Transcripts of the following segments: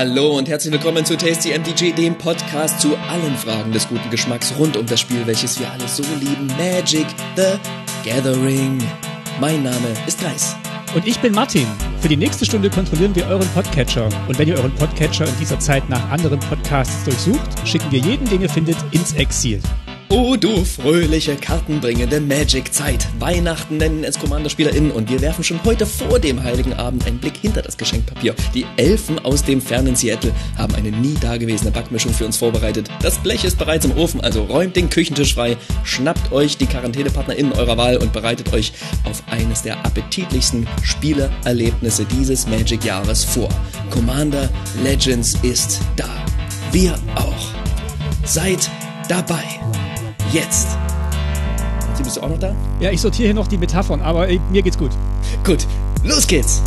Hallo und herzlich willkommen zu Tasty MTG, dem Podcast zu allen Fragen des guten Geschmacks rund um das Spiel, welches wir alle so lieben, Magic the Gathering. Mein Name ist Reis. Und ich bin Martin. Für die nächste Stunde kontrollieren wir euren Podcatcher. Und wenn ihr euren Podcatcher in dieser Zeit nach anderen Podcasts durchsucht, schicken wir jeden, den ihr findet, ins Exil. Oh, du fröhliche, kartenbringende Magic-Zeit. Weihnachten nennen es CommanderspielerInnen und wir werfen schon heute vor dem Heiligen Abend einen Blick hinter das Geschenkpapier. Die Elfen aus dem fernen Seattle haben eine nie dagewesene Backmischung für uns vorbereitet. Das Blech ist bereits im Ofen, also räumt den Küchentisch frei, schnappt euch die QuarantänepartnerInnen eurer Wahl und bereitet euch auf eines der appetitlichsten Spieleerlebnisse dieses Magic-Jahres vor. Commander Legends ist da. Wir auch. Seid dabei. Jetzt. Sie bist du auch noch da? Ja, ich sortiere hier noch die Metaphern, aber ey, mir geht's gut. Gut, los geht's.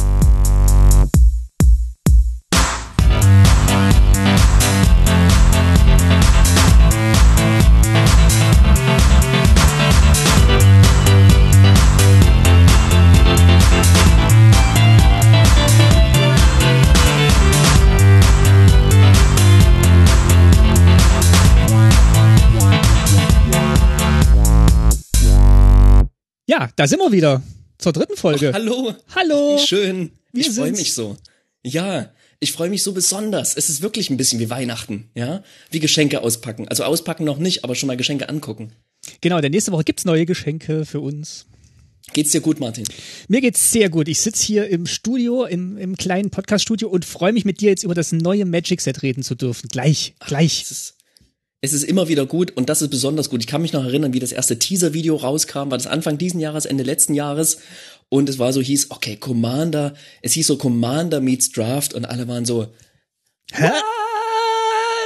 Ja, da sind wir wieder. Zur dritten Folge. Ach, hallo. Hallo. Wie schön. Wir ich freue mich so. Ja, ich freue mich so besonders. Es ist wirklich ein bisschen wie Weihnachten, ja? Wie Geschenke auspacken. Also auspacken noch nicht, aber schon mal Geschenke angucken. Genau, denn nächste Woche gibt's neue Geschenke für uns. Geht's dir gut, Martin? Mir geht's sehr gut. Ich sitze hier im Studio, im, im kleinen Podcast-Studio und freue mich mit dir jetzt über das neue Magic-Set reden zu dürfen. Gleich, gleich. Es ist, es ist immer wieder gut und das ist besonders gut. Ich kann mich noch erinnern, wie das erste Teaser-Video rauskam, war das Anfang diesen Jahres, Ende letzten Jahres und es war so, hieß, okay, Commander, es hieß so Commander meets Draft und alle waren so, Hä?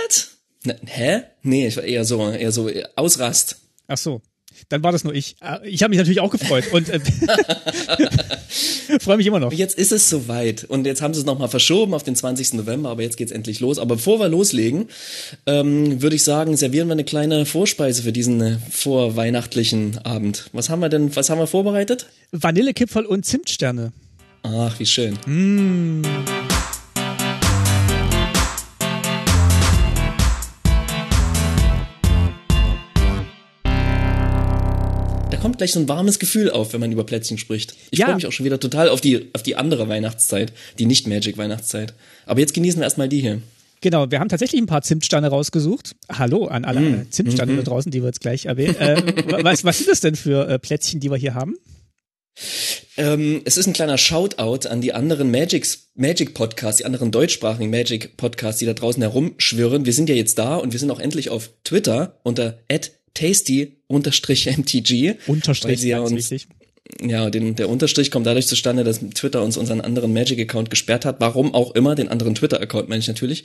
what? Na, hä? Nee, ich war eher so, eher so äh, Ausrast. Ach so. Dann war das nur ich. Äh, Ich habe mich natürlich auch gefreut und äh, freue mich immer noch. Jetzt ist es soweit und jetzt haben sie es nochmal verschoben auf den 20. November, aber jetzt geht's endlich los. Aber bevor wir loslegen, ähm, würde ich sagen, servieren wir eine kleine Vorspeise für diesen äh, vorweihnachtlichen Abend. Was haben wir denn, was haben wir vorbereitet? Vanillekipferl und Zimtsterne. Ach, wie schön. Da kommt gleich so ein warmes Gefühl auf, wenn man über Plätzchen spricht. Ich Ja. freue mich auch schon wieder total auf die, auf die andere Weihnachtszeit, die nicht Magic Weihnachtszeit. Aber jetzt genießen wir erstmal die hier. Genau, wir haben tatsächlich ein paar Zimtsterne rausgesucht. Hallo an alle Mm. äh, Zimtsterne Mhm. da draußen, die wir jetzt gleich erwähnen. Äh, wa- was, was sind das denn für äh, Plätzchen, die wir hier haben? Ähm, es ist ein kleiner Shoutout an die anderen Magics, Magic Podcasts, die anderen deutschsprachigen Magic Podcasts, die da draußen herumschwirren. Wir sind ja jetzt da und wir sind auch endlich auf Twitter unter tasty-mtg. Unterstrich, ja ganz wichtig. ja, den, der Unterstrich kommt dadurch zustande, dass Twitter uns unseren anderen Magic-Account gesperrt hat. Warum auch immer, den anderen Twitter-Account meine ich natürlich.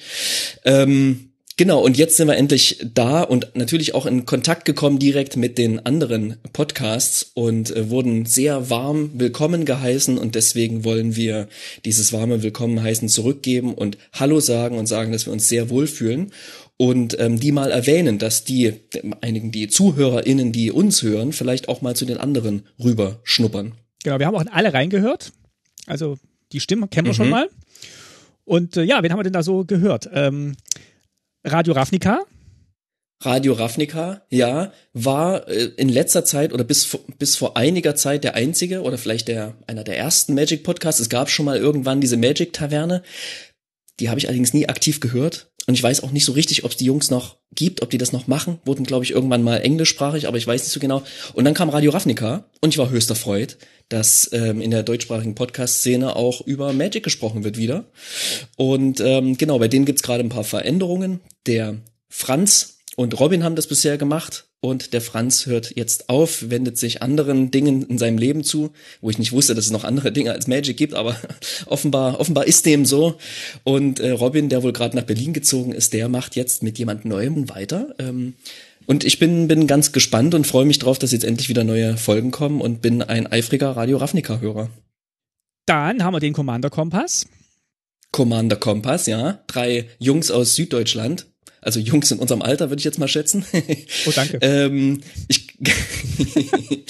Ähm, genau, und jetzt sind wir endlich da und natürlich auch in Kontakt gekommen direkt mit den anderen Podcasts und äh, wurden sehr warm willkommen geheißen und deswegen wollen wir dieses warme Willkommen heißen zurückgeben und Hallo sagen und sagen, dass wir uns sehr wohlfühlen und ähm, die mal erwähnen, dass die einigen die ZuhörerInnen, die uns hören, vielleicht auch mal zu den anderen rüber schnuppern. Genau, wir haben auch in alle reingehört. Also die Stimmen kennen wir schon mal. Und äh, ja, wen haben wir denn da so gehört? Ähm, Radio Ravnica, Radio Ravnica, ja, war äh, in letzter Zeit oder bis, vor- bis vor einiger Zeit der einzige oder vielleicht der einer der ersten Magic Podcasts. Es gab schon mal irgendwann diese Magic Taverne. Die habe ich allerdings nie aktiv gehört. Und ich weiß auch nicht so richtig, ob es die Jungs noch gibt, ob die das noch machen. Wurden, glaube ich, irgendwann mal englischsprachig, aber ich weiß nicht so genau. Und dann kam Radio Ravnica und ich war höchst erfreut, dass ähm, in der deutschsprachigen Podcast-Szene auch über Magic gesprochen wird wieder. Und ähm, genau, bei denen gibt's gerade ein paar Veränderungen. Der Franz und Robin haben das bisher gemacht und der Franz hört jetzt auf, wendet sich anderen Dingen in seinem Leben zu, wo ich nicht wusste, dass es noch andere Dinge als Magic gibt, aber offenbar, offenbar ist dem so. Und äh, Robin, der wohl gerade nach Berlin gezogen ist, der macht jetzt mit jemand Neuem weiter. Ähm, und ich bin, bin ganz gespannt und freue mich drauf, dass jetzt endlich wieder neue Folgen kommen und bin ein eifriger Radio Ravnica-Hörer. dann haben wir den Commander Kompass. Commander Kompass, ja. Drei Jungs aus Süddeutschland. Also Jungs in unserem Alter, würde ich jetzt mal schätzen. Oh, danke. ähm, ich,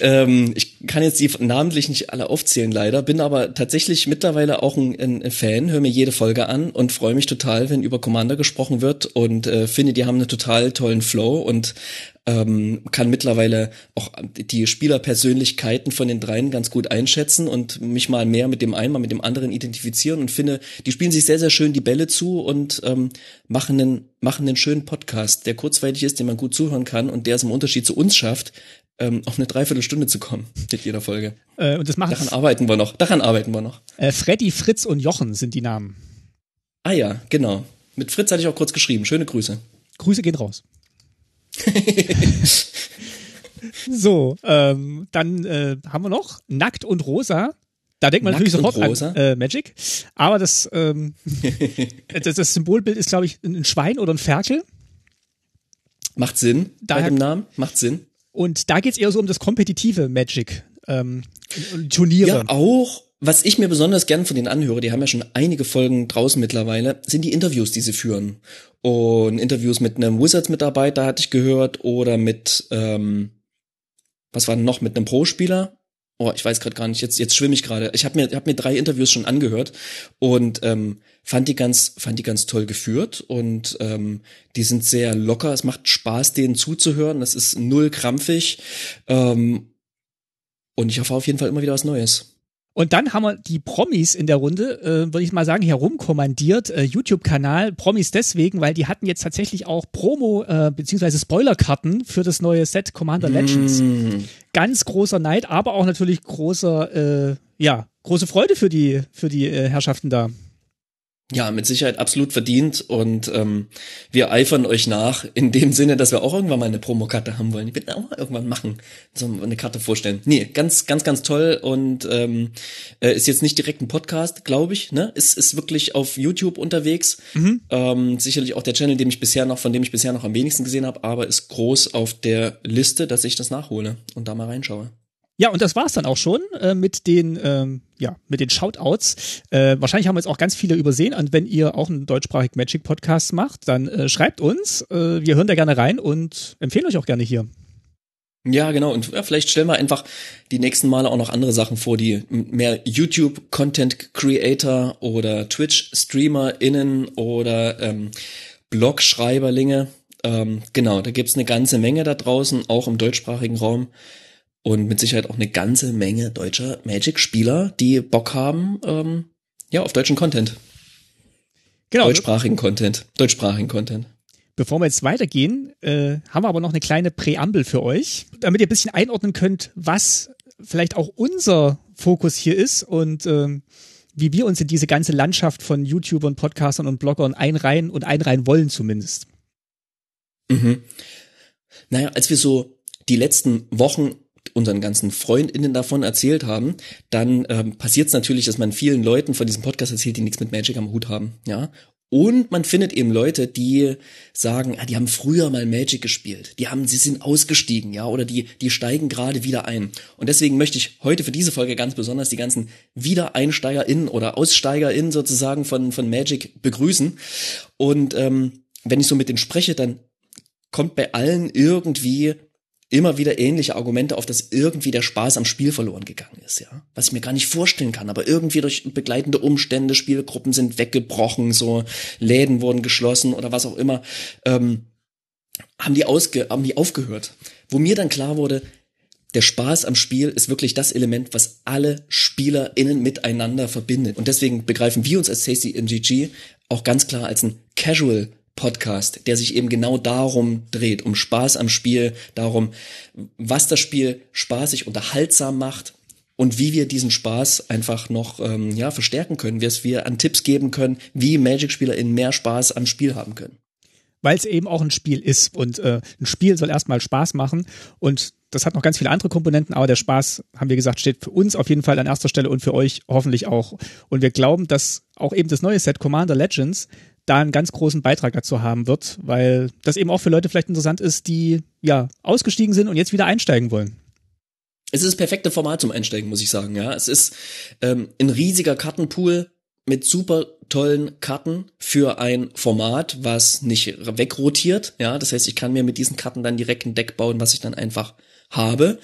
ähm, ich kann jetzt die namentlich nicht alle aufzählen, leider, bin aber tatsächlich mittlerweile auch ein, ein Fan, höre mir jede Folge an und freue mich total, wenn über Commander gesprochen wird und äh, finde, die haben einen total tollen Flow und ähm, kann mittlerweile auch die Spielerpersönlichkeiten von den dreien ganz gut einschätzen und mich mal mehr mit dem einen, mal mit dem anderen identifizieren und finde, die spielen sich sehr, sehr schön die Bälle zu und ähm, machen einen, machen einen schönen Podcast, der kurzweilig ist, den man gut zuhören kann und der es im Unterschied zu uns schafft, ähm, auf eine Dreiviertelstunde zu kommen mit jeder Folge. Äh, und das machen Daran arbeiten wir noch. Daran arbeiten wir noch. äh, Freddy, Fritz und Jochen sind die Namen. Ah ja, genau. Mit Fritz hatte ich auch kurz geschrieben. Schöne Grüße. Grüße gehen raus. so, ähm, dann äh, haben wir noch Nackt und Rosa. Da denkt man Nackt natürlich sofort Rosa? an äh, Magic. Aber das, ähm, das, das Symbolbild ist, glaube ich, ein Schwein oder ein Ferkel. Macht Sinn Daher- bei dem Namen? Macht Sinn. Und da geht's eher so um das kompetitive Magic. Ähm, Turniere. Ja, auch. Was ich mir besonders gern von denen anhöre, die haben ja schon einige Folgen draußen mittlerweile, sind die Interviews, die sie führen. Und Interviews mit einem Wizards-Mitarbeiter hatte ich gehört oder mit, ähm, was war noch, mit einem Pro-Spieler? Oh, ich weiß gerade gar nicht, jetzt, jetzt schwimme ich gerade. Ich habe mir, hab mir drei Interviews schon angehört und ähm, fand die ganz, fand die ganz toll geführt und ähm, die sind sehr locker. Es macht Spaß, denen zuzuhören. Das ist null krampfig. Ähm, und ich erfahre auf jeden Fall immer wieder was Neues. Und dann haben wir die Promis in der Runde, äh, würde ich mal sagen, herumkommandiert. Äh, YouTube-Kanal, Promis deswegen, weil die hatten jetzt tatsächlich auch Promo- äh, beziehungsweise Spoilerkarten für das neue Set Commander Legends. Mm. Ganz großer Neid, aber auch natürlich großer, äh, ja, große Freude für die, für die äh, Herrschaften da. Ja, mit Sicherheit absolut verdient und ähm, wir eifern euch nach in dem Sinne, dass wir auch irgendwann mal eine Promokarte haben wollen. Ich will auch mal irgendwann machen, so eine Karte vorstellen. Nee, ganz, ganz, ganz toll und ähm, äh, ist jetzt nicht direkt ein Podcast, glaube ich, ne? Ist, ist wirklich auf YouTube unterwegs. Ähm, sicherlich auch der Channel, dem ich bisher noch, von dem ich bisher noch am wenigsten gesehen habe, aber ist groß auf der Liste, dass ich das nachhole und da mal reinschaue. Ja, und das war's dann auch schon äh, mit den, ähm, ja, mit den Shoutouts. Äh, wahrscheinlich haben wir jetzt auch ganz viele übersehen. Und wenn ihr auch einen deutschsprachigen Magic Podcast macht, dann äh, schreibt uns. Äh, wir hören da gerne rein und empfehlen euch auch gerne hier. Ja, genau. Und ja, vielleicht stellen wir einfach die nächsten Male auch noch andere Sachen vor, die mehr YouTube-Content-Creator oder Twitch-StreamerInnen oder ähm, Blog-Schreiberlinge. Ähm, genau, da gibt's eine ganze Menge da draußen, auch im deutschsprachigen Raum. Und mit Sicherheit auch eine ganze Menge deutscher Magic-Spieler, die Bock haben, ähm, ja, auf deutschen Content. Genau. Deutschsprachigen Content. Deutschsprachigen Content. Bevor wir jetzt weitergehen, äh, haben wir aber noch eine kleine Präambel für euch, damit ihr ein bisschen einordnen könnt, was vielleicht auch unser Fokus hier ist und ähm, wie wir uns in diese ganze Landschaft von YouTubern, Podcastern und Bloggern einreihen und einreihen wollen zumindest. Mhm. Naja, als wir so die letzten Wochen unseren ganzen FreundInnen davon erzählt haben, dann ähm, passiert es natürlich, dass man vielen Leuten von diesem Podcast erzählt, die nichts mit Magic am Hut haben, ja. Und man findet eben Leute, die sagen, ah, die haben früher mal Magic gespielt, die haben, sie sind ausgestiegen, ja, oder die, die steigen gerade wieder ein. Und deswegen möchte ich heute für diese Folge ganz besonders die ganzen WiedereinsteigerInnen oder AussteigerInnen sozusagen von, von Magic begrüßen. Und ähm, wenn ich so mit denen spreche, dann kommt bei allen irgendwie immer wieder ähnliche Argumente auf, dass irgendwie der Spaß am Spiel verloren gegangen ist, ja. Was ich mir gar nicht vorstellen kann, aber irgendwie durch begleitende Umstände, Spielgruppen sind weggebrochen, so Läden wurden geschlossen oder was auch immer, ähm, haben die ausge, haben die aufgehört. Wo mir dann klar wurde, der Spaß am Spiel ist wirklich das Element, was alle SpielerInnen miteinander verbindet. Und deswegen begreifen wir uns als Tasty MGG auch ganz klar als ein Casual Podcast, der sich eben genau darum dreht, um Spaß am Spiel, darum, was das Spiel spaßig, unterhaltsam macht und wie wir diesen Spaß einfach noch ähm, ja verstärken können, es wir an Tipps geben können, wie Magic-SpielerInnen mehr Spaß am Spiel haben können. Weil es eben auch ein Spiel ist und äh, ein Spiel soll erstmal Spaß machen und das hat noch ganz viele andere Komponenten, aber der Spaß, haben wir gesagt, steht für uns auf jeden Fall an erster Stelle und für euch hoffentlich auch. Und wir glauben, dass auch eben das neue Set Commander Legends da einen ganz großen Beitrag dazu haben wird, weil das eben auch für Leute vielleicht interessant ist, die ja ausgestiegen sind und jetzt wieder einsteigen wollen. Es ist das perfekte Format zum Einsteigen, muss ich sagen. Ja, es ist ähm, ein riesiger Kartenpool mit super tollen Karten für ein Format, was nicht wegrotiert. Ja, das heißt, ich kann mir mit diesen Karten dann direkt ein Deck bauen, was ich dann einfach habe.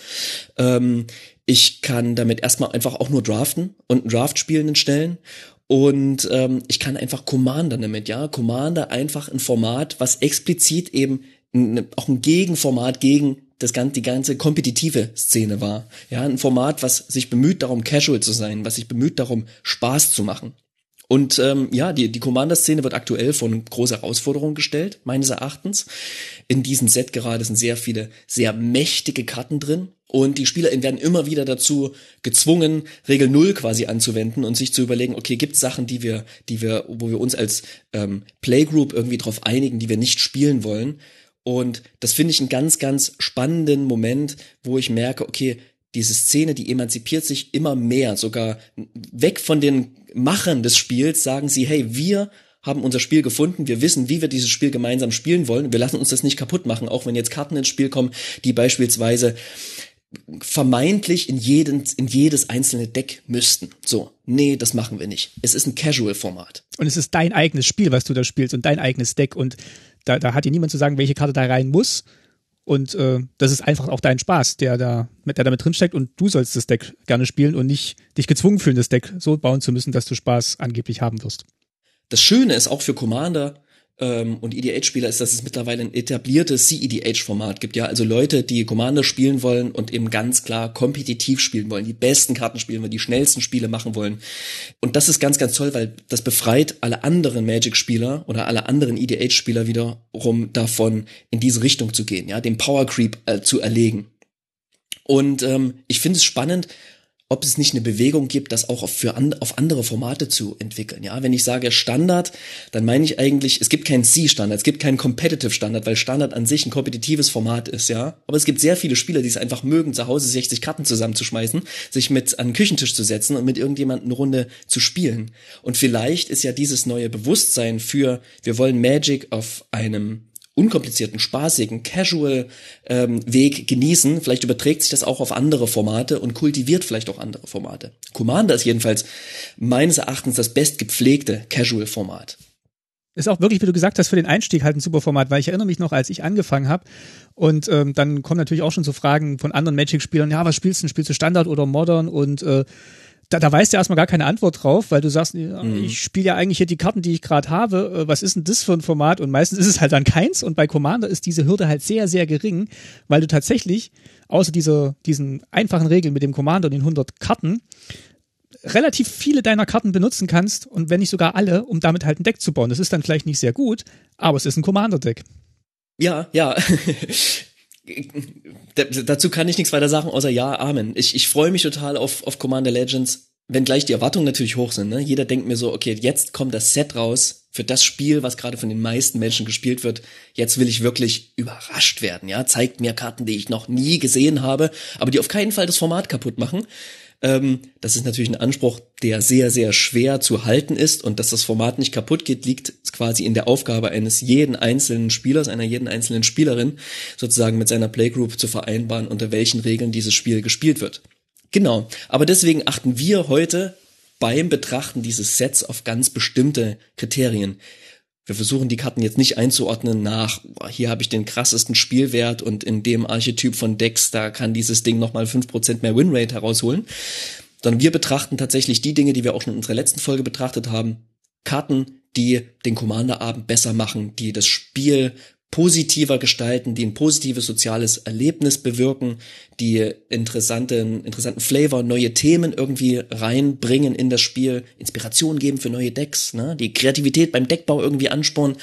Ähm, ich kann damit erstmal einfach auch nur draften und ein Draft-Spielen stellen. Und ähm, ich kann einfach Commander damit, ja. Commander einfach ein Format, was explizit eben auch ein Gegenformat gegen das ganze, die ganze kompetitive Szene war. Ja, ein Format, was sich bemüht darum, casual zu sein, was sich bemüht darum, Spaß zu machen. Und ähm, ja, die, die Commander-Szene wird aktuell von große Herausforderungen gestellt, meines Erachtens. In diesem Set gerade sind sehr viele sehr mächtige Karten drin. Und die SpielerInnen werden immer wieder dazu gezwungen, Regel Null quasi anzuwenden und sich zu überlegen, okay, gibt es Sachen, die wir, die wir, wo wir uns als ähm, Playgroup irgendwie drauf einigen, die wir nicht spielen wollen. Und das finde ich einen ganz, ganz spannenden Moment, wo ich merke, okay, diese Szene, die emanzipiert sich immer mehr, sogar weg von den Machern des Spiels, sagen sie, hey, wir haben unser Spiel gefunden, wir wissen, wie wir dieses Spiel gemeinsam spielen wollen, wir lassen uns das nicht kaputt machen, auch wenn jetzt Karten ins Spiel kommen, die beispielsweise vermeintlich in, jeden, in jedes einzelne Deck müssten. So, nee, das machen wir nicht. Es ist ein Casual-Format. Und es ist dein eigenes Spiel, was du da spielst und dein eigenes Deck und da, da hat dir niemand zu sagen, welche Karte da rein muss, und äh, das ist einfach auch dein Spaß, der da, der damit drinsteckt und du sollst das Deck gerne spielen und nicht dich gezwungen fühlen, das Deck so bauen zu müssen, dass du Spaß angeblich haben wirst. Das Schöne ist auch für Commander, ähm, und EDH-Spieler ist, dass es mittlerweile ein etabliertes CEDH-Format gibt. Ja, also Leute, die Commander spielen wollen und eben ganz klar kompetitiv spielen wollen, die besten Karten spielen wollen, die schnellsten Spiele machen wollen. Und das ist ganz, ganz toll, weil das befreit alle anderen Magic-Spieler oder alle anderen EDH-Spieler wiederum davon, in diese Richtung zu gehen, ja, den Power Creep äh, zu erlegen. Und ähm, ich finde es spannend, ob es nicht eine Bewegung gibt, das auch auf, für an, auf andere Formate zu entwickeln. Ja, wenn ich sage Standard, dann meine ich eigentlich, es gibt keinen C-Standard, es gibt keinen Competitive Standard, weil Standard an sich ein kompetitives Format ist, ja. Aber es gibt sehr viele Spieler, die es einfach mögen, zu Hause 60 Karten zusammenzuschmeißen, sich mit an den Küchentisch zu setzen und mit irgendjemandem eine Runde zu spielen. Und vielleicht ist ja dieses neue Bewusstsein für, wir wollen Magic auf einem unkomplizierten, spaßigen, casual ähm, Weg genießen. Vielleicht überträgt sich das auch auf andere Formate und kultiviert vielleicht auch andere Formate. Commander ist jedenfalls meines Erachtens das bestgepflegte Casual-Format. Ist auch wirklich, wie du gesagt hast, für den Einstieg halt ein super Format, weil ich erinnere mich noch, als ich angefangen habe und ähm, dann kommen natürlich auch schon so Fragen von anderen Magic-Spielern, ja, was spielst du? Spielst du Standard oder Modern? Und äh, da, da weißt du erstmal gar keine Antwort drauf, weil du sagst, mhm. ich spiele ja eigentlich hier die Karten, die ich gerade habe. Äh, was ist denn das für ein Format? Und meistens ist es halt dann keins. Und bei Commander ist diese Hürde halt sehr, sehr gering, weil du tatsächlich außer dieser, diesen einfachen Regeln mit dem Commander und den 100 Karten relativ viele deiner Karten benutzen kannst und wenn nicht sogar alle, um damit halt ein Deck zu bauen. Das ist dann vielleicht nicht sehr gut, aber es ist ein Commander-Deck. Ja, ja. Dazu kann ich nichts weiter sagen, außer ja, Amen. Ich, ich freue mich total auf, auf Commander Legends, wenn gleich die Erwartungen natürlich hoch sind. Ne? Jeder denkt mir so, okay, jetzt kommt das Set raus für das Spiel, was gerade von den meisten Menschen gespielt wird. Jetzt will ich wirklich überrascht werden. Ja, zeigt mir Karten, die ich noch nie gesehen habe, aber die auf keinen Fall das Format kaputt machen. Ähm, das ist natürlich ein Anspruch, der sehr, sehr schwer zu halten ist. Und dass das Format nicht kaputt geht, liegt quasi in der Aufgabe eines jeden einzelnen Spielers, einer jeden einzelnen Spielerin, sozusagen mit seiner Playgroup zu vereinbaren, unter welchen Regeln dieses Spiel gespielt wird. Genau, aber deswegen achten wir heute beim Betrachten dieses Sets auf ganz bestimmte Kriterien wir versuchen die Karten jetzt nicht einzuordnen nach, hier habe ich den krassesten Spielwert und in dem Archetyp von Decks, da kann dieses Ding nochmal Prozent mehr Winrate herausholen. Sondern wir betrachten tatsächlich die Dinge, die wir auch schon in unserer letzten Folge betrachtet haben. Karten, die den Commander-Abend besser machen, die das Spiel positiver gestalten, die ein positives soziales Erlebnis bewirken, die interessanten, interessanten Flavor, neue Themen irgendwie reinbringen in das Spiel, Inspiration geben für neue Decks, ne? die Kreativität beim Deckbau irgendwie anspornen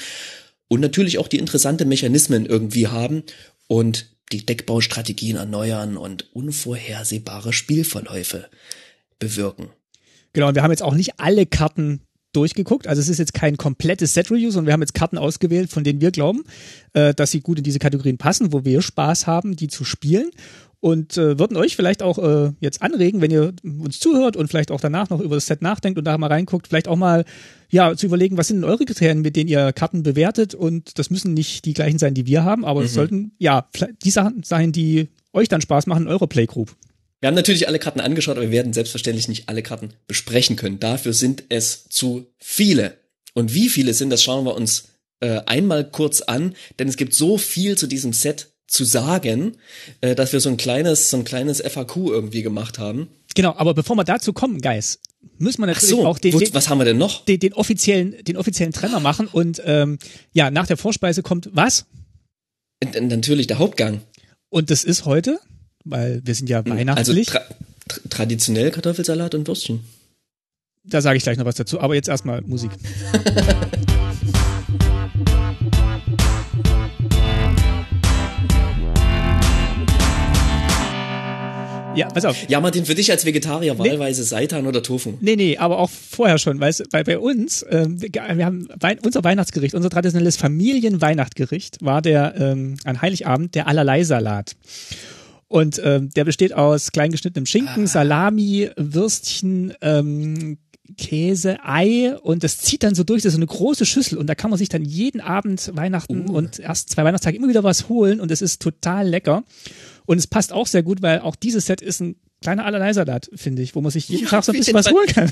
und natürlich auch die interessante Mechanismen irgendwie haben und die Deckbaustrategien erneuern und unvorhersehbare Spielverläufe bewirken. Genau, wir haben jetzt auch nicht alle Karten durchgeguckt. Also es ist jetzt kein komplettes Set-Review, sondern wir haben jetzt Karten ausgewählt, von denen wir glauben, äh, dass sie gut in diese Kategorien passen, wo wir Spaß haben, die zu spielen. Und äh, würden euch vielleicht auch äh, jetzt anregen, wenn ihr uns zuhört und vielleicht auch danach noch über das Set nachdenkt und da mal reinguckt, vielleicht auch mal ja zu überlegen, was sind denn eure Kriterien, mit denen ihr Karten bewertet. Und das müssen nicht die gleichen sein, die wir haben, aber es mhm. sollten ja die Sachen sein, die euch dann Spaß machen in eurer Playgroup. Wir haben natürlich alle Karten angeschaut, aber wir werden selbstverständlich nicht alle Karten besprechen können. Dafür sind es zu viele. Und wie viele sind, das schauen wir uns äh, einmal kurz an, denn es gibt so viel zu diesem Set zu sagen, äh, dass wir so ein kleines, so ein kleines FAQ irgendwie gemacht haben. Genau, aber bevor wir dazu kommen, Guys, müssen wir natürlich so, auch den, den, was haben wir denn noch? den, den offiziellen, den offiziellen Trenner machen und ähm, ja, nach der Vorspeise kommt was? Natürlich der Hauptgang. Und das ist heute, weil wir sind ja Also weihnachtlich. tra tra traditionell Kartoffelsalat und Würstchen. da sage ich gleich noch was dazu, aber jetzt erstmal Musik. Ja, pass auf. Ja, Martin, für dich als Vegetarier wahlweise Seitan oder Tofu. Nee, nee, aber auch vorher schon, weißt du, weil bei uns, ähm, wir haben Wein, unser Weihnachtsgericht, unser traditionelles Familienweihnachtgericht war der ähm, an Heiligabend der Allerlei-Salat. Und ähm, der besteht aus kleingeschnittenem Schinken, Salami, Würstchen, ähm, Käse, Ei und das zieht dann so durch, das ist so eine große Schüssel und da kann man sich dann jeden Abend Weihnachten und erst zwei Weihnachtstage immer wieder was holen und es ist total lecker. Und es passt auch sehr gut, weil auch dieses Set ist ein kleiner Allerlei-Salat, finde ich, wo man sich jeden Ja, Tag so ein bisschen was holen kann.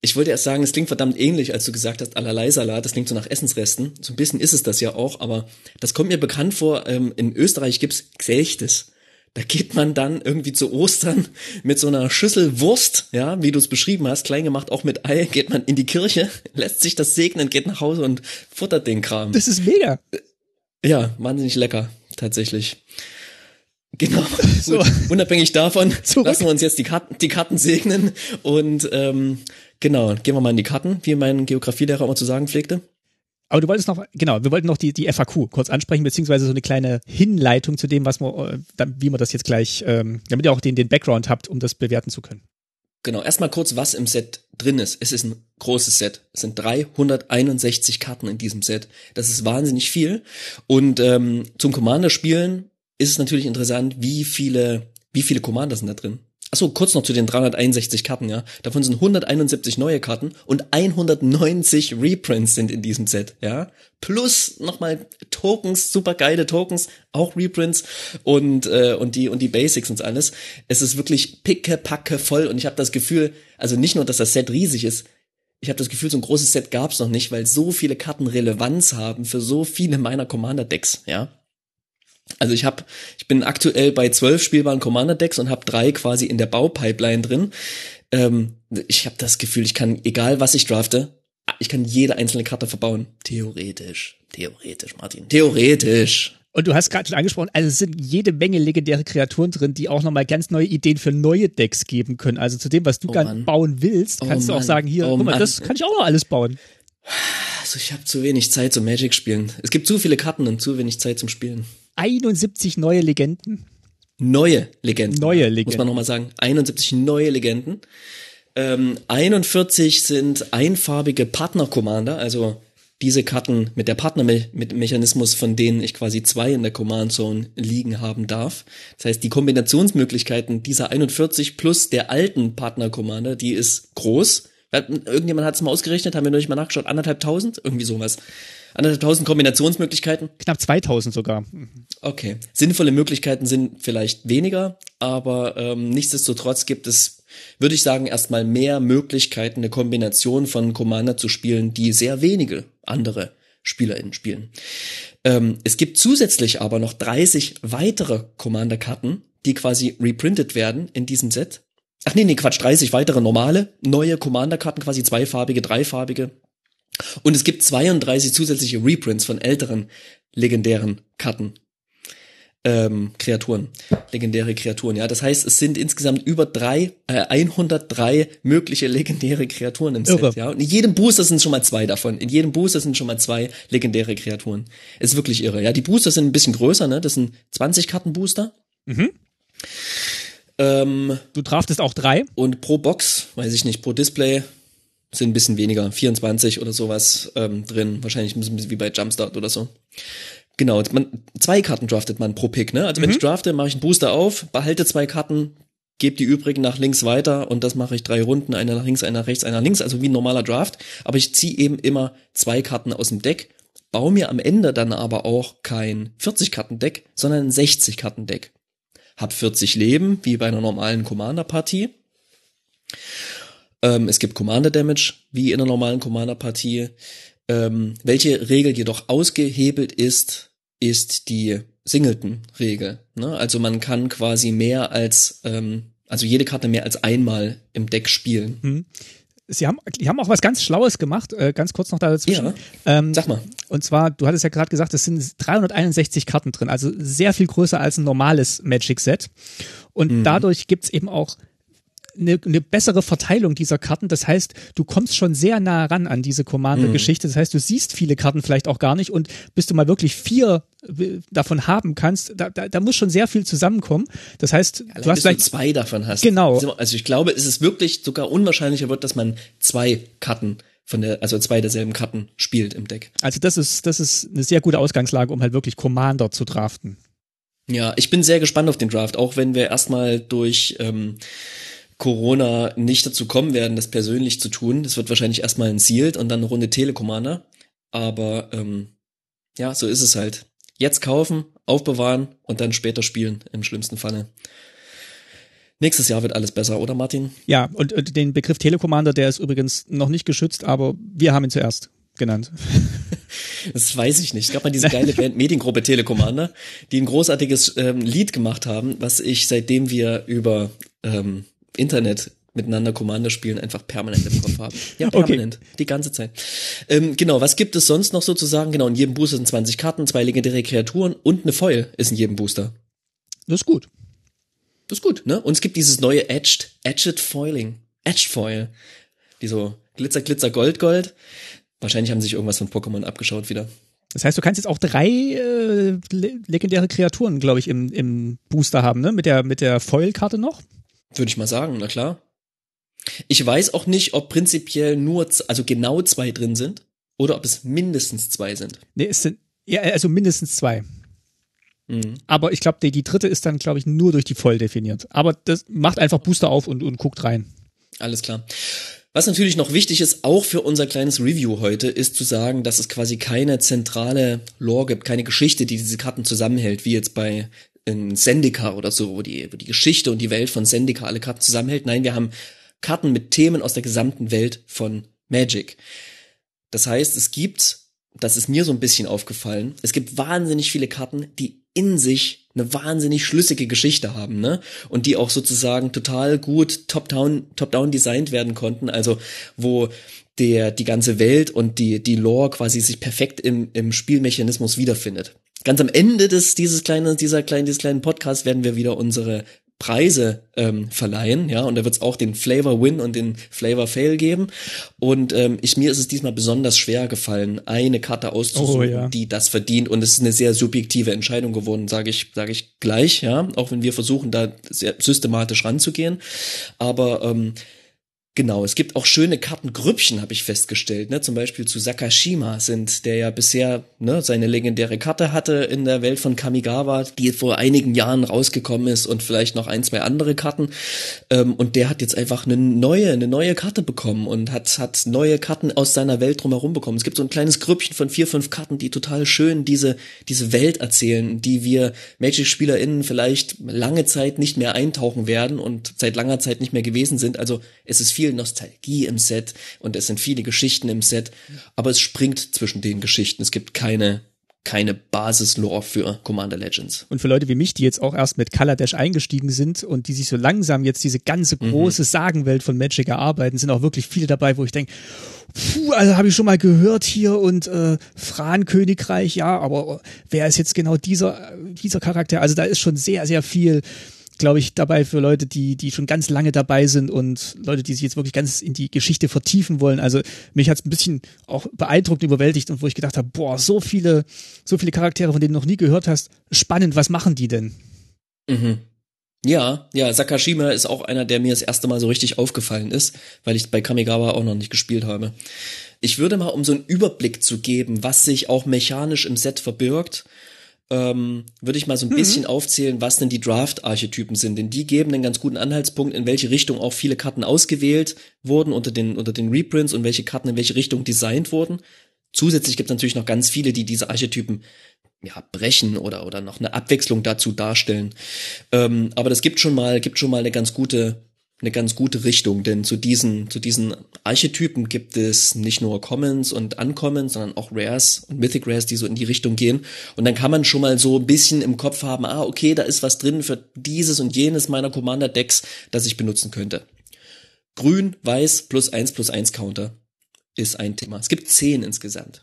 Ich wollte erst sagen, es klingt verdammt ähnlich, als du gesagt hast, allerlei Salat. Das klingt so nach Essensresten. So ein bisschen ist es das ja auch, aber das kommt mir bekannt vor. Ähm, in Österreich gibt's Gselchtes. Da geht man dann irgendwie zu Ostern mit so einer Schüssel Wurst, ja, wie du es beschrieben hast, klein gemacht, auch mit Ei, geht man in die Kirche, lässt sich das segnen, geht nach Hause und futtert den Kram. Das ist mega. Ja, wahnsinnig lecker, tatsächlich. Genau. So. Unabhängig davon Zurück. lassen wir uns jetzt die Karten, die Karten segnen und ähm, genau, gehen wir mal in die Karten, wie mein Geografielehrer immer zu sagen pflegte. Aber du wolltest noch, genau, wir wollten noch die, die FAQ kurz ansprechen, beziehungsweise so eine kleine Hinleitung zu dem, was man, äh, wie man das jetzt gleich, ähm, damit ihr auch den, den Background habt, um das bewerten zu können. Genau, erstmal kurz, was im Set drin ist. Es ist ein großes Set. Es sind 361 Karten in diesem Set. Das ist wahnsinnig viel. Und ähm, zum Commander-Spielen ist es natürlich interessant, wie viele, wie viele Commander sind da drin. Achso, kurz noch zu den 361 Karten, ja. Davon sind 171 neue Karten und 190 Reprints sind in diesem Set, ja. Plus nochmal Tokens, super geile Tokens, auch Reprints und äh, und die und die Basics und alles. Es ist wirklich picke packe voll und ich habe das Gefühl, also nicht nur, dass das Set riesig ist, ich habe das Gefühl, so ein großes Set gab's noch nicht, weil so viele Karten Relevanz haben für so viele meiner Commander Decks, ja. Also ich habe, ich bin aktuell bei zwölf spielbaren Commander Decks und habe drei quasi in der Baupipeline drin. Ähm, ich habe das Gefühl, ich kann, egal was ich drafte, ich kann jede einzelne Karte verbauen. Theoretisch, theoretisch, Martin, theoretisch. Und du hast gerade schon angesprochen, also es sind jede Menge legendäre Kreaturen drin, die auch nochmal ganz neue Ideen für neue Decks geben können. Also zu dem, was du Oh gerne Mann. bauen willst, Oh kannst du auch Mann. sagen, hier, Oh guck mal, Mann. das kann ich auch noch alles bauen. Also ich habe zu wenig Zeit zum Magic spielen. Es gibt zu viele Karten und zu wenig Zeit zum Spielen. 71 neue Legenden. Neue Legenden. Neue Muss Legenden. man nochmal sagen. 71 neue Legenden. Ähm, 41 sind einfarbige Partner-Commander, also diese Karten mit der Partnermechanismus, von denen ich quasi zwei in der Command Zone liegen haben darf. Das heißt, die Kombinationsmöglichkeiten dieser 41 plus der alten Partner-Commander, die ist groß. Irgendjemand hat es mal ausgerechnet, haben wir noch nicht mal nachgeschaut, anderthalb tausend, irgendwie sowas. Anderthalb tausend Kombinationsmöglichkeiten. Knapp 2000 sogar. Okay. Sinnvolle Möglichkeiten sind vielleicht weniger, aber ähm, nichtsdestotrotz gibt es, würde ich sagen, erstmal mehr Möglichkeiten, eine Kombination von Commander zu spielen, die sehr wenige andere SpielerInnen spielen. Ähm, es gibt zusätzlich aber noch 30 weitere Commander-Karten, die quasi reprintet werden in diesem Set. Ach nee, nee, Quatsch, 30 weitere normale, neue Commander-Karten, quasi zweifarbige, dreifarbige. Und es gibt 32 zusätzliche Reprints von älteren legendären Karten. Ähm, Kreaturen, legendäre Kreaturen, ja. Das heißt, es sind insgesamt über drei, äh, 103 mögliche legendäre Kreaturen im Irre. Set, ja. Und in jedem Booster sind schon mal zwei davon. In jedem Booster sind schon mal zwei legendäre Kreaturen. Ist wirklich irre, ja. Die Booster sind ein bisschen größer, ne. Das sind 20 Karten Booster. Mhm. Ähm, Du draftest auch drei. und pro Box, weiß ich nicht, pro Display sind ein bisschen weniger, 24 oder sowas ähm, drin. Wahrscheinlich ein bisschen wie bei Jumpstart oder so. Genau, man, zwei Karten draftet man pro Pick, ne? Also wenn ich drafte, mache ich einen Booster auf, behalte zwei Karten, gebe die übrigen nach links weiter und das mache ich drei Runden, einer nach links, einer nach rechts, einer nach links, also wie ein normaler Draft. Aber ich ziehe eben immer zwei Karten aus dem Deck, baue mir am Ende dann aber auch kein 40-Karten-Deck, sondern ein 60-Karten-Deck. hab 40 Leben, wie bei einer normalen Commander-Partie. Ähm, es gibt Commander Damage, wie in einer normalen Commander-Partie. Ähm, welche Regel jedoch ausgehebelt ist, ist die Singleton-Regel. Ne? Also man kann quasi mehr als, ähm, also jede Karte mehr als einmal im Deck spielen. Hm. Sie haben, die haben auch was ganz Schlaues gemacht, äh, ganz kurz noch dazwischen. Ja. Ähm, Sag mal. Und zwar, du hattest ja gerade gesagt, es sind 361 Karten drin, also sehr viel größer als ein normales Magic-Set. Und Mhm. dadurch gibt's eben auch eine, eine bessere Verteilung dieser Karten. Das heißt, du kommst schon sehr nah ran an diese Commander-Geschichte. Das heißt, du siehst viele Karten vielleicht auch gar nicht und bis du mal wirklich vier äh, davon haben kannst, da, da, da muss schon sehr viel zusammenkommen. Das heißt, Allein du hast bis du vielleicht zwei davon hast. Genau. Also ich glaube, es ist wirklich sogar unwahrscheinlicher wird, dass man zwei Karten von der, also zwei derselben Karten spielt im Deck. Also das ist, das ist eine sehr gute Ausgangslage, um halt wirklich Commander zu draften. Ja, ich bin sehr gespannt auf den Draft, auch wenn wir erstmal durch ähm, Corona nicht dazu kommen werden, das persönlich zu tun. Das wird wahrscheinlich erstmal ein Sealed und dann eine Runde Telecommander. Aber ähm, ja, so ist es halt. Jetzt kaufen, aufbewahren und dann später spielen, im schlimmsten Falle. Nächstes Jahr wird alles besser, oder Martin? Ja, und, und den Begriff Telecommander, der ist übrigens noch nicht geschützt, aber wir haben ihn zuerst genannt. Das weiß ich nicht. Es gab mal diese geile Band Mediengruppe Telecommander, die ein großartiges ähm, Lied gemacht haben, was ich seitdem wir über ähm, Internet miteinander Commander spielen, einfach permanent im Kopf habe. Ja, Okay. permanent. Die ganze Zeit. Ähm, genau, was gibt es sonst noch sozusagen? Genau, in jedem Booster sind 20 Karten, zwei legendäre Kreaturen und eine Foil ist in jedem Booster. Das ist gut. Das ist gut, ne? Und es gibt dieses neue Edged, Edged Foiling. Edged Foil. Die so Glitzer, Glitzer, Gold, Gold. Wahrscheinlich haben sich irgendwas von Pokémon abgeschaut wieder. Das heißt, du kannst jetzt auch drei äh, le legendäre Kreaturen, glaube ich, im, im Booster haben, ne? Mit der, mit der Foil-Karte noch. Würde ich mal sagen, na klar. Ich weiß auch nicht, ob prinzipiell nur, also genau zwei drin sind oder ob es mindestens zwei sind. Nee, es sind, ja, also mindestens zwei. Mhm. Aber ich glaube, die, die dritte ist dann, glaube ich, nur durch die Foil definiert. Aber das macht einfach Booster auf und, und guckt rein. Alles klar. Was natürlich noch wichtig ist, auch für unser kleines Review heute, ist zu sagen, dass es quasi keine zentrale Lore gibt, keine Geschichte, die diese Karten zusammenhält, wie jetzt bei in Zendika oder so, wo die, wo die Geschichte und die Welt von Zendika alle Karten zusammenhält. Nein, wir haben Karten mit Themen aus der gesamten Welt von Magic. Das heißt, es gibt, das ist mir so ein bisschen aufgefallen, es gibt wahnsinnig viele Karten, die in sich eine wahnsinnig schlüssige Geschichte haben, ne? Und die auch sozusagen total gut top-down, top-down designt werden konnten, also wo der, die ganze Welt und die, die Lore quasi sich perfekt im, im Spielmechanismus wiederfindet. Ganz am Ende des, dieses kleine, dieser kleinen, dieses kleinen Podcasts werden wir wieder unsere Preise ähm, verleihen, ja, und da wird es auch den Flavor Win und den Flavor Fail geben. Und ähm, ich mir ist es diesmal besonders schwer gefallen, eine Karte auszusuchen, Oh, ja. die das verdient. Und es ist eine sehr subjektive Entscheidung geworden, sage ich, sage ich gleich, ja, auch wenn wir versuchen, da sehr systematisch ranzugehen. Aber ähm, Genau, es gibt auch schöne Kartengrüppchen, habe ich festgestellt. Ne? Zum Beispiel zu Sakashima sind, der ja bisher ne, seine legendäre Karte hatte in der Welt von Kamigawa, die vor einigen Jahren rausgekommen ist und vielleicht noch ein, zwei andere Karten. Ähm, und der hat jetzt einfach eine neue, eine neue Karte bekommen und hat, hat neue Karten aus seiner Welt drumherum bekommen. Es gibt so ein kleines Grüppchen von vier, fünf Karten, die total schön diese, diese Welt erzählen, die wir Magic-SpielerInnen vielleicht lange Zeit nicht mehr eintauchen werden und seit langer Zeit nicht mehr gewesen sind. Also es ist viel Nostalgie im Set und es sind viele Geschichten im Set, aber es springt zwischen den Geschichten. Es gibt keine, keine Basis-Lore für Commander Legends. Und für Leute wie mich, die jetzt auch erst mit Kaladesh eingestiegen sind und die sich so langsam jetzt diese ganze große Sagenwelt von Magic erarbeiten, sind auch wirklich viele dabei, wo ich denke, puh, also habe ich schon mal gehört hier und äh, Fran-Königreich, ja, aber wer ist jetzt genau dieser, dieser Charakter? Also da ist schon sehr, sehr viel glaube ich, dabei für Leute, die, die schon ganz lange dabei sind und Leute, die sich jetzt wirklich ganz in die Geschichte vertiefen wollen. Also mich hat es ein bisschen auch beeindruckt, überwältigt und wo ich gedacht habe, boah, so viele, so viele Charaktere, von denen du noch nie gehört hast, spannend, was machen die denn? Mhm. Ja, ja, Sakashima ist auch einer, der mir das erste Mal so richtig aufgefallen ist, weil ich bei Kamigawa auch noch nicht gespielt habe. Ich würde mal, um so einen Überblick zu geben, was sich auch mechanisch im Set verbirgt, ähm, würde ich mal so ein bisschen aufzählen, was denn die Draft-Archetypen sind, denn die geben einen ganz guten Anhaltspunkt, in welche Richtung auch viele Karten ausgewählt wurden unter den, unter den Reprints und welche Karten in welche Richtung designt wurden. Zusätzlich gibt es natürlich noch ganz viele, die diese Archetypen ja, brechen oder, oder noch eine Abwechslung dazu darstellen. Ähm, aber das gibt schon mal, gibt schon mal eine ganz gute, eine ganz gute Richtung, denn zu diesen, zu diesen Archetypen gibt es nicht nur Commons und Uncommons, sondern auch Rares und Mythic Rares, die so in die Richtung gehen. Und dann kann man schon mal so ein bisschen im Kopf haben, ah, okay, da ist was drin für dieses und jenes meiner Commander-Decks, das ich benutzen könnte. Grün, Weiß plus eins plus eins Counter ist ein Thema. Es gibt zehn insgesamt.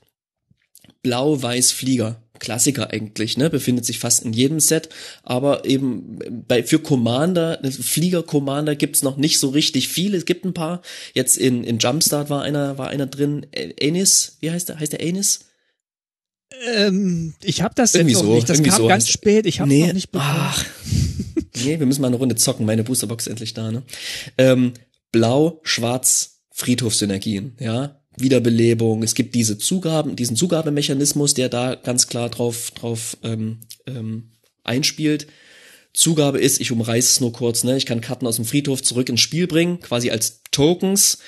Blau, Weiß, Flieger Klassiker eigentlich, ne, befindet sich fast in jedem Set, aber eben bei für Commander, Flieger Commander gibt's noch nicht so richtig viele, es gibt ein paar. Jetzt in in Jumpstart war einer war einer drin, Anis, wie heißt der? Heißt der Anis? Ähm, ich habe das irgendwie so, nicht. Das kam so ganz spät. Ich habe nee, noch nicht bekommen. Ach, nee, wir müssen mal eine Runde zocken. Meine Boosterbox ist endlich da. Ne? Ähm, Blau, Schwarz, Friedhofsynergien. Ja, Wiederbelebung. Es gibt diese Zugaben, diesen Zugabemechanismus, der da ganz klar drauf, drauf ähm, ähm, einspielt. Zugabe ist, ich umreiße es nur kurz, ne? Ich kann Karten aus dem Friedhof zurück ins Spiel bringen, quasi als Tokens,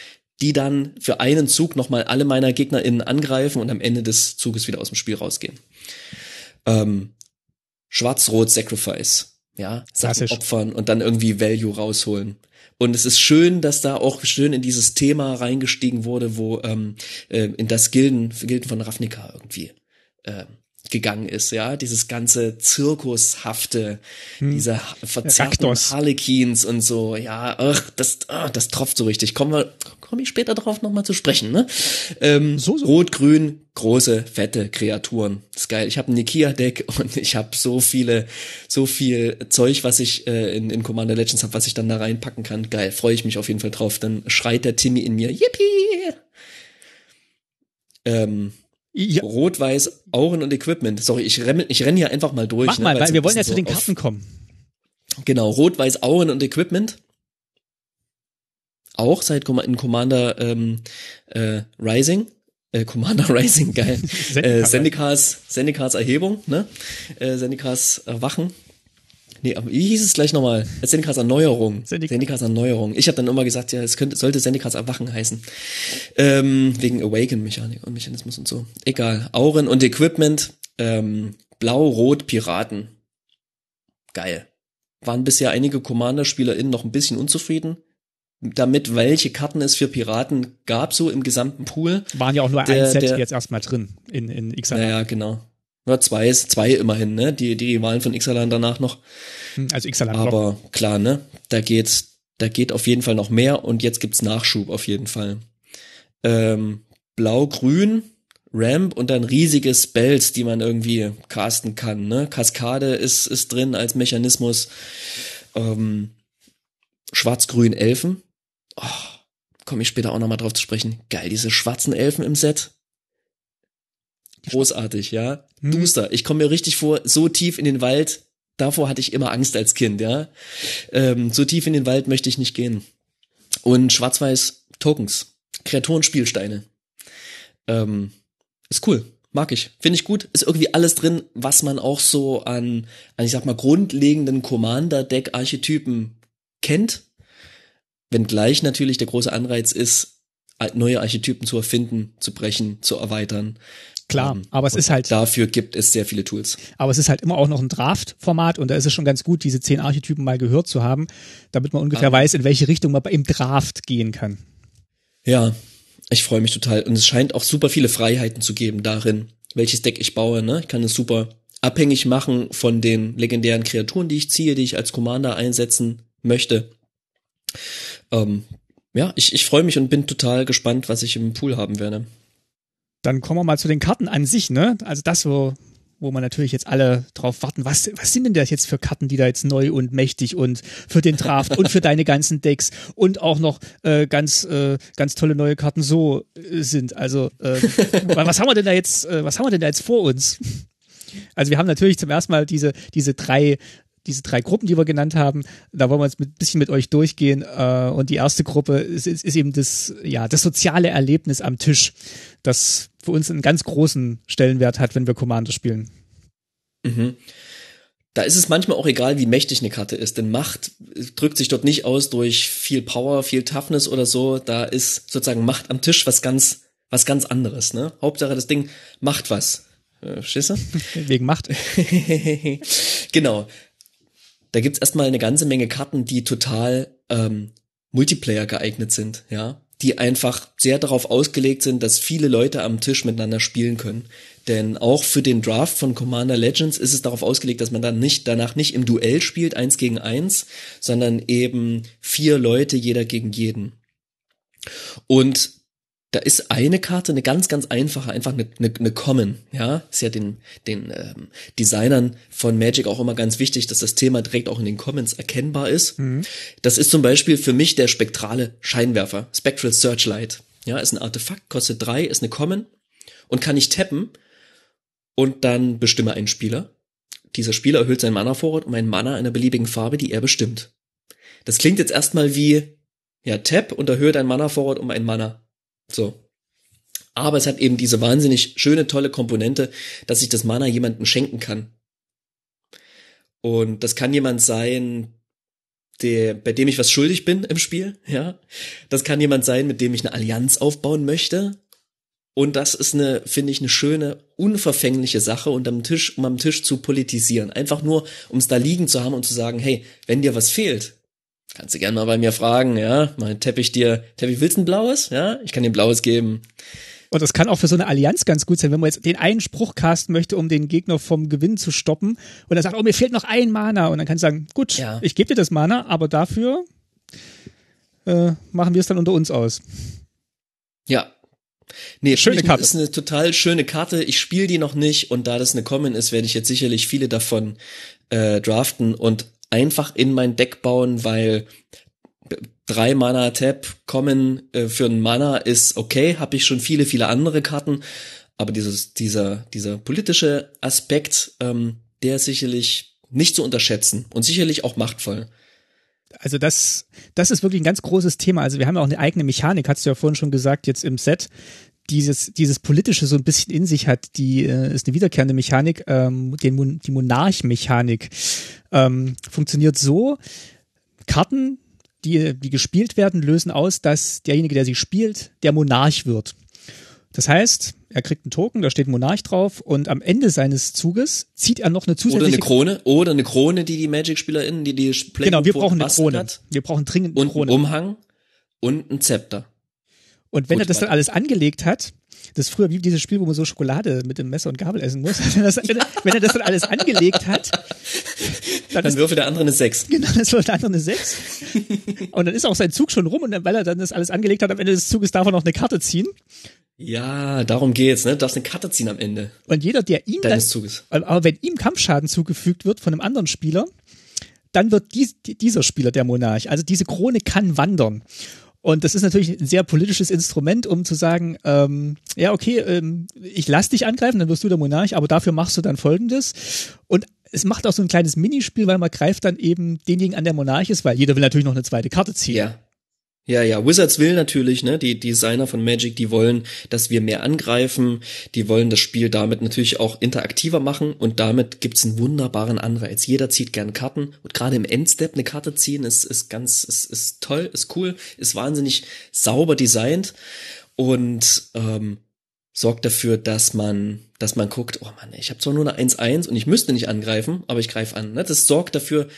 die dann für einen Zug nochmal alle meiner GegnerInnen angreifen und am Ende des Zuges wieder aus dem Spiel rausgehen. Ähm, Schwarz-Rot Sacrifice. Ja, Sachen opfern und dann irgendwie Value rausholen. Und es ist schön, dass da auch schön in dieses Thema reingestiegen wurde, wo ähm, äh, in das Gilden, Gilden von Ravnica irgendwie äh, gegangen ist, ja, dieses ganze Zirkushafte, hm. dieser verzerrten Harlequins und so, ja, ach, das, ach, das tropft so richtig. Kommen wir, komme ich später drauf nochmal zu sprechen, ne? Ähm, so, so. Rot-Grün, große, fette Kreaturen. Das ist geil. Ich habe ein Nikia-Deck und ich habe so viele, so viel Zeug, was ich äh, in, in Commander Legends habe, was ich dann da reinpacken kann. Geil, freue ich mich auf jeden Fall drauf. Dann schreit der Timmy in mir, yippie! Ähm, ja. Rot-Weiß, Auren und Equipment. Sorry, ich renne ich renn hier einfach mal durch. Mach ne, mal, weil wir wollen ja zu den Karten kommen. Genau, Rot-Weiß, Auren und Equipment. Auch seit in Commander ähm, äh, Rising. Äh, Commander Rising, geil. äh, Sendikas, Sendikas Erhebung, ne? Äh, Sendikas Erwachen. Nee, aber wie hieß es gleich nochmal? Sendikas Erneuerung. Sendik Sendikas Erneuerung. Ich habe dann immer gesagt, ja, es könnte, sollte Sendikas Erwachen heißen. Ähm, wegen Awaken-Mechanik und Mechanismus und so. Egal. Auren und Equipment. Ähm, Blau, Rot, Piraten. Geil. Waren bisher einige Commander-SpielerInnen noch ein bisschen unzufrieden damit, welche Karten es für Piraten gab, so im gesamten Pool. Waren ja auch nur der, ein Set der, jetzt erstmal drin in, in Xalan. Naja, genau. Nur zwei, zwei immerhin, ne? Die, die Wahlen von Xalan danach noch. Hm, also Xalan. Aber Block. klar, ne? Da geht's, da geht auf jeden Fall noch mehr und jetzt gibt's Nachschub auf jeden Fall. Ähm, Blau-Grün, Ramp und dann riesige Spells, die man irgendwie casten kann, ne? Kaskade ist, ist drin als Mechanismus. Ähm, Schwarz-Grün Elfen. Oh, komme ich später auch nochmal drauf zu sprechen. Geil, diese schwarzen Elfen im Set. Großartig, ja. Hm. Duster. Ich komme mir richtig vor, so tief in den Wald. Davor hatte ich immer Angst als Kind, ja. Ähm, so tief in den Wald möchte ich nicht gehen. Und schwarz-weiß Tokens. Kreaturenspielsteine. Ähm, ist cool. Mag ich. Finde ich gut. Ist irgendwie alles drin, was man auch so an, an ich sag mal, grundlegenden Commander-Deck-Archetypen kennt. Wenngleich natürlich der große Anreiz ist, neue Archetypen zu erfinden, zu brechen, zu erweitern. Klar, ähm, aber es ist halt. Dafür gibt es sehr viele Tools. Aber es ist halt immer auch noch ein Draft-Format und da ist es schon ganz gut, diese zehn Archetypen mal gehört zu haben, damit man ungefähr ah. weiß, in welche Richtung man im Draft gehen kann. Ja, ich freue mich total. Und es scheint auch super viele Freiheiten zu geben darin, welches Deck ich baue. Ne? Ich kann es super abhängig machen von den legendären Kreaturen, die ich ziehe, die ich als Commander einsetzen möchte. Ähm, ja, ich, ich freue mich und bin total gespannt, was ich im Pool haben werde. Dann kommen wir mal zu den Karten an sich, ne? Also das, wo, wo man natürlich jetzt alle drauf warten, was, was sind denn das jetzt für Karten, die da jetzt neu und mächtig und für den Draft und für deine ganzen Decks und auch noch äh, ganz, äh, ganz tolle neue Karten so äh, sind. Also äh, was haben wir denn da jetzt, äh, was haben wir denn da jetzt vor uns? Also wir haben natürlich zum ersten Mal diese, diese drei diese drei Gruppen, die wir genannt haben, da wollen wir jetzt ein bisschen mit euch durchgehen. Äh, und die erste Gruppe ist, ist, ist eben das, ja, das soziale Erlebnis am Tisch, das für uns einen ganz großen Stellenwert hat, wenn wir Commander spielen. Mhm. Da ist es manchmal auch egal, wie mächtig eine Karte ist, denn Macht drückt sich dort nicht aus durch viel Power, viel Toughness oder so. Da ist sozusagen Macht am Tisch was ganz, was ganz anderes, ne? Hauptsache das Ding macht was Äh, Schisse? Wegen Macht. genau. Da gibt's erstmal eine ganze Menge Karten, die total ähm, Multiplayer geeignet sind, ja. Die einfach sehr darauf ausgelegt sind, dass viele Leute am Tisch miteinander spielen können. Denn auch für den Draft von Commander Legends ist es darauf ausgelegt, dass man dann nicht, danach nicht im Duell spielt, eins gegen eins, sondern eben vier Leute, jeder gegen jeden. Und da ist eine Karte eine ganz, ganz einfache, einfach eine, eine, eine Common, ja. Ist ja den, den ähm, Designern von Magic auch immer ganz wichtig, dass das Thema direkt auch in den Commons erkennbar ist. Mhm. Das ist zum Beispiel für mich der spektrale Scheinwerfer, Spectral Searchlight. Ja, ist ein Artefakt, kostet drei, ist eine Common und kann ich tappen und dann bestimme einen Spieler. Dieser Spieler erhöht sein Mana-Vorrat um einen Mana einer beliebigen Farbe, die er bestimmt. Das klingt jetzt erstmal wie, ja, Tap und erhöht ein Mana-Vorrat um ein Mana. So. Aber es hat eben diese wahnsinnig schöne, tolle Komponente, dass ich das Mana jemandem schenken kann. Und das kann jemand sein, der, bei dem ich was schuldig bin im Spiel, ja. Das kann jemand sein, mit dem ich eine Allianz aufbauen möchte. Und das ist eine, finde ich, eine schöne, unverfängliche Sache und am Tisch, um am Tisch zu politisieren. Einfach nur, um es da liegen zu haben und zu sagen, hey, wenn dir was fehlt, Kannst du gerne mal bei mir fragen, ja? Mal Teppich dir, Teppich, willst du ein blaues? Ja? Ich kann dir ein blaues geben. Und das kann auch für so eine Allianz ganz gut sein, wenn man jetzt den einen Spruch casten möchte, um den Gegner vom Gewinn zu stoppen und er sagt, oh, mir fehlt noch ein Mana und dann kannst du sagen, gut, ja. ich gebe dir das Mana, aber dafür äh, machen wir es dann unter uns aus. Ja. Nee, schöne Karte. Das ist eine total schöne Karte. Ich spiele die noch nicht und da das eine Common ist, werde ich jetzt sicherlich viele davon äh, draften und einfach in mein Deck bauen, weil drei Mana Tap kommen äh, für ein Mana ist okay, habe ich schon viele, viele andere Karten, aber dieses, dieser, dieser politische Aspekt, ähm, der ist sicherlich nicht zu unterschätzen und sicherlich auch machtvoll. Also das, das ist wirklich ein ganz großes Thema. Also wir haben ja auch eine eigene Mechanik, hast du ja vorhin schon gesagt, jetzt im Set, dieses, dieses politische so ein bisschen in sich hat, die äh, ist eine wiederkehrende Mechanik, ähm, den, die Monarch-Mechanik ähm, funktioniert so, Karten, die, die gespielt werden, lösen aus, dass derjenige, der sie spielt, der Monarch wird. Das heißt, er kriegt einen Token, da steht Monarch drauf und am Ende seines Zuges zieht er noch eine zusätzliche oder eine Krone oder eine Krone, die die Magic Spielerinnen, die die Play Genau, wir brauchen eine Krone. Hat. Wir brauchen dringend eine und Krone. Einen Umhang und ein Zepter. Und wenn Gut, er das dann alles angelegt hat, das ist früher wie dieses Spiel, wo man so Schokolade mit dem Messer und Gabel essen muss. Wenn, das, wenn er das dann alles angelegt hat, dann, dann würfelt der andere eine 6. Genau, dann würfelt der andere eine 6. Und dann ist auch sein Zug schon rum und dann, weil er dann das alles angelegt hat, am Ende des Zuges darf er noch eine Karte ziehen. Ja, darum geht's, ne? Du darfst eine Karte ziehen am Ende. Und jeder, der ihm deines dann, Zuges. Aber wenn ihm Kampfschaden zugefügt wird von einem anderen Spieler, dann wird dies, dieser Spieler der Monarch. Also diese Krone kann wandern. Und das ist natürlich ein sehr politisches Instrument, um zu sagen, ähm, ja, okay, ähm, ich lass dich angreifen, dann wirst du der Monarch, aber dafür machst du dann Folgendes. Und es macht auch so ein kleines Minispiel, weil man greift dann eben denjenigen an, der Monarch ist, weil jeder will natürlich noch eine zweite Karte ziehen. Ja. Ja, ja, Wizards will natürlich, ne, die Designer von Magic, die wollen, dass wir mehr angreifen, die wollen das Spiel damit natürlich auch interaktiver machen und damit gibt's einen wunderbaren Anreiz. Jeder zieht gern Karten und gerade im Endstep eine Karte ziehen ist, ist ganz, ist, ist toll, ist cool, ist wahnsinnig sauber designt und ähm, sorgt dafür, dass man, dass man guckt, oh Mann, ich habe zwar nur eine 1-1 und ich müsste nicht angreifen, aber ich greife an. Ne? Das sorgt dafür,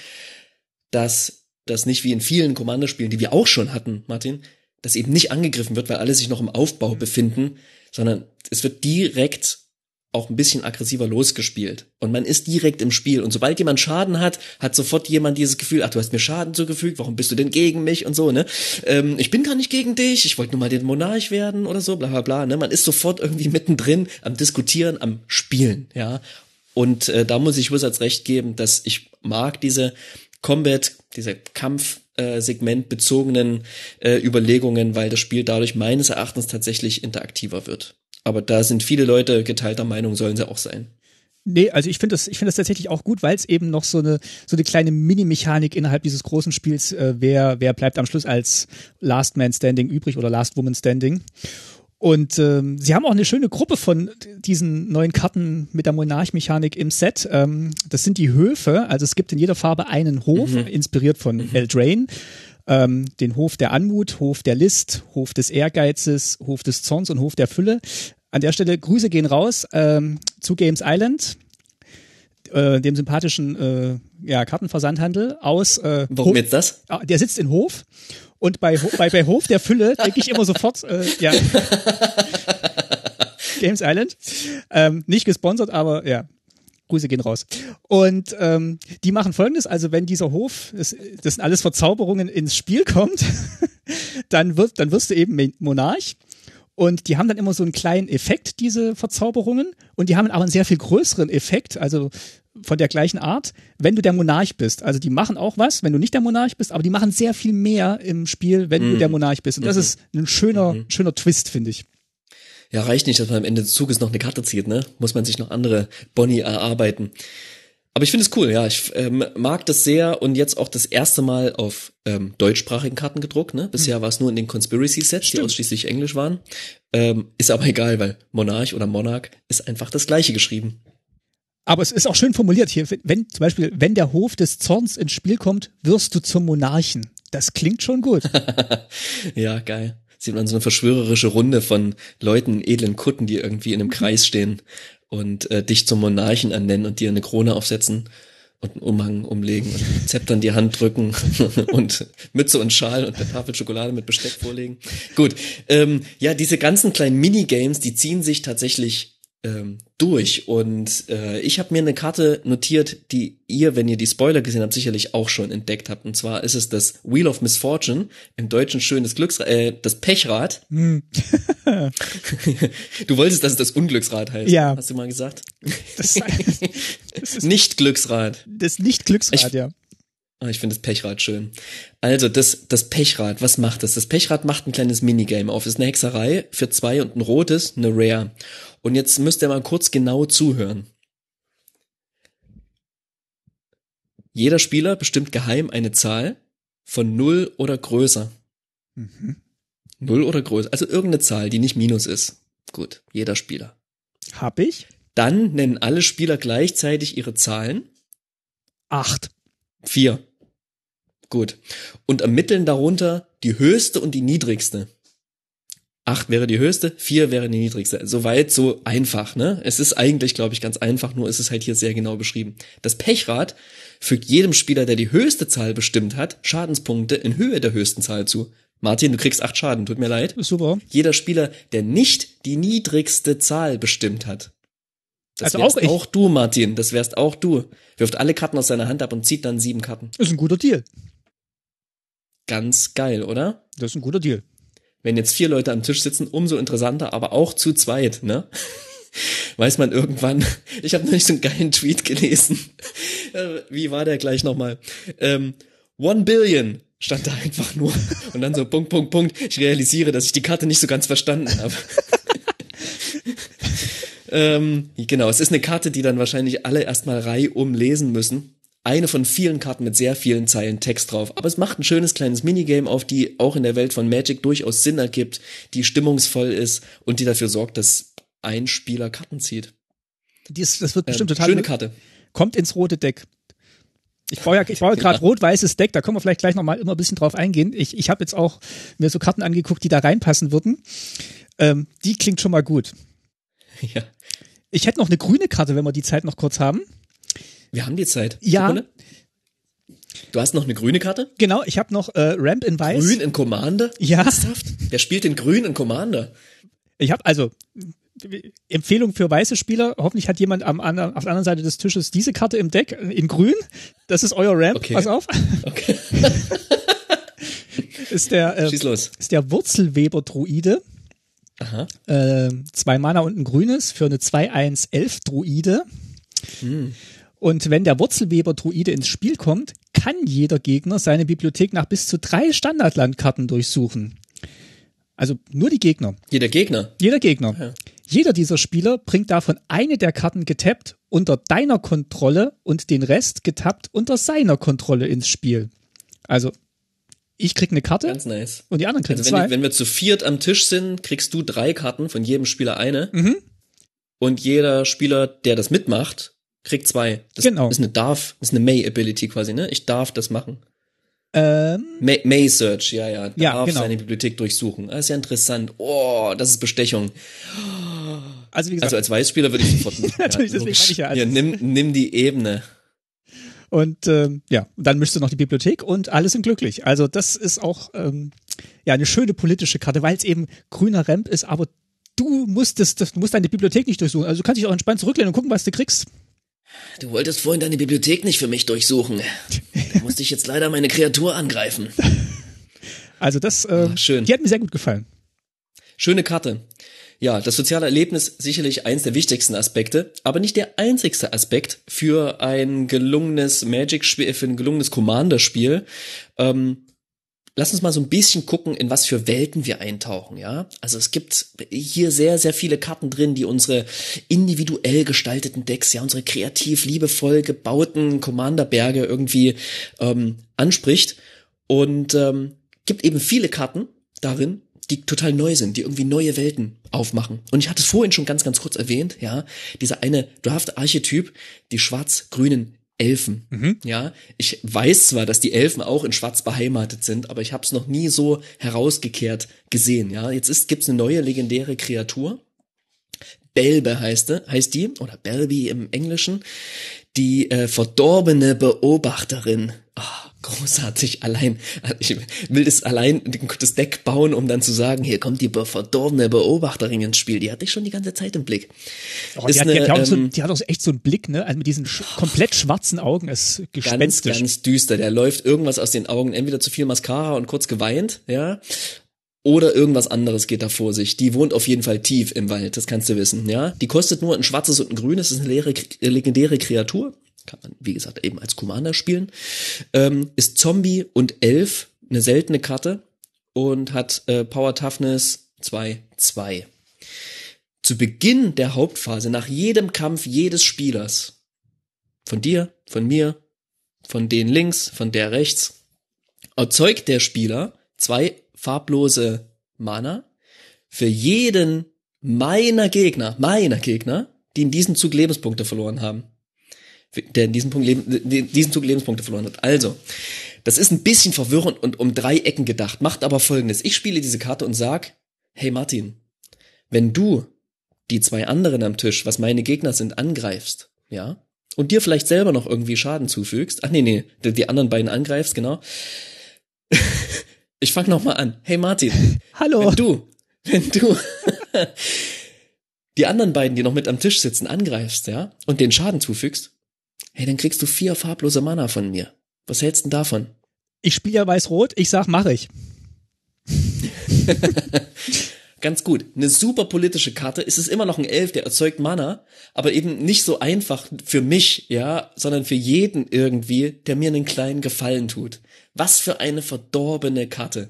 dass dass nicht wie in vielen Kommandospielen, die wir auch schon hatten, Martin, dass eben nicht angegriffen wird, weil alle sich noch im Aufbau befinden, sondern es wird direkt auch ein bisschen aggressiver losgespielt. Und man ist direkt im Spiel. Und sobald jemand Schaden hat, hat sofort jemand dieses Gefühl, ach, du hast mir Schaden zugefügt, warum bist du denn gegen mich und so, ne? Ähm, ich bin gar nicht gegen dich, ich wollte nur mal den Monarch werden oder so, bla bla bla. Ne? Man ist sofort irgendwie mittendrin am Diskutieren, am Spielen, ja. Und äh, da muss ich Wizards recht geben, dass ich mag diese Combat, dieser Kampfsegment äh, bezogenen äh, Überlegungen, weil das Spiel dadurch meines Erachtens tatsächlich interaktiver wird. Aber da sind viele Leute geteilter Meinung, sollen sie auch sein. Nee, also ich finde das, ich finde das tatsächlich auch gut, weil es eben noch so eine so eine kleine Mini-Mechanik innerhalb dieses großen Spiels, äh, wer wer bleibt am Schluss als Last Man Standing übrig oder Last Woman Standing. Und ähm, sie haben auch eine schöne Gruppe von diesen neuen Karten mit der Monarch-Mechanik im Set. Ähm, das sind die Höfe. Also es gibt in jeder Farbe einen Hof, mhm. inspiriert von mhm. Eldraine. Ähm, den Hof der Anmut, Hof der List, Hof des Ehrgeizes, Hof des Zorns und Hof der Fülle. An der Stelle Grüße gehen raus ähm, zu Games Island, äh, dem sympathischen äh, ja, Kartenversandhandel aus. Äh, Warum jetzt das? Ah, Der sitzt in Hof und bei, bei, bei Hof der Fülle denke ich immer sofort, äh, ja. Games Island. Ähm, nicht gesponsert, aber ja. Grüße gehen raus. Und ähm, die machen folgendes, also wenn dieser Hof, das, das sind alles Verzauberungen, ins Spiel kommt, dann, wird, dann wirst du eben Monarch. Und die haben dann immer so einen kleinen Effekt, diese Verzauberungen. Und die haben aber einen sehr viel größeren Effekt, also von der gleichen Art, wenn du der Monarch bist. Also die machen auch was, wenn du nicht der Monarch bist, aber die machen sehr viel mehr im Spiel, wenn du der Monarch bist. Und das ist ein schöner, schöner Twist, finde ich. Ja, reicht nicht, dass man am Ende des Zuges noch eine Karte zieht, ne? Muss man sich noch andere Boni erarbeiten. Aber ich finde es cool, ja. Ich ähm, mag das sehr und jetzt auch das erste Mal auf ähm, deutschsprachigen Karten gedruckt, ne? Bisher war es nur in den Conspiracy-Sets, die ausschließlich Englisch waren. Ähm, ist aber egal, weil Monarch oder Monarch ist einfach das gleiche geschrieben. Aber es ist auch schön formuliert hier. Wenn zum Beispiel, wenn der Hof des Zorns ins Spiel kommt, wirst du zum Monarchen. Das klingt schon gut. Ja, geil. Sieht man so eine verschwörerische Runde von Leuten in edlen Kutten, die irgendwie in einem Kreis stehen und äh, dich zum Monarchen annennen und dir eine Krone aufsetzen und einen Umhang umlegen und Zepter in die Hand drücken und Mütze und Schal und eine Tafel Schokolade mit Besteck vorlegen. Gut, ähm, ja, diese ganzen kleinen Minigames, die ziehen sich tatsächlich ähm, durch und äh, ich habe mir eine Karte notiert, die ihr, wenn ihr die Spoiler gesehen habt, sicherlich auch schon entdeckt habt. Und zwar ist es das Wheel of Misfortune, im Deutschen schön das Glücksrad, äh, das Pechrad. du wolltest, dass es das Unglücksrad heißt. Ja. Hast du mal gesagt? Das, das ist Nicht Glücksrad. das Nicht-Glücksrad, Ich- ja. Ah, ich finde das Pechrad schön. Also das, das Pechrad, was macht das? Das Pechrad macht ein kleines Minigame auf. Ist eine Hexerei für zwei und ein rotes, eine Rare. Und jetzt müsst ihr mal kurz genau zuhören. Jeder Spieler bestimmt geheim eine Zahl von null oder größer. Null oder größer. Also irgendeine Zahl, die nicht Minus ist. Gut, jeder Spieler. Hab ich? Dann nennen alle Spieler gleichzeitig ihre Zahlen. Acht. Vier. Gut. Und ermitteln darunter die höchste und die niedrigste. Acht wäre die höchste, vier wäre die niedrigste. Soweit so einfach, ne? Es ist eigentlich, glaube ich, ganz einfach, nur ist es halt hier sehr genau beschrieben. Das Pechrad fügt jedem Spieler, der die höchste Zahl bestimmt hat, Schadenspunkte in Höhe der höchsten Zahl zu. Martin, du kriegst acht Schaden, tut mir leid. Super. Jeder Spieler, der nicht die niedrigste Zahl bestimmt hat. Das Also wärst auch ich. auch du, Martin. Das wärst auch du. Wirft alle Karten aus seiner Hand ab und zieht dann sieben Karten. Ist ein guter Deal. Ganz geil, oder? Das ist ein guter Deal. Wenn jetzt vier Leute am Tisch sitzen, umso interessanter, aber auch zu zweit, ne? Weiß man irgendwann, ich habe neulich so einen geilen Tweet gelesen. Wie war der gleich nochmal? Ähm, One Billion stand da einfach nur. Und dann so Punkt, Punkt, Punkt. Ich realisiere, dass ich die Karte nicht so ganz verstanden habe. ähm, genau, es ist eine Karte, die dann wahrscheinlich alle erstmal reihum lesen müssen. Eine von vielen Karten mit sehr vielen Zeilen Text drauf. Aber es macht ein schönes kleines Minigame auf, die auch in der Welt von Magic durchaus Sinn ergibt, die stimmungsvoll ist und die dafür sorgt, dass ein Spieler Karten zieht. Dies, das wird Ähm, bestimmt total schöne Karte. kommt ins rote Deck. Ich brauche ja, ich brauche gerade rot-weißes Deck, da können wir vielleicht gleich nochmal immer ein bisschen drauf eingehen. Ich, ich habe jetzt auch mir so Karten angeguckt, die da reinpassen würden. Ähm, die klingt schon mal gut. Ja. Ich hätte noch eine grüne Karte, wenn wir die Zeit noch kurz haben. Wir haben die Zeit. Ja. Sekunde. Du hast noch eine grüne Karte? Genau, ich habe noch äh, Ramp in Weiß. Grün in Commander? Ja. Ernsthaft? Wer spielt den Grün in Commander? Ich habe also Empfehlung für weiße Spieler. Hoffentlich hat jemand am anderen, auf der anderen Seite des Tisches diese Karte im Deck in grün. Das ist euer Ramp. Okay. Pass auf. Okay. Ist der, äh, Schieß los. ist der Wurzelweber-Druide. Aha. äh, zwei Mana und ein grünes für eine 2-1-11 Druide. Und wenn der Wurzelweber-Druide ins Spiel kommt, kann jeder Gegner seine Bibliothek nach bis zu drei Standardlandkarten durchsuchen. Also nur die Gegner. Jeder Gegner. Jeder Gegner. Ja. Jeder dieser Spieler bringt davon eine der Karten getappt unter deiner Kontrolle und den Rest getappt unter seiner Kontrolle ins Spiel. Also ich krieg eine Karte Ganz nice. und die anderen kriegen Also wenn, zwei. wenn wir zu viert am Tisch sind, kriegst du drei Karten, von jedem Spieler eine. Mhm. Und jeder Spieler, der das mitmacht, kriegt zwei. Das Genau. ist eine Darf, das ist eine May-Ability quasi, ne? Ich darf das machen. ähm, May, May Search, ja, ja. Darf Ja, genau. seine Bibliothek durchsuchen. Das ist ja interessant. Oh, das ist Bestechung. also wie gesagt. Also als Weißspieler würde ich sofort. Natürlich, ja, deswegen ich ja. Also ja nimm, nimm die Ebene. Und ähm, ja, dann müsste du noch die Bibliothek und alle sind glücklich. Also das ist auch ähm, ja eine schöne politische Karte, weil es eben grüner Ramp ist, aber du musst das, du musst deine Bibliothek nicht durchsuchen. Also du kannst dich auch entspannt zurücklehnen und gucken, was du kriegst. Du wolltest vorhin deine Bibliothek nicht für mich durchsuchen. Da musste ich jetzt leider meine Kreatur angreifen. Also das, äh, Ach, schön. die hat mir sehr gut gefallen. Schöne Karte. Ja, das soziale Erlebnis sicherlich eins der wichtigsten Aspekte, aber nicht der einzigste Aspekt für ein gelungenes Magic-Spiel, für ein gelungenes Commander-Spiel. Ähm, lass uns mal so ein bisschen gucken, in was für Welten wir eintauchen, ja? Also es gibt hier sehr, sehr viele Karten drin, die unsere individuell gestalteten Decks, ja, unsere kreativ, liebevoll gebauten Commanderberge irgendwie ähm, anspricht. Und ähm, gibt eben viele Karten darin, die total neu sind, die irgendwie neue Welten aufmachen. Und ich hatte es vorhin schon ganz, ganz kurz erwähnt, ja, dieser eine Draft-Archetyp, die schwarz-grünen Elfen. Mhm. Ja, ich weiß zwar, dass die Elfen auch in Schwarz beheimatet sind, aber ich habe es noch nie so herausgekehrt gesehen. Ja, jetzt ist gibt's eine neue legendäre Kreatur. Belbe heißt, heißt die oder Belby im Englischen, die äh, verdorbene Beobachterin. Oh, großartig allein. Ich will das allein das Deck bauen, um dann zu sagen, hier kommt die verdorbene Beobachterin ins Spiel. Die hatte ich schon die ganze Zeit im Blick. Oh, die, hat, eine, die, hat so, ähm, die, hat, auch echt so einen Blick, ne? Also mit diesen sch komplett schwarzen Augen, ist gespenstisch. Ganz, ganz düster. Der läuft irgendwas aus den Augen, entweder zu viel Mascara und kurz geweint, ja. Oder irgendwas anderes geht da vor sich. Die wohnt auf jeden Fall tief im Wald, das kannst du wissen, ja. Die kostet nur ein schwarzes und ein grünes, das ist eine leere, legendäre Kreatur kann man, wie gesagt, eben als Commander spielen, ähm, ist Zombie und Elf eine seltene Karte und hat äh, Power Toughness 2, 2. Zu Beginn der Hauptphase, nach jedem Kampf jedes Spielers, von dir, von mir, von den links, von der rechts, erzeugt der Spieler zwei farblose Mana für jeden meiner Gegner, meiner Gegner, die in diesem Zug Lebenspunkte verloren haben der in diesem Punkt Leben, diesen Zug Lebenspunkte verloren hat. Also, das ist ein bisschen verwirrend und um drei Ecken gedacht. Macht aber folgendes. Ich spiele diese Karte und sag, hey Martin, wenn du die zwei anderen am Tisch, was meine Gegner sind, angreifst, ja, und dir vielleicht selber noch irgendwie Schaden zufügst, ach nee, nee, die anderen beiden angreifst, genau. ich fang noch mal an. Hey Martin. Hallo. Wenn du, wenn du die anderen beiden, die noch mit am Tisch sitzen, angreifst, ja, und den Schaden zufügst, hey, dann kriegst du vier farblose Mana von mir. Was hältst du davon? Ich spiele ja weiß-rot, ich sag, mach ich. Ganz gut. Eine super politische Karte. Es ist immer noch ein Elf, der erzeugt Mana, aber eben nicht so einfach für mich, ja, sondern für jeden irgendwie, der mir einen kleinen Gefallen tut. Was für eine verdorbene Karte.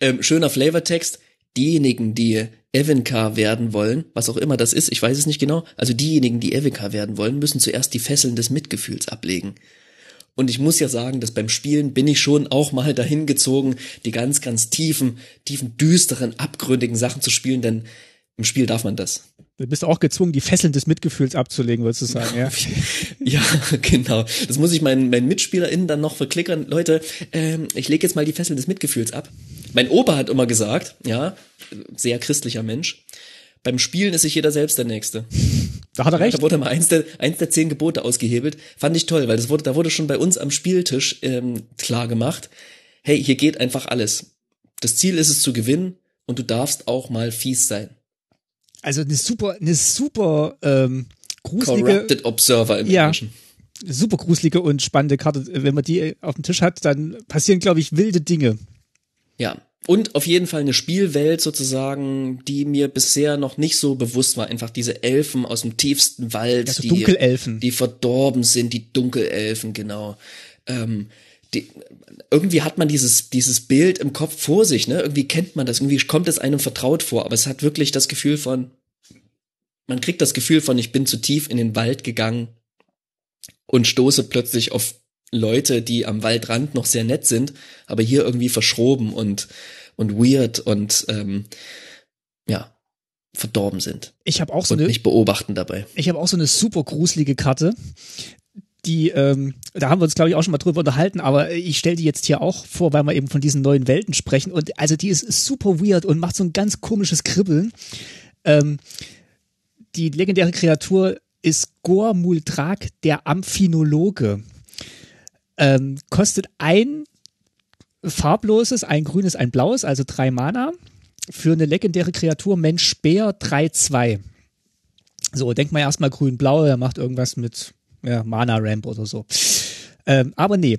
Ähm, schöner Flavortext diejenigen, die Evenka werden wollen, was auch immer das ist, ich weiß es nicht genau, also diejenigen, die Evenka werden wollen, müssen zuerst die Fesseln des Mitgefühls ablegen. Und ich muss ja sagen, dass beim Spielen bin ich schon auch mal dahin gezogen, die ganz, ganz tiefen, tiefen, düsteren, abgründigen Sachen zu spielen, denn im Spiel darf man das. Du bist auch gezwungen, die Fesseln des Mitgefühls abzulegen, würdest du sagen, ja? ja, genau. Das muss ich meinen, meinen MitspielerInnen dann noch verklickern. Leute, ähm, ich lege jetzt mal die Fesseln des Mitgefühls ab. Mein Opa hat immer gesagt, ja, sehr christlicher Mensch, beim Spielen ist sich jeder selbst der Nächste. Da hat er recht. Da wurde mal eins der, eins der zehn Gebote ausgehebelt. Fand ich toll, weil das wurde, da wurde schon bei uns am Spieltisch ähm, klar gemacht, hey, hier geht einfach alles. Das Ziel ist es zu gewinnen und du darfst auch mal fies sein. Also eine super, eine super ähm, gruselige. Corrupted Observer im ja. Englischen super gruselige und spannende Karte. Wenn man die auf dem Tisch hat, dann passieren, glaube ich, wilde Dinge. Ja, und auf jeden Fall eine Spielwelt sozusagen, die mir bisher noch nicht so bewusst war. Einfach diese Elfen aus dem tiefsten Wald, also die, Dunkelelfen. die verdorben sind, die Dunkelelfen, genau. Ähm, die, irgendwie hat man dieses, dieses Bild im Kopf vor sich, ne? Irgendwie kennt man das, irgendwie kommt es einem vertraut vor, aber es hat wirklich das Gefühl von, man kriegt das Gefühl von, ich bin zu tief in den Wald gegangen und stoße plötzlich auf Leute, die am Waldrand noch sehr nett sind, aber hier irgendwie verschroben und und weird und ähm, ja verdorben sind. Ich habe auch so und eine nicht beobachten dabei. Ich habe auch so eine super gruselige Karte. Die, ähm, da haben wir uns, glaube ich, auch schon mal drüber unterhalten, aber ich stelle die jetzt hier auch vor, weil wir eben von diesen neuen Welten sprechen. Und also die ist super weird und macht so ein ganz komisches Kribbeln. Ähm, die legendäre Kreatur ist Gor Muldrak, der Amphinologe. Ähm, kostet ein farbloses, ein grünes, ein blaues, also drei Mana. Für eine legendäre Kreatur Mensch Bär 3-2. So, denkt mal erstmal grün-blau, er macht irgendwas mit ja, Mana-Ramp oder so. Ähm, aber nee,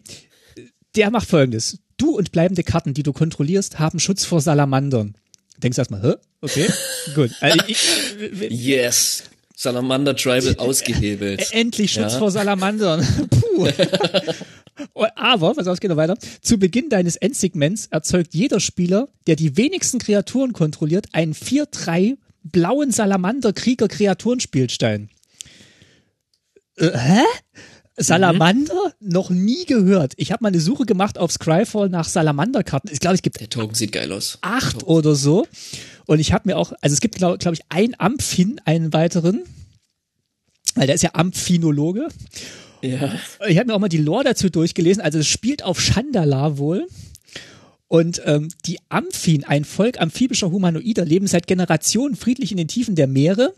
der macht folgendes. Du und bleibende Karten, die du kontrollierst, haben Schutz vor Salamandern. Denkst erstmal, hä? Okay, gut. Also ich, yes. Salamander Tribal ausgehebelt. Endlich Schutz ja. vor Salamandern. Puh. Aber, pass auf, es geht noch weiter. Zu Beginn deines Endsegments erzeugt jeder Spieler, der die wenigsten Kreaturen kontrolliert, einen 4-3 blauen Salamander-Krieger-Kreaturenspielstein. Äh, hä? Salamander? Mhm. Noch nie gehört. Ich habe mal eine Suche gemacht auf Scryfall nach Salamander-Karten. Ich glaube, es gibt. Der Token sieht geil aus. Acht oder so. Und ich habe mir auch, also es gibt, glaube glaub ich, ein Amphin, einen weiteren. Weil der ist ja Amphinologe. Ja. Ich habe mir auch mal die Lore dazu durchgelesen. Also es spielt auf Chandala wohl. Und ähm, die Amphin, ein Volk amphibischer Humanoider, leben seit Generationen friedlich in den Tiefen der Meere.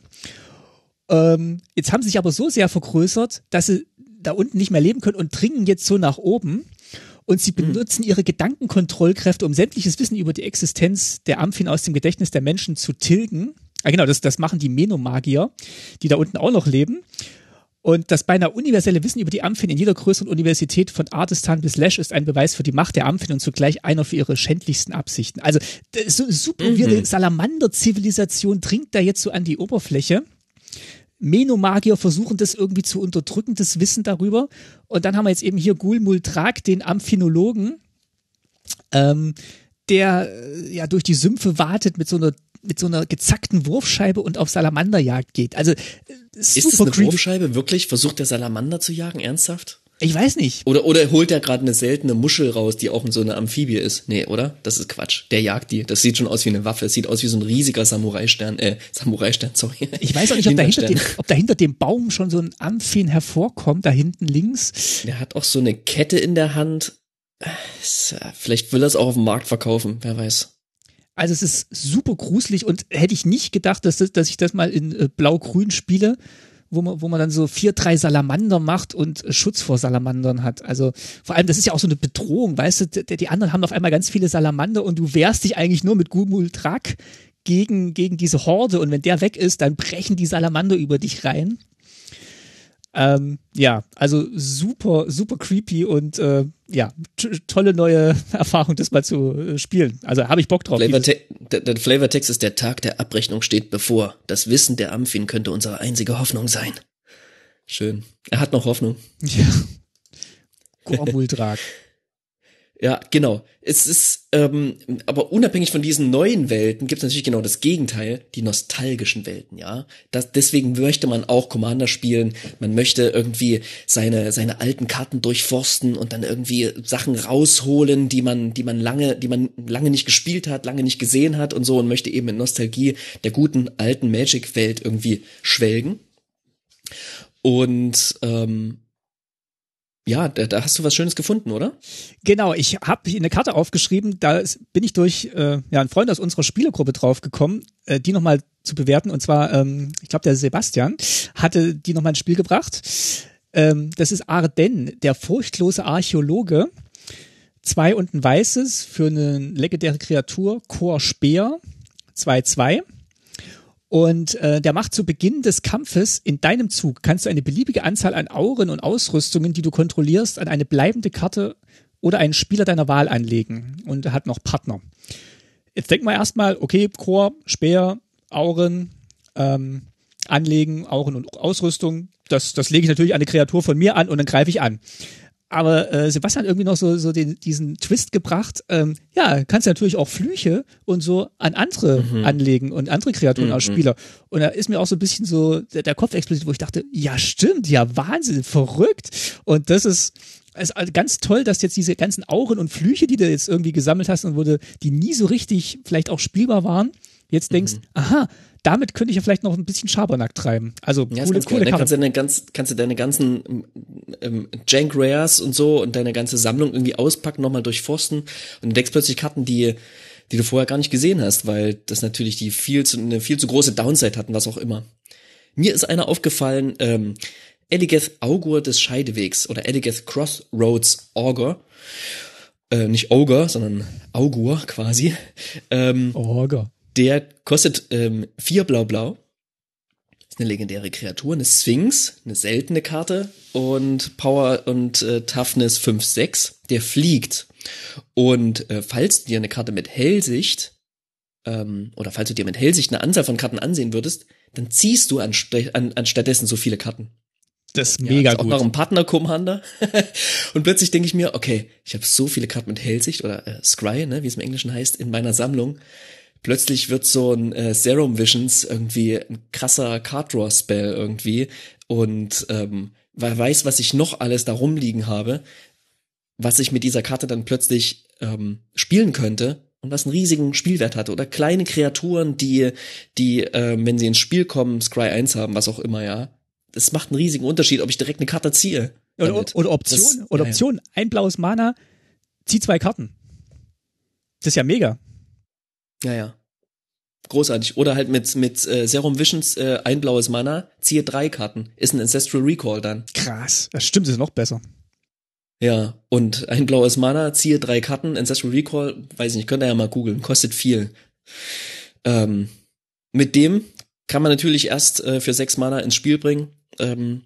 Ähm, jetzt haben sie sich aber so sehr vergrößert, dass sie da unten nicht mehr leben können und dringen jetzt so nach oben. Und sie hm. benutzen ihre Gedankenkontrollkräfte, um sämtliches Wissen über die Existenz der Amphin aus dem Gedächtnis der Menschen zu tilgen. Ah, genau, das, das machen die Menomagier, die da unten auch noch leben. Und das beinahe universelle Wissen über die Amphin in jeder größeren Universität von Artistan bis Lash ist ein Beweis für die Macht der Amphin und zugleich einer für ihre schändlichsten Absichten. Also so super mhm. Salamander-Zivilisation dringt da jetzt so an die Oberfläche. Menomagier versuchen das irgendwie zu unterdrücken, das Wissen darüber. Und dann haben wir jetzt eben hier Gul Multrak, den Amphinologen, ähm, der äh, ja durch die Sümpfe wartet mit so einer mit so einer gezackten Wurfscheibe und auf Salamanderjagd geht. Also äh, ist das eine creepy. Wurfscheibe wirklich? Versucht der Salamander zu jagen ernsthaft? Ich weiß nicht. Oder, oder holt er gerade eine seltene Muschel raus, die auch in so einer Amphibie ist? Nee, oder? Das ist Quatsch. Der jagt die. Das sieht schon aus wie eine Waffe. Es sieht aus wie so ein riesiger Samurai-Stern, äh, Samurai-Stern, sorry. Ich weiß auch nicht, ob dahinter, dem, ob dahinter dem Baum schon so ein Amphin hervorkommt, da hinten links. Der hat auch so eine Kette in der Hand. Vielleicht will er es auch auf dem Markt verkaufen, wer weiß. Also es ist super gruselig und hätte ich nicht gedacht, dass, das, dass ich das mal in äh, Blau-Grün spiele wo man, wo man dann so vier, drei Salamander macht und Schutz vor Salamandern hat. Also vor allem, das ist ja auch so eine Bedrohung, weißt du, die, anderen haben auf einmal ganz viele Salamander und du wehrst dich eigentlich nur mit Gumultrak gegen, gegen diese Horde und wenn der weg ist, dann brechen die Salamander über dich rein. Ähm, ja, also super, super creepy und äh, ja, tolle neue Erfahrung, das mal zu äh, spielen. Also habe ich Bock drauf. Flavorte der, der Flavortext ist, der Tag der Abrechnung steht bevor. Das Wissen der Amphin könnte unsere einzige Hoffnung sein. Schön. Er hat noch Hoffnung. Ja. Gormuldrag. Ja, genau. Es ist, ähm, aber unabhängig von diesen neuen Welten gibt es natürlich genau das Gegenteil, die nostalgischen Welten, ja. Das, deswegen möchte man auch Commander spielen. Man möchte irgendwie seine, seine alten Karten durchforsten und dann irgendwie Sachen rausholen, die man, die man lange, die man lange nicht gespielt hat, lange nicht gesehen hat und so und möchte eben in Nostalgie der guten alten Magic-Welt irgendwie schwelgen. Und ähm, ja, da, da hast du was Schönes gefunden, oder? Genau, ich habe eine Karte aufgeschrieben, da bin ich durch äh, ja, einen Freund aus unserer Spielergruppe draufgekommen, äh, die nochmal zu bewerten. Und zwar, ähm, ich glaube, der Sebastian hatte die nochmal ins Spiel gebracht. Ähm, das ist Arden, der furchtlose Archäologe. Zwei und ein weißes für eine legendäre Kreatur, Chor Speer, 2-2. Und äh, der macht zu Beginn des Kampfes in deinem Zug kannst du eine beliebige Anzahl an Auren und Ausrüstungen, die du kontrollierst, an eine bleibende Karte oder einen Spieler deiner Wahl anlegen. Und er hat noch Partner. Jetzt denk mal erstmal, okay, Chor, Speer, Auren, ähm, anlegen, Auren und Ausrüstung. Das, das lege ich natürlich an eine Kreatur von mir an und dann greife ich an. Aber äh, Sebastian hat irgendwie noch so, so den, diesen Twist gebracht. Ähm, ja, kannst du natürlich auch Flüche und so an andere mhm. anlegen und andere Kreaturen mhm. als Spieler. Und da ist mir auch so ein bisschen so der, der Kopf explodiert, wo ich dachte, ja stimmt, ja Wahnsinn, verrückt. Und das ist, ist ganz toll, dass jetzt diese ganzen Auren und Flüche, die du jetzt irgendwie gesammelt hast und wurde, die nie so richtig vielleicht auch spielbar waren, jetzt denkst, mhm. aha, damit könnte ich ja vielleicht noch ein bisschen Schabernack treiben. Also ja, coole, coole Karte. Kannst du, deine ganz, kannst du deine ganzen ähm, Jank Rares und so und deine ganze Sammlung irgendwie auspacken, nochmal durchforsten und entdeckst plötzlich Karten, die die du vorher gar nicht gesehen hast, weil das natürlich die viel zu, eine viel zu große Downside hatten, was auch immer. Mir ist einer aufgefallen, ähm, Eligeth Augur des Scheidewegs oder Eligeth Crossroads Augur. Äh, nicht Augur, sondern Augur quasi. Ähm, Augur. Der kostet ähm, vier Blau-Blau. Ist eine legendäre Kreatur, eine Sphinx, eine seltene Karte und Power und äh, Toughness 5-6. Der fliegt. Und äh, falls du dir eine Karte mit Hellsicht ähm, oder falls du dir mit Hellsicht eine Anzahl von Karten ansehen würdest, dann ziehst du anst an, anstattdessen so viele Karten. Das ist mega ja, ist gut. Auch noch ein Partner Commander. und plötzlich denke ich mir, okay, ich habe so viele Karten mit Hellsicht oder äh, Scry, ne, wie es im Englischen heißt, in meiner Sammlung. Plötzlich wird so ein äh, Serum Visions irgendwie ein krasser Card Draw Spell irgendwie und ähm, wer weiß, was ich noch alles da rumliegen habe, was ich mit dieser Karte dann plötzlich ähm, spielen könnte und was einen riesigen Spielwert hatte oder kleine Kreaturen, die die äh, wenn sie ins Spiel kommen, Scry 1 haben, was auch immer, ja. Das macht einen riesigen Unterschied, ob ich direkt eine Karte ziehe. Oder, oder Option, Das- oder. Option, ein blaues Mana, zieh zwei Karten. Das ist ja mega. Ja, ja. Großartig. Oder halt mit, mit äh, Serum Visions äh, ein blaues Mana, ziehe drei Karten. Ist ein Ancestral Recall dann. Krass. Das stimmt, ist noch besser. Ja, und ein blaues Mana, ziehe drei Karten, Ancestral Recall, weiß ich nicht, könnt ihr ja mal googeln, kostet viel. Ähm, mit dem kann man natürlich erst äh, für sechs Mana ins Spiel bringen. Ähm,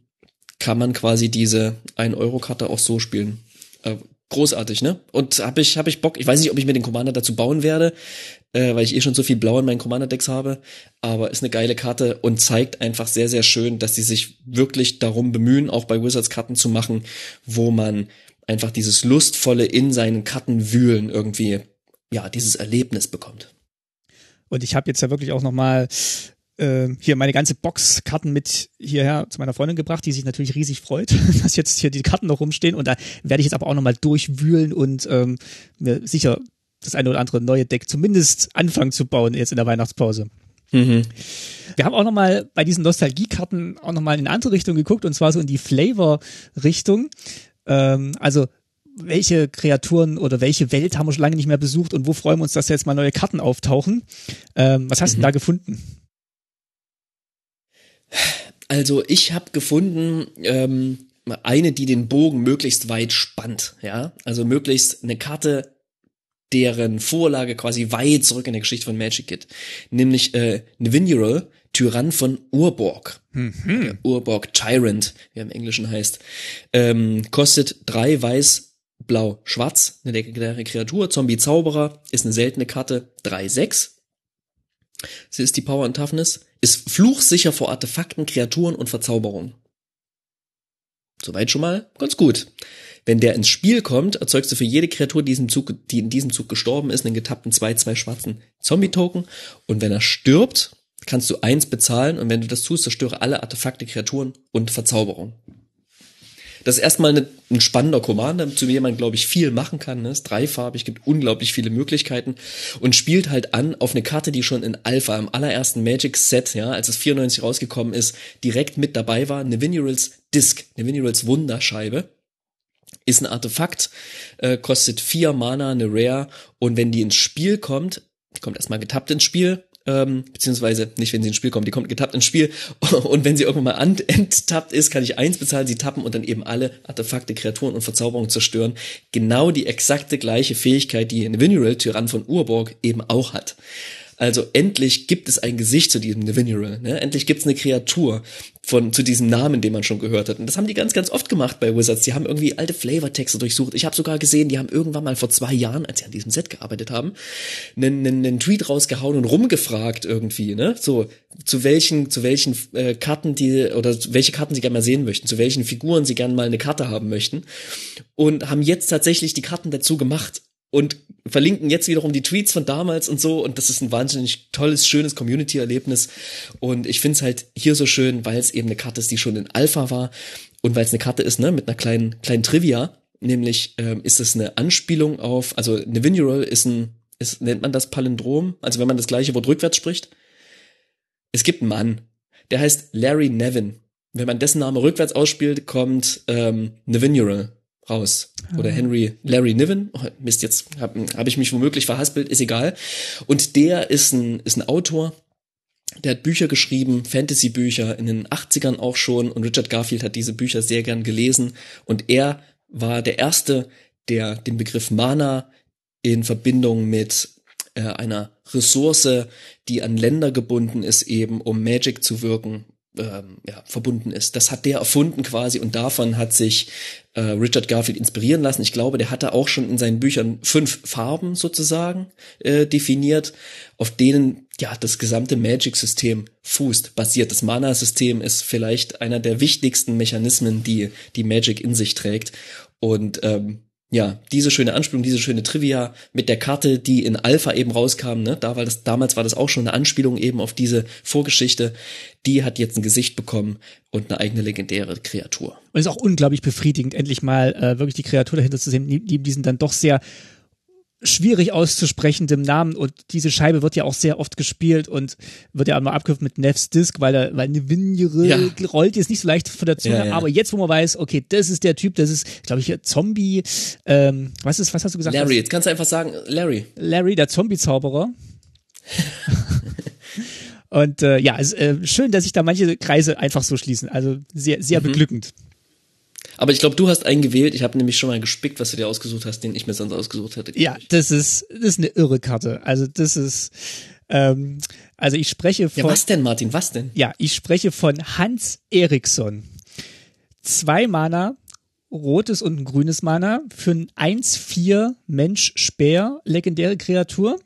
kann man quasi diese 1-Euro-Karte auch so spielen. Äh, großartig, ne? Und hab ich, hab ich Bock, ich weiß nicht, ob ich mir den Commander dazu bauen werde, äh, weil ich eh schon so viel Blau in meinen Commander-Decks habe, aber ist eine geile Karte und zeigt einfach sehr, sehr schön, dass sie sich wirklich darum bemühen, auch bei Wizards Karten zu machen, wo man einfach dieses lustvolle in seinen Karten wühlen irgendwie, ja, dieses Erlebnis bekommt. Und ich habe jetzt ja wirklich auch nochmal äh, hier meine ganze Box Karten mit hierher zu meiner Freundin gebracht, die sich natürlich riesig freut, dass jetzt hier die Karten noch rumstehen. Und da werde ich jetzt aber auch nochmal durchwühlen und ähm, mir sicher das eine oder andere neue Deck zumindest anfangen zu bauen jetzt in der Weihnachtspause. Mhm. Wir haben auch nochmal bei diesen Nostalgiekarten auch nochmal in eine andere Richtung geguckt und zwar so in die Flavor-Richtung. Ähm, also welche Kreaturen oder welche Welt haben wir schon lange nicht mehr besucht und wo freuen wir uns, dass jetzt mal neue Karten auftauchen? Ähm, was hast du denn da gefunden? Also ich habe gefunden ähm, eine, die den Bogen möglichst weit spannt, ja, also möglichst eine Karte, deren Vorlage quasi weit zurück in der Geschichte von Magic geht, nämlich äh, Nevinyrral, Tyrann von Urborg. Der Urborg Tyrant, wie er im Englischen heißt, ähm, kostet drei weiß, blau, schwarz, eine legendäre Kreatur, Zombie-Zauberer, ist eine seltene Karte, drei sechs. Sie ist die Power und Toughness, ist fluchsicher vor Artefakten, Kreaturen und Verzauberungen. Soweit schon mal ganz gut. Wenn der ins Spiel kommt, erzeugst du für jede Kreatur, die in diesem Zug gestorben ist, einen getappten 2-2 schwarzen Zombie-Token. Und wenn er stirbt, kannst du eins bezahlen und wenn du das tust, zerstöre alle Artefakte, Kreaturen und Verzauberungen. Das ist erstmal eine, ein spannender Commander, zu dem man, glaube ich, viel machen kann. Ne? Ist dreifarbig, gibt unglaublich viele Möglichkeiten und spielt halt an auf eine Karte, die schon in Alpha, im allerersten Magic-Set, ja, als es 94 rausgekommen ist, direkt mit dabei war. Nevinyrals Disc, Nevinyrals Wunderscheibe. Ist ein Artefakt, äh, kostet vier Mana, eine Rare und wenn die ins Spiel kommt, die kommt erstmal getappt ins Spiel, ähm, beziehungsweise nicht, wenn sie ins Spiel kommt, die kommt getappt ins Spiel und wenn sie irgendwann mal enttappt ist, kann ich eins bezahlen, sie tappen und dann eben alle Artefakte, Kreaturen und Verzauberungen zerstören. Genau die exakte gleiche Fähigkeit, die Nevinyrral, Tyrann von Urborg, eben auch hat. Also endlich gibt es ein Gesicht zu diesem Nevinyrral, ne? Endlich gibt es eine Kreatur von zu diesem Namen, den man schon gehört hat. Und das haben die ganz, ganz oft gemacht bei Wizards. Die haben irgendwie alte Flavortexte durchsucht. Ich habe sogar gesehen, die haben irgendwann mal vor zwei Jahren, als sie an diesem Set gearbeitet haben, einen, einen, einen Tweet rausgehauen und rumgefragt irgendwie, ne? So zu welchen, zu welchen äh, Karten die oder welche Karten sie gerne mal sehen möchten, zu welchen Figuren sie gerne mal eine Karte haben möchten und haben jetzt tatsächlich die Karten dazu gemacht und verlinken jetzt wiederum die Tweets von damals und so und das ist ein wahnsinnig tolles, schönes Community-Erlebnis und ich finde es halt hier so schön, weil es eben eine Karte ist, die schon in Alpha war und weil es eine Karte ist, ne, mit einer kleinen, kleinen Trivia, nämlich ähm, ist es eine Anspielung auf, also Nevinyrral ist ein, ist, nennt man das Palindrom, also wenn man das gleiche Wort rückwärts spricht. Es gibt einen Mann, der heißt Larry Nevin. Wenn man dessen Name rückwärts ausspielt, kommt ähm, Nevinyrral. Raus. Oder Henry, Larry Niven. Oh, Mist, jetzt habe hab ich mich womöglich verhaspelt, ist egal. Und der ist ein, ist ein Autor, der hat Bücher geschrieben, Fantasy-Bücher in den 80ern auch schon und Richard Garfield hat diese Bücher sehr gern gelesen und er war der erste, der den Begriff Mana in Verbindung mit äh, einer Ressource, die an Länder gebunden ist, eben um Magic zu wirken, ähm, ja, verbunden ist. Das hat der erfunden quasi und davon hat sich äh, Richard Garfield inspirieren lassen. Ich glaube, der hatte auch schon in seinen Büchern fünf Farben sozusagen äh, definiert, auf denen ja das gesamte Magic-System fußt, basiert. Das Mana-System ist vielleicht einer der wichtigsten Mechanismen, die die Magic in sich trägt. Und ähm, ja, diese schöne Anspielung, diese schöne Trivia mit der Karte, die in Alpha eben rauskam, ne, da war das, damals war das auch schon eine Anspielung eben auf diese Vorgeschichte, die hat jetzt ein Gesicht bekommen und eine eigene legendäre Kreatur. Und ist auch unglaublich befriedigend, endlich mal äh, wirklich die Kreatur dahinter zu sehen, neben diesen dann doch sehr schwierig auszusprechendem Namen und diese Scheibe wird ja auch sehr oft gespielt und wird ja auch mal abgekürzt mit Neffs Disc, weil er, weil eine Winjere ja. rollt jetzt nicht so leicht von der Zunge, ja, ja. aber jetzt, wo man weiß, okay, das ist der Typ, das ist, glaube ich, Zombie, ähm, was ist, was hast du gesagt? Larry, jetzt kannst du einfach sagen, Larry. Larry, der Zombie-Zauberer. und äh, ja, es, äh, schön, dass sich da manche Kreise einfach so schließen, also sehr, sehr mhm. beglückend. Aber ich glaube, du hast einen gewählt. Ich habe nämlich schon mal gespickt, was du dir ausgesucht hast, den ich mir sonst ausgesucht hätte. Ja, das ist, das ist eine irre Karte. Also das ist, ähm, also ich spreche von. Ja, was denn, Martin? Was denn? Ja, ich spreche von Hans Eriksson. Zwei Mana, rotes und ein grünes Mana für ein 1-4 Mensch-Speer, legendäre Kreatur.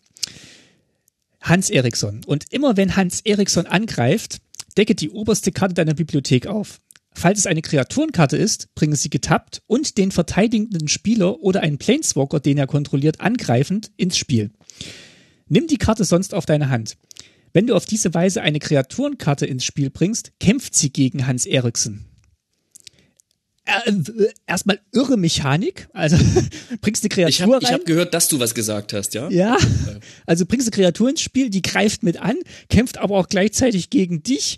Hans Eriksson. Und immer wenn Hans Eriksson angreift, decke die oberste Karte deiner Bibliothek auf. Falls es eine Kreaturenkarte ist, bringen sie getappt und den verteidigenden Spieler oder einen Planeswalker, den er kontrolliert, angreifend ins Spiel. Nimm die Karte sonst auf deine Hand. Wenn du auf diese Weise eine Kreaturenkarte ins Spiel bringst, kämpft sie gegen Hans Eriksen. Äh, erstmal irre Mechanik, also bringst eine Kreatur ich hab, rein. Ich habe gehört, dass du was gesagt hast, ja? Ja, also bringst eine Kreatur ins Spiel, die greift mit an, kämpft aber auch gleichzeitig gegen dich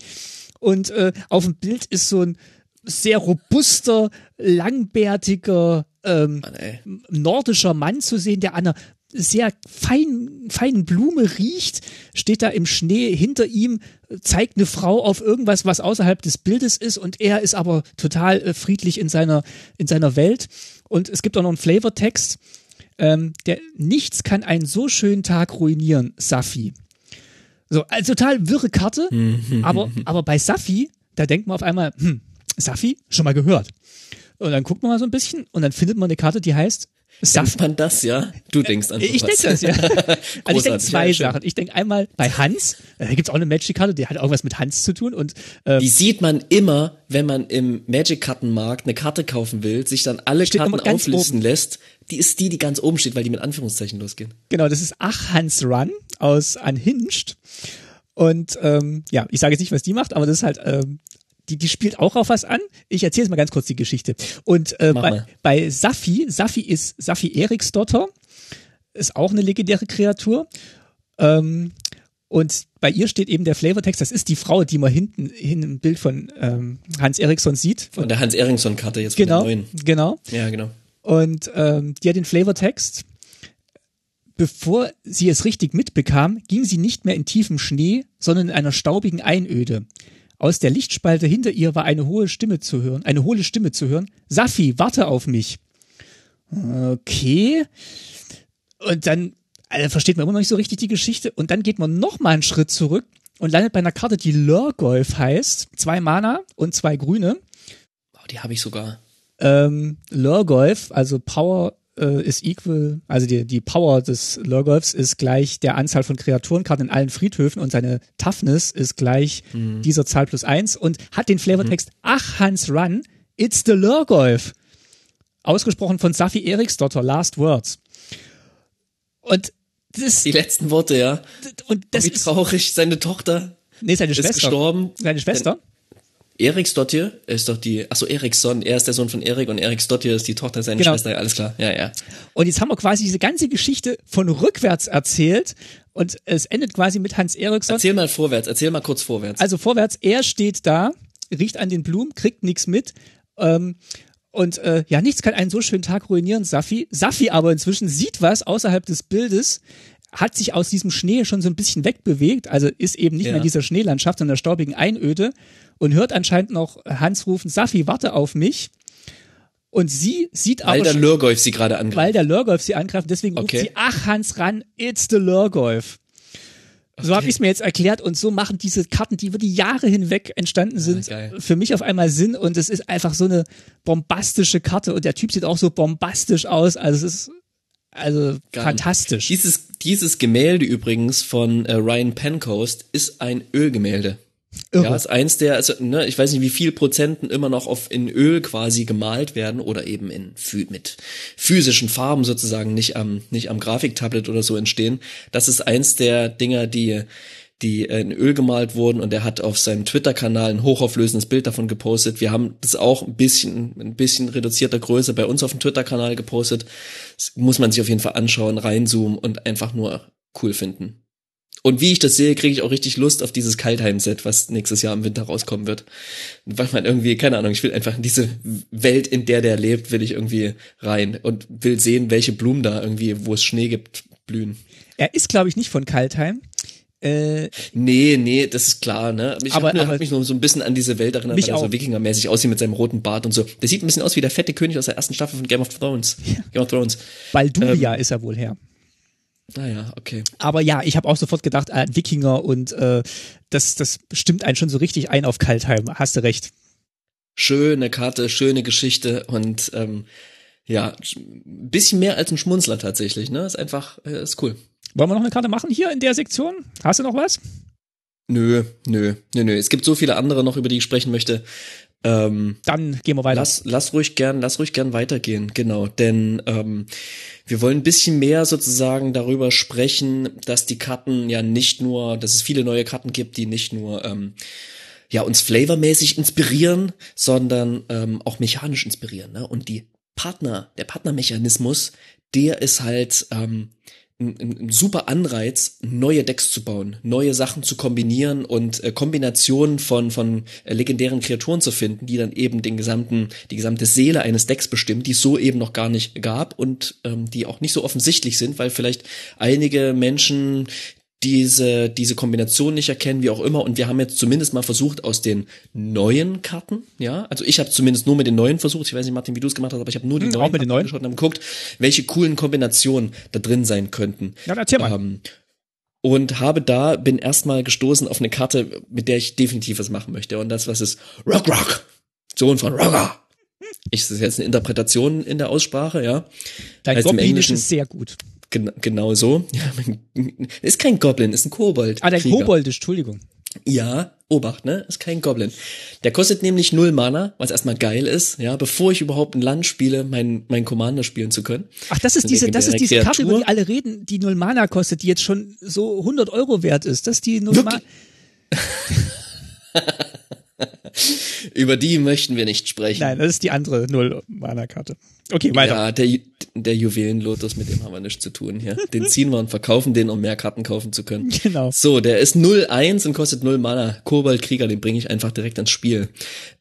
und äh, auf dem Bild ist so ein sehr robuster, langbärtiger, ähm, Mann, nordischer Mann zu sehen, der an einer sehr fein, feinen Blume riecht, steht da im Schnee hinter ihm, zeigt eine Frau auf irgendwas, was außerhalb des Bildes ist und er ist aber total äh, friedlich in seiner, in seiner Welt. Und es gibt auch noch einen Flavortext, ähm, der nichts kann einen so schönen Tag ruinieren, Safi. So, also total wirre Karte, mhm. aber, aber bei Safi, da denkt man auf einmal, hm, Safi, schon mal gehört. Und dann guckt man mal so ein bisschen und dann findet man eine Karte, die heißt Denkt man das, ja? Du denkst an sowas. Ich denke das, ja. also ich denke zwei ja, Sachen. Ich denke einmal bei Hans, da gibt's auch eine Magic-Karte, die hat irgendwas mit Hans zu tun. und ähm, Die sieht man immer, wenn man im Magic-Kartenmarkt eine Karte kaufen will, sich dann alle Karten auflisten oben. lässt. Die ist die, die ganz oben steht, weil die mit Anführungszeichen losgehen. Genau, das ist Ach Hans Run aus Unhinged. Und ähm, ja, ich sage jetzt nicht, was die macht, aber das ist halt, ähm, die, die spielt auch auf was an. Ich erzähle jetzt mal ganz kurz die Geschichte. Und äh, bei, bei Safi, Safi ist Safi Eriksdotter, ist auch eine legendäre Kreatur. Ähm, und bei ihr steht eben der Flavortext, das ist die Frau, die man hinten hin im Bild von ähm, Hans Eriksson sieht. Von der Hans Eriksson-Karte jetzt von genau, der neuen. Genau. Ja, genau. Und ähm, die hat den Flavortext Bevor sie es richtig mitbekam, ging sie nicht mehr in tiefem Schnee, sondern in einer staubigen Einöde. Aus der Lichtspalte hinter ihr war eine hohe Stimme zu hören, eine hohle Stimme zu hören. Safi, warte auf mich. Okay. Und dann also versteht man immer noch nicht so richtig die Geschichte. Und dann geht man noch mal einen Schritt zurück und landet bei einer Karte, die Lurgolf heißt. Zwei Mana und zwei Grüne. Oh, die habe ich sogar. Ähm, Lurgolf, also Power äh, ist equal, also die, die Power des Lurgolfs ist gleich der Anzahl von Kreaturenkarten in allen Friedhöfen und seine Toughness ist gleich mhm. dieser Zahl plus eins und hat den Flavortext mhm. Ach Hans Run, it's the Lurgolf. Ausgesprochen von Safi Eriksdotter, Last Words. Und das, die letzten Worte, ja. Und das Wie traurig, seine Tochter nee, seine ist Schwester. gestorben. Seine Schwester? Eriksdottir ist doch die, achso, Eriksson, er ist der Sohn von Erik und Eriksdottir ist die Tochter seiner genau. Schwester, alles klar, ja, ja. Und jetzt haben wir quasi diese ganze Geschichte von rückwärts erzählt und es endet quasi mit Hans Eriksson. Erzähl mal vorwärts, erzähl mal kurz vorwärts. Also vorwärts, er steht da, riecht an den Blumen, kriegt nichts mit ähm, Und äh, ja, nichts kann einen so schönen Tag ruinieren, Safi. Safi aber inzwischen sieht was außerhalb des Bildes, hat sich aus diesem Schnee schon so ein bisschen wegbewegt, also ist eben nicht Ja. mehr in dieser Schneelandschaft, sondern der staubigen Einöde und hört anscheinend noch Hans rufen, Safi, warte auf mich. Und sie sieht Weil aber der schon- Lurgolf sie gerade angreift. weil der Lurgolf sie angreift. Deswegen Okay. ruft sie, ach Hans ran, it's the Lurgolf. So habe ich es mir jetzt erklärt und so machen diese Karten, die über die Jahre hinweg entstanden sind, geil. für mich auf einmal Sinn und es ist einfach so eine bombastische Karte und der Typ sieht auch so bombastisch aus, also es ist also Geil. fantastisch. Dieses, dieses Gemälde übrigens von äh, Ryan Pencoast ist ein Ölgemälde. Irre. Ja, ist eins der, also, ne, ich weiß nicht, wie viel Prozenten immer noch auf in Öl quasi gemalt werden oder eben in mit physischen Farben sozusagen nicht am nicht am Grafiktablet oder so entstehen. Das ist eins der Dinger, die die in Öl gemalt wurden und er hat auf seinem Twitter-Kanal ein hochauflösendes Bild davon gepostet. Wir haben das auch ein bisschen ein bisschen reduzierter Größe bei uns auf dem Twitter-Kanal gepostet. Das muss man sich auf jeden Fall anschauen, reinzoomen und einfach nur cool finden. Und wie ich das sehe, kriege ich auch richtig Lust auf dieses Kaltheim-Set, was nächstes Jahr im Winter rauskommen wird. Weil man irgendwie, keine Ahnung, ich will einfach in diese Welt, in der der lebt, will ich irgendwie rein und will sehen, welche Blumen da irgendwie, wo es Schnee gibt, blühen. Er ist, glaube ich, nicht von Kaltheim. Äh, Nee, nee, das ist klar, ne? Ich Aber- hab, nur, aber- hab mich nur so ein bisschen an diese Welt erinnert, Mich weil er so Wikingermäßig aussieht mit seinem roten Bart und so. Der sieht ein bisschen aus wie der fette König aus der ersten Staffel von Game of Thrones. Game of Thrones. Balduria Ähm. ist er wohl her. Naja, okay. Aber ja, ich habe auch sofort gedacht, äh, Wikinger und äh, das, das stimmt einen schon so richtig ein auf Kaltheim. Hast du recht. schöne Karte, schöne Geschichte und ähm, ja, ein bisschen mehr als ein Schmunzler tatsächlich, ne? Ist einfach, äh, ist cool. Wollen wir noch eine Karte machen hier in der Sektion? Hast du noch was? Nö, nö, nö, nö. Es gibt so viele andere noch, über die ich sprechen möchte. Ähm, Dann gehen wir weiter. lass, lass ruhig gern, lass ruhig gern weitergehen, genau. Denn ähm, wir wollen ein bisschen mehr sozusagen darüber sprechen, dass die Karten ja nicht nur, dass es viele neue Karten gibt, die nicht nur ähm, ja uns flavormäßig inspirieren, sondern ähm, auch mechanisch inspirieren. Ne? Und die Partner, der Partnermechanismus, der ist halt ähm, ein, ein super Anreiz, neue Decks zu bauen, neue Sachen zu kombinieren und äh, Kombinationen von von äh, legendären Kreaturen zu finden, die dann eben den gesamten die gesamte Seele eines Decks bestimmen, die es so eben noch gar nicht gab und ähm, die auch nicht so offensichtlich sind, weil vielleicht einige Menschen diese, diese Kombination nicht erkennen, wie auch immer. Und wir haben jetzt zumindest mal versucht, aus den neuen Karten, ja, also ich habe zumindest nur mit den neuen versucht, ich weiß nicht, Martin, wie du es gemacht hast, aber ich habe nur die Hm, neuen, auch mit den neuen. angeschaut und haben geguckt, welche coolen Kombinationen da drin sein könnten. Ja, erzähl mal. Ähm, und habe da, bin erstmal gestoßen auf eine Karte, mit der ich definitiv was machen möchte. Und das, was ist Rock Rock, Sohn von Rocker. Ich, das ist jetzt eine Interpretation in der Aussprache, ja. Dein im Goblinisch ist sehr gut. Gen genau so. Ja, ist kein Goblin, ist ein Kobold. Ah, dein Krieger. Koboldisch, Entschuldigung. Ja, Obacht, ne? Ist kein Goblin. Der kostet nämlich null Mana, was erstmal geil ist, ja, bevor ich überhaupt ein Land spiele, meinen mein Commander spielen zu können. Ach, das ist diese, das ist diese Karte, über die alle reden, die null Mana kostet, die jetzt schon so 100 Euro wert ist. Das ist die null Mana. Über die möchten wir nicht sprechen. Nein, das ist die andere null Mana Karte. Okay, weiter. Ja, der, Ju- der Juwelenlotus, mit dem haben wir nichts zu tun hier. Den ziehen wir und verkaufen den, um mehr Karten kaufen zu können. Genau. So, der ist 0-1 und kostet 0 Mana. Kobold-Krieger, den bringe ich einfach direkt ins Spiel.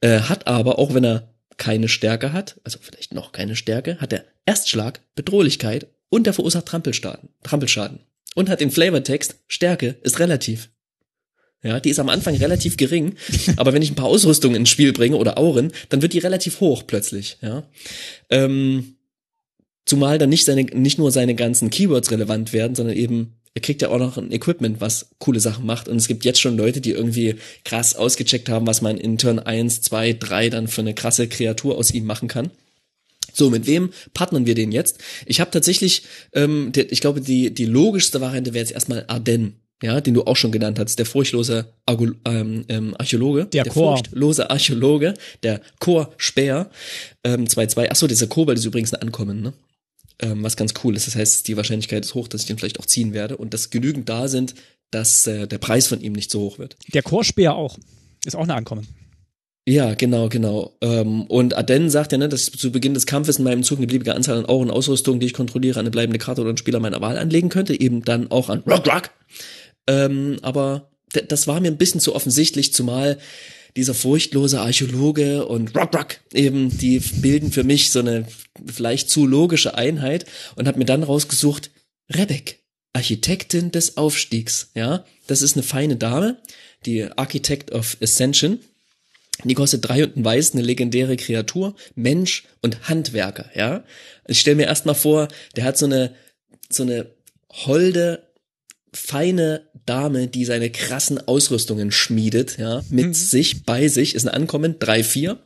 Äh, hat aber, auch wenn er keine Stärke hat, also vielleicht noch keine Stärke, hat er Erstschlag, Bedrohlichkeit und er verursacht Trampelschaden. Trampelschaden. Und hat den Flavortext, Stärke ist relativ. Ja, die ist am Anfang relativ gering, aber wenn ich ein paar Ausrüstungen ins Spiel bringe oder Auren, dann wird die relativ hoch plötzlich, ja. Ähm, zumal dann nicht seine, nicht nur seine ganzen Keywords relevant werden, sondern eben, er kriegt ja auch noch ein Equipment, was coole Sachen macht. Und es gibt jetzt schon Leute, die irgendwie krass ausgecheckt haben, was man in Turn 1, 2, 3 dann für eine krasse Kreatur aus ihm machen kann. So, mit wem partnern wir den jetzt? Ich habe tatsächlich, ähm, ich glaube, die, die logischste Variante wäre jetzt erstmal Arden, ja, den du auch schon genannt hast, der furchtlose Argu ähm, ähm, Archäologe. Der Chor. furchtlose Archäologe, der Chor Speer, ähm, 2-2. Achso, dieser Kobold ist übrigens ein Ankommen, ne? Ähm, was ganz cool ist. Das heißt, die Wahrscheinlichkeit ist hoch, dass ich den vielleicht auch ziehen werde und dass genügend da sind, dass äh, der Preis von ihm nicht so hoch wird. Der Chorspeer auch. Ist auch eine Ankommen. Ja, genau, genau. Ähm, und Aden sagt ja, ne, dass ich zu Beginn des Kampfes in meinem Zug eine beliebige Anzahl an Auren und Ausrüstung, die ich kontrolliere, eine bleibende Karte oder einen Spieler meiner Wahl anlegen könnte, eben dann auch an Rock Rock. Ähm, aber das war mir ein bisschen zu offensichtlich, zumal dieser furchtlose Archäologe und Rock Rock eben, die bilden für mich so eine vielleicht zu logische Einheit und habe mir dann rausgesucht, Rebek, Architektin des Aufstiegs, ja. Das ist eine feine Dame, die Architect of Ascension. Die kostet drei und ein Weiß, eine legendäre Kreatur, Mensch und Handwerker, ja. Ich stelle mir erstmal vor, der hat so eine, so eine holde, feine Dame, die seine krassen Ausrüstungen schmiedet, ja, mit mhm. sich, bei sich, ist ein Ankommen, drei, vier,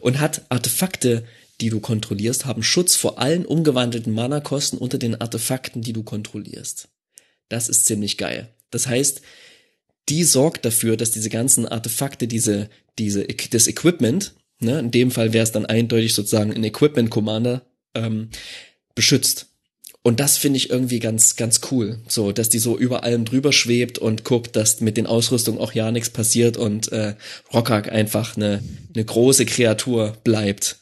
und hat Artefakte, die du kontrollierst, haben Schutz vor allen umgewandelten Mana-Kosten unter den Artefakten, die du kontrollierst. Das ist ziemlich geil. Das heißt, die sorgt dafür, dass diese ganzen Artefakte, diese, diese, das Equipment, ne, in dem Fall wäre es dann eindeutig sozusagen ein Equipment Commander, ähm, beschützt. Und das finde ich irgendwie ganz, ganz cool. So, dass die so über allem drüber schwebt und guckt, dass mit den Ausrüstungen auch ja nichts passiert und äh, Rockhack einfach eine, eine große Kreatur bleibt.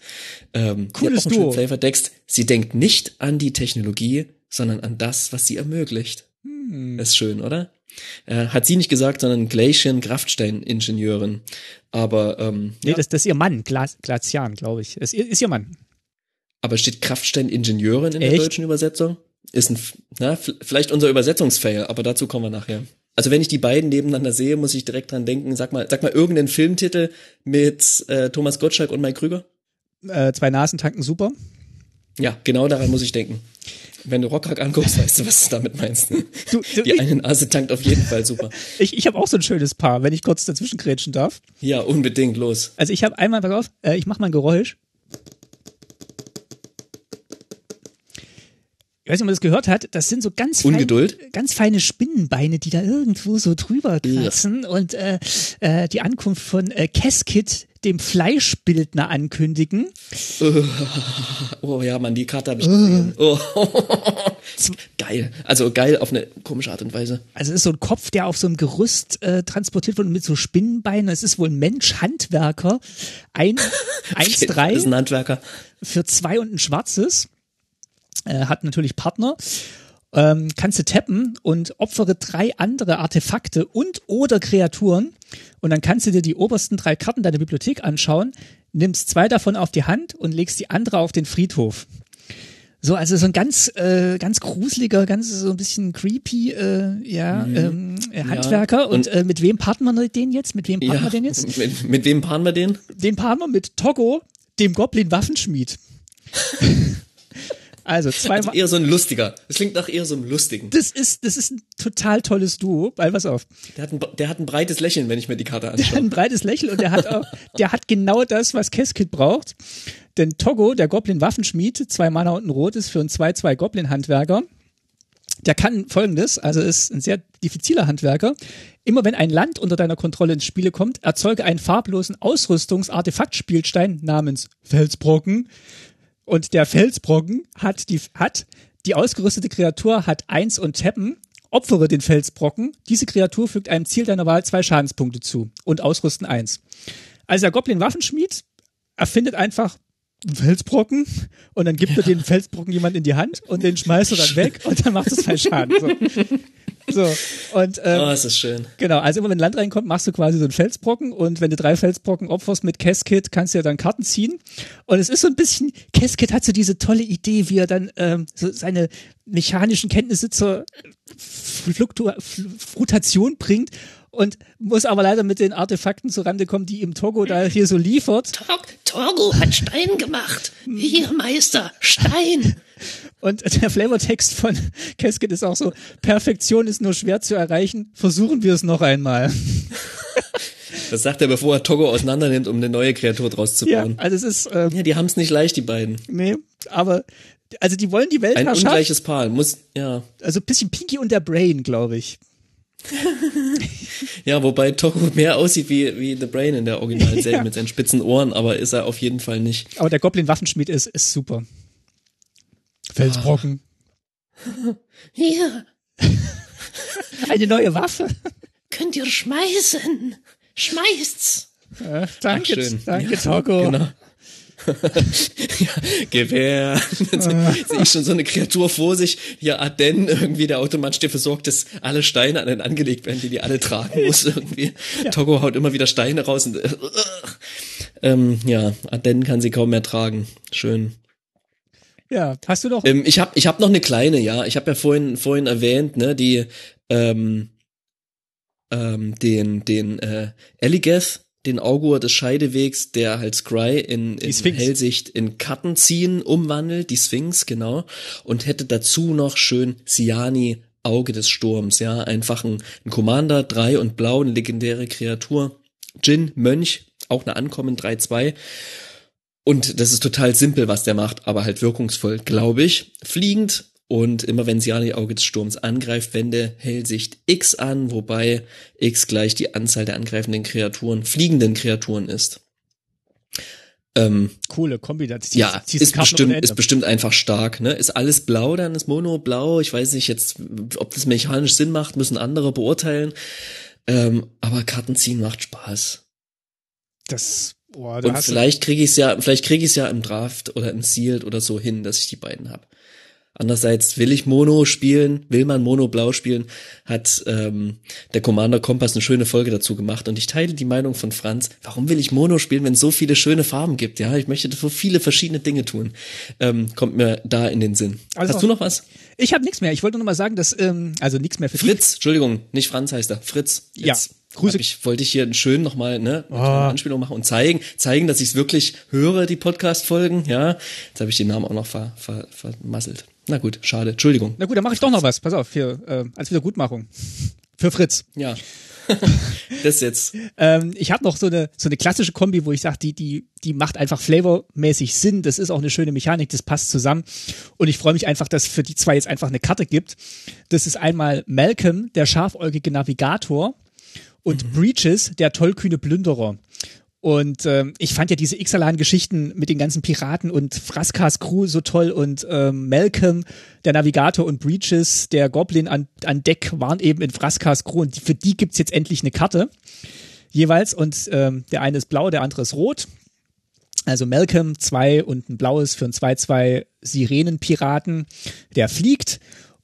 Ähm, Cooles Duo. Flavor Text. Sie denkt nicht an die Technologie, sondern an das, was sie ermöglicht. Hm. ist schön, oder? Äh, hat sie nicht gesagt, sondern Glacian Kraftstein-Ingenieurin. Aber ähm, nee, ja. das, das ist ihr Mann, Gla Glacian, glaube ich. Es ist ihr Mann. Aber steht Kraftstein-Ingenieurin in Echt? der deutschen Übersetzung? Ist ein, na, vielleicht unser Übersetzungsfail, aber dazu kommen wir nachher. Also wenn ich die beiden nebeneinander sehe, muss ich direkt dran denken, sag mal, sag mal irgendeinen Filmtitel mit äh, Thomas Gottschalk und Mike Krüger. Äh, zwei Nasen tanken super. Ja, genau daran muss ich denken. Wenn du Rockhack anguckst, weißt du, was du damit meinst. Ne? Du, du, die eine Nase tankt auf jeden Fall super. Ich, ich habe auch so ein schönes Paar, wenn ich kurz dazwischen grätschen darf. Ja, unbedingt, los. Also ich habe einmal, pass auf, äh, ich mache mal ein Geräusch. Ich weiß nicht, ob man das gehört hat, das sind so ganz, fein, ganz feine Spinnenbeine, die da irgendwo so drüber kratzen ja. und äh, äh, die Ankunft von äh, Keskit, dem Fleischbildner, ankündigen. Oh ja, man, die Karte habe ich gesehen. Oh. geil. Also geil auf eine komische Art und Weise. Also es ist so ein Kopf, der auf so einem Gerüst äh, transportiert wird mit so Spinnenbeinen. Es ist wohl ein Mensch, Handwerker. Ein, eins, drei. Das ist ein Handwerker. Für zwei und ein schwarzes äh, hat natürlich Partner. Ähm, kannst du tappen und opfere drei andere Artefakte und oder Kreaturen und dann kannst du dir die obersten drei Karten deiner Bibliothek anschauen, nimmst zwei davon auf die Hand und legst die andere auf den Friedhof. So, also so ein ganz, äh, ganz gruseliger, ganz so ein bisschen creepy, äh, ja, mhm. ähm, äh, Handwerker. Ja. Und, und äh, mit wem paaren wir den jetzt? Mit wem paaren ja, wir den jetzt? Mit, mit wem paaren wir den? Den paaren wir mit Togo, dem Goblin Waffenschmied. Also zwei also eher so ein lustiger. Das klingt nach eher so einem lustigen. Das ist das ist ein total tolles Duo, weil pass auf. Der hat ein der hat ein breites Lächeln, wenn ich mir die Karte anschaue. Der hat ein breites Lächeln und der hat auch der hat genau das, was Keskit braucht. Denn Togo, der Goblin Waffenschmied, zwei Mana und ein Rot ist für ein 2-2 Goblin Handwerker. Der kann folgendes, also ist ein sehr diffiziler Handwerker. Immer wenn ein Land unter deiner Kontrolle ins Spiele kommt, erzeuge einen farblosen Ausrüstungs-Artefaktspielstein namens Felsbrocken und der Felsbrocken hat die, hat die ausgerüstete Kreatur hat eins und tappen. Opfere den Felsbrocken. Diese Kreatur fügt einem Ziel deiner Wahl zwei Schadenspunkte zu und ausrüsten eins. Also der Goblin Waffenschmied erfindet einfach einen Felsbrocken und dann gibt ja. er den Felsbrocken jemand in die Hand und den schmeißt er dann weg und dann macht es zwei Schaden. So. So, und, ähm, oh, ist das schön. Genau, also immer wenn Land reinkommt, machst du quasi so einen Felsbrocken und wenn du drei Felsbrocken opferst mit Casket, kannst du ja dann Karten ziehen. Und es ist so ein bisschen, Casket hat so diese tolle Idee, wie er dann ähm, so seine mechanischen Kenntnisse zur Fluktu Frutation bringt und muss aber leider mit den Artefakten zurande kommen, die ihm Togo da hier so liefert. Tog Togo hat Stein gemacht. Hier, Meister, Stein. Und der Flavortext von Casket ist auch so, Perfektion ist nur schwer zu erreichen, versuchen wir es noch einmal. Das sagt er, bevor er Togo auseinandernimmt, um eine neue Kreatur draus zu bauen. Ja, also es ist. Ähm, ja, die haben es nicht leicht, die beiden. Nee, aber also die wollen die Weltherrschaft. Ein ungleiches Paar, muss, ja. Also bisschen Pinky und der Brain, glaube ich. ja, wobei Togo mehr aussieht wie, wie The Brain in der Originalserie ja. mit seinen spitzen Ohren, aber ist er auf jeden Fall nicht. Aber der Goblin Waffenschmied ist, ist super. Felsbrocken. Hier. Eine neue Waffe. Könnt ihr schmeißen? Schmeißt's. Äh, danke, Ach, danke, ja, Togo. Genau. ja, Gewehr. Dann sehe ich schon so eine Kreatur vor sich. Ja, Aden, irgendwie der automatisch dafür sorgt, dass alle Steine an den angelegt werden, die die alle tragen muss irgendwie. Ja. Togo haut immer wieder Steine raus und äh, ähm, ja, Aden kann sie kaum mehr tragen. Schön. Ja, hast du noch? Ähm, ich habe ich hab noch eine kleine, ja. Ich habe ja vorhin vorhin erwähnt, ne, die ähm, ähm, den den äh, Eligeth den Augur des Scheidewegs, der halt Scry in, in Hellsicht in Karten ziehen umwandelt, die Sphinx, genau, und hätte dazu noch schön Siani Auge des Sturms, ja, einfach ein, ein Commander, drei und blau, eine legendäre Kreatur, Jin, Mönch, auch eine Ankommen, 3-2. Und das ist total simpel, was der macht, aber halt wirkungsvoll, glaube ich. Fliegend, und immer wenn Siani Auge des Sturms angreift, wende Hellsicht X an, wobei X gleich die Anzahl der angreifenden Kreaturen, fliegenden Kreaturen ist. Ähm, Coole Kombination. Ja, ist bestimmt, ist bestimmt einfach stark. Ne? Ist alles blau, dann ist Mono blau. Ich weiß nicht jetzt, ob das mechanisch Sinn macht, müssen andere beurteilen. Ähm, aber Karten ziehen macht Spaß. Das Boah, und vielleicht kriege ich es ja, vielleicht kriege ich es ja im Draft oder im Sealed oder so hin, dass ich die beiden hab. Andererseits will ich Mono spielen, will man Mono Blau spielen, hat ähm, der Commander Kompass eine schöne Folge dazu gemacht und ich teile die Meinung von Franz. Warum will ich Mono spielen, wenn es so viele schöne Farben gibt? Ja, ich möchte so viele verschiedene Dinge tun. Ähm, kommt mir da in den Sinn. Also, Hast du noch was? Ich habe nichts mehr. Ich wollte nur mal sagen, dass ähm, also nichts mehr für Fritz. Entschuldigung, nicht Franz heißt er. Fritz. Jetzt. Ja. Grüße. Ich, wollte ich hier einen schönen nochmal ne, oh. Anspielung machen und zeigen, zeigen, dass ich es wirklich höre, die Podcast-Folgen. Ja, jetzt habe ich den Namen auch noch ver, ver, vermasselt. Na gut, schade. Entschuldigung. Na gut, dann mache ich doch noch was. Pass auf, hier, äh, als Wiedergutmachung. Für Fritz. Ja. das jetzt. ähm, ich habe noch so eine so eine klassische Kombi, wo ich sage, die die die macht einfach flavormäßig Sinn. Das ist auch eine schöne Mechanik, das passt zusammen. Und ich freue mich einfach, dass für die zwei jetzt einfach eine Karte gibt. Das ist einmal Malcolm, der scharfäugige Navigator, und mhm. Breaches, der tollkühne Plünderer. Und ähm, ich fand ja diese Ixalan-Geschichten mit den ganzen Piraten und Fraskas Crew so toll und ähm, Malcolm, der Navigator und Breaches, der Goblin an, an Deck waren eben in Fraskas Crew und für die gibt's jetzt endlich eine Karte jeweils und ähm, der eine ist blau, der andere ist rot. Also Malcolm zwei und ein blaues für ein 2-2 Sirenenpiraten, der fliegt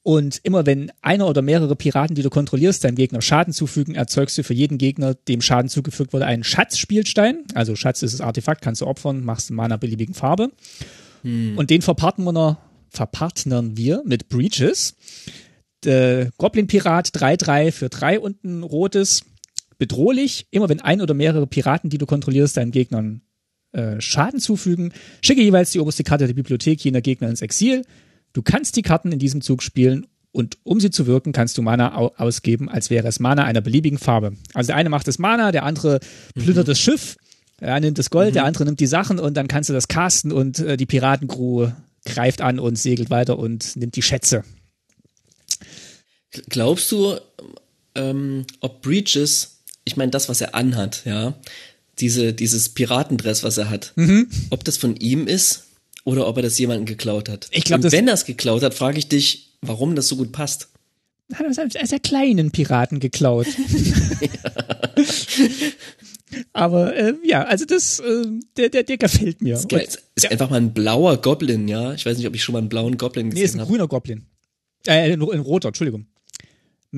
und immer wenn einer oder mehrere Piraten, die du kontrollierst, deinem Gegner Schaden zufügen, erzeugst du für jeden Gegner, dem Schaden zugefügt wurde, einen Schatzspielstein. Also Schatz ist das Artefakt, kannst du opfern, machst in meiner beliebigen Farbe. Hm. Und den verpartnern, verpartnern wir mit Breaches. Der Goblin-Pirat 3-3 für 3 und ein rotes. Bedrohlich, immer wenn ein oder mehrere Piraten, die du kontrollierst, deinen Gegnern äh, Schaden zufügen, schicke jeweils die oberste Karte der Bibliothek jener Gegner ins Exil. Du kannst die Karten in diesem Zug spielen und um sie zu wirken, kannst du Mana ausgeben, als wäre es Mana einer beliebigen Farbe. Also der eine macht das Mana, der andere plündert mhm. das Schiff, er nimmt das Gold, mhm. der andere nimmt die Sachen und dann kannst du das casten und äh, die Piratencrew greift an und segelt weiter und nimmt die Schätze. Glaubst du, ähm, ob Breaches, ich meine das, was er anhat, ja, diese, dieses Piratendress, was er hat, mhm. ob das von ihm ist oder ob er das jemanden geklaut hat. Ich glaube, wenn er es geklaut hat, frage ich dich, warum das so gut passt. Hat er aus der kleinen Piraten geklaut. Aber äh, ja, also das, äh, der, der, der gefällt mir. Ist, ist, ist einfach mal ein blauer Goblin, ja. Ich weiß nicht, ob ich schon mal einen blauen Goblin gesehen habe. Nee, ist ein hab. grüner Goblin. Äh, ein, ein roter, Entschuldigung.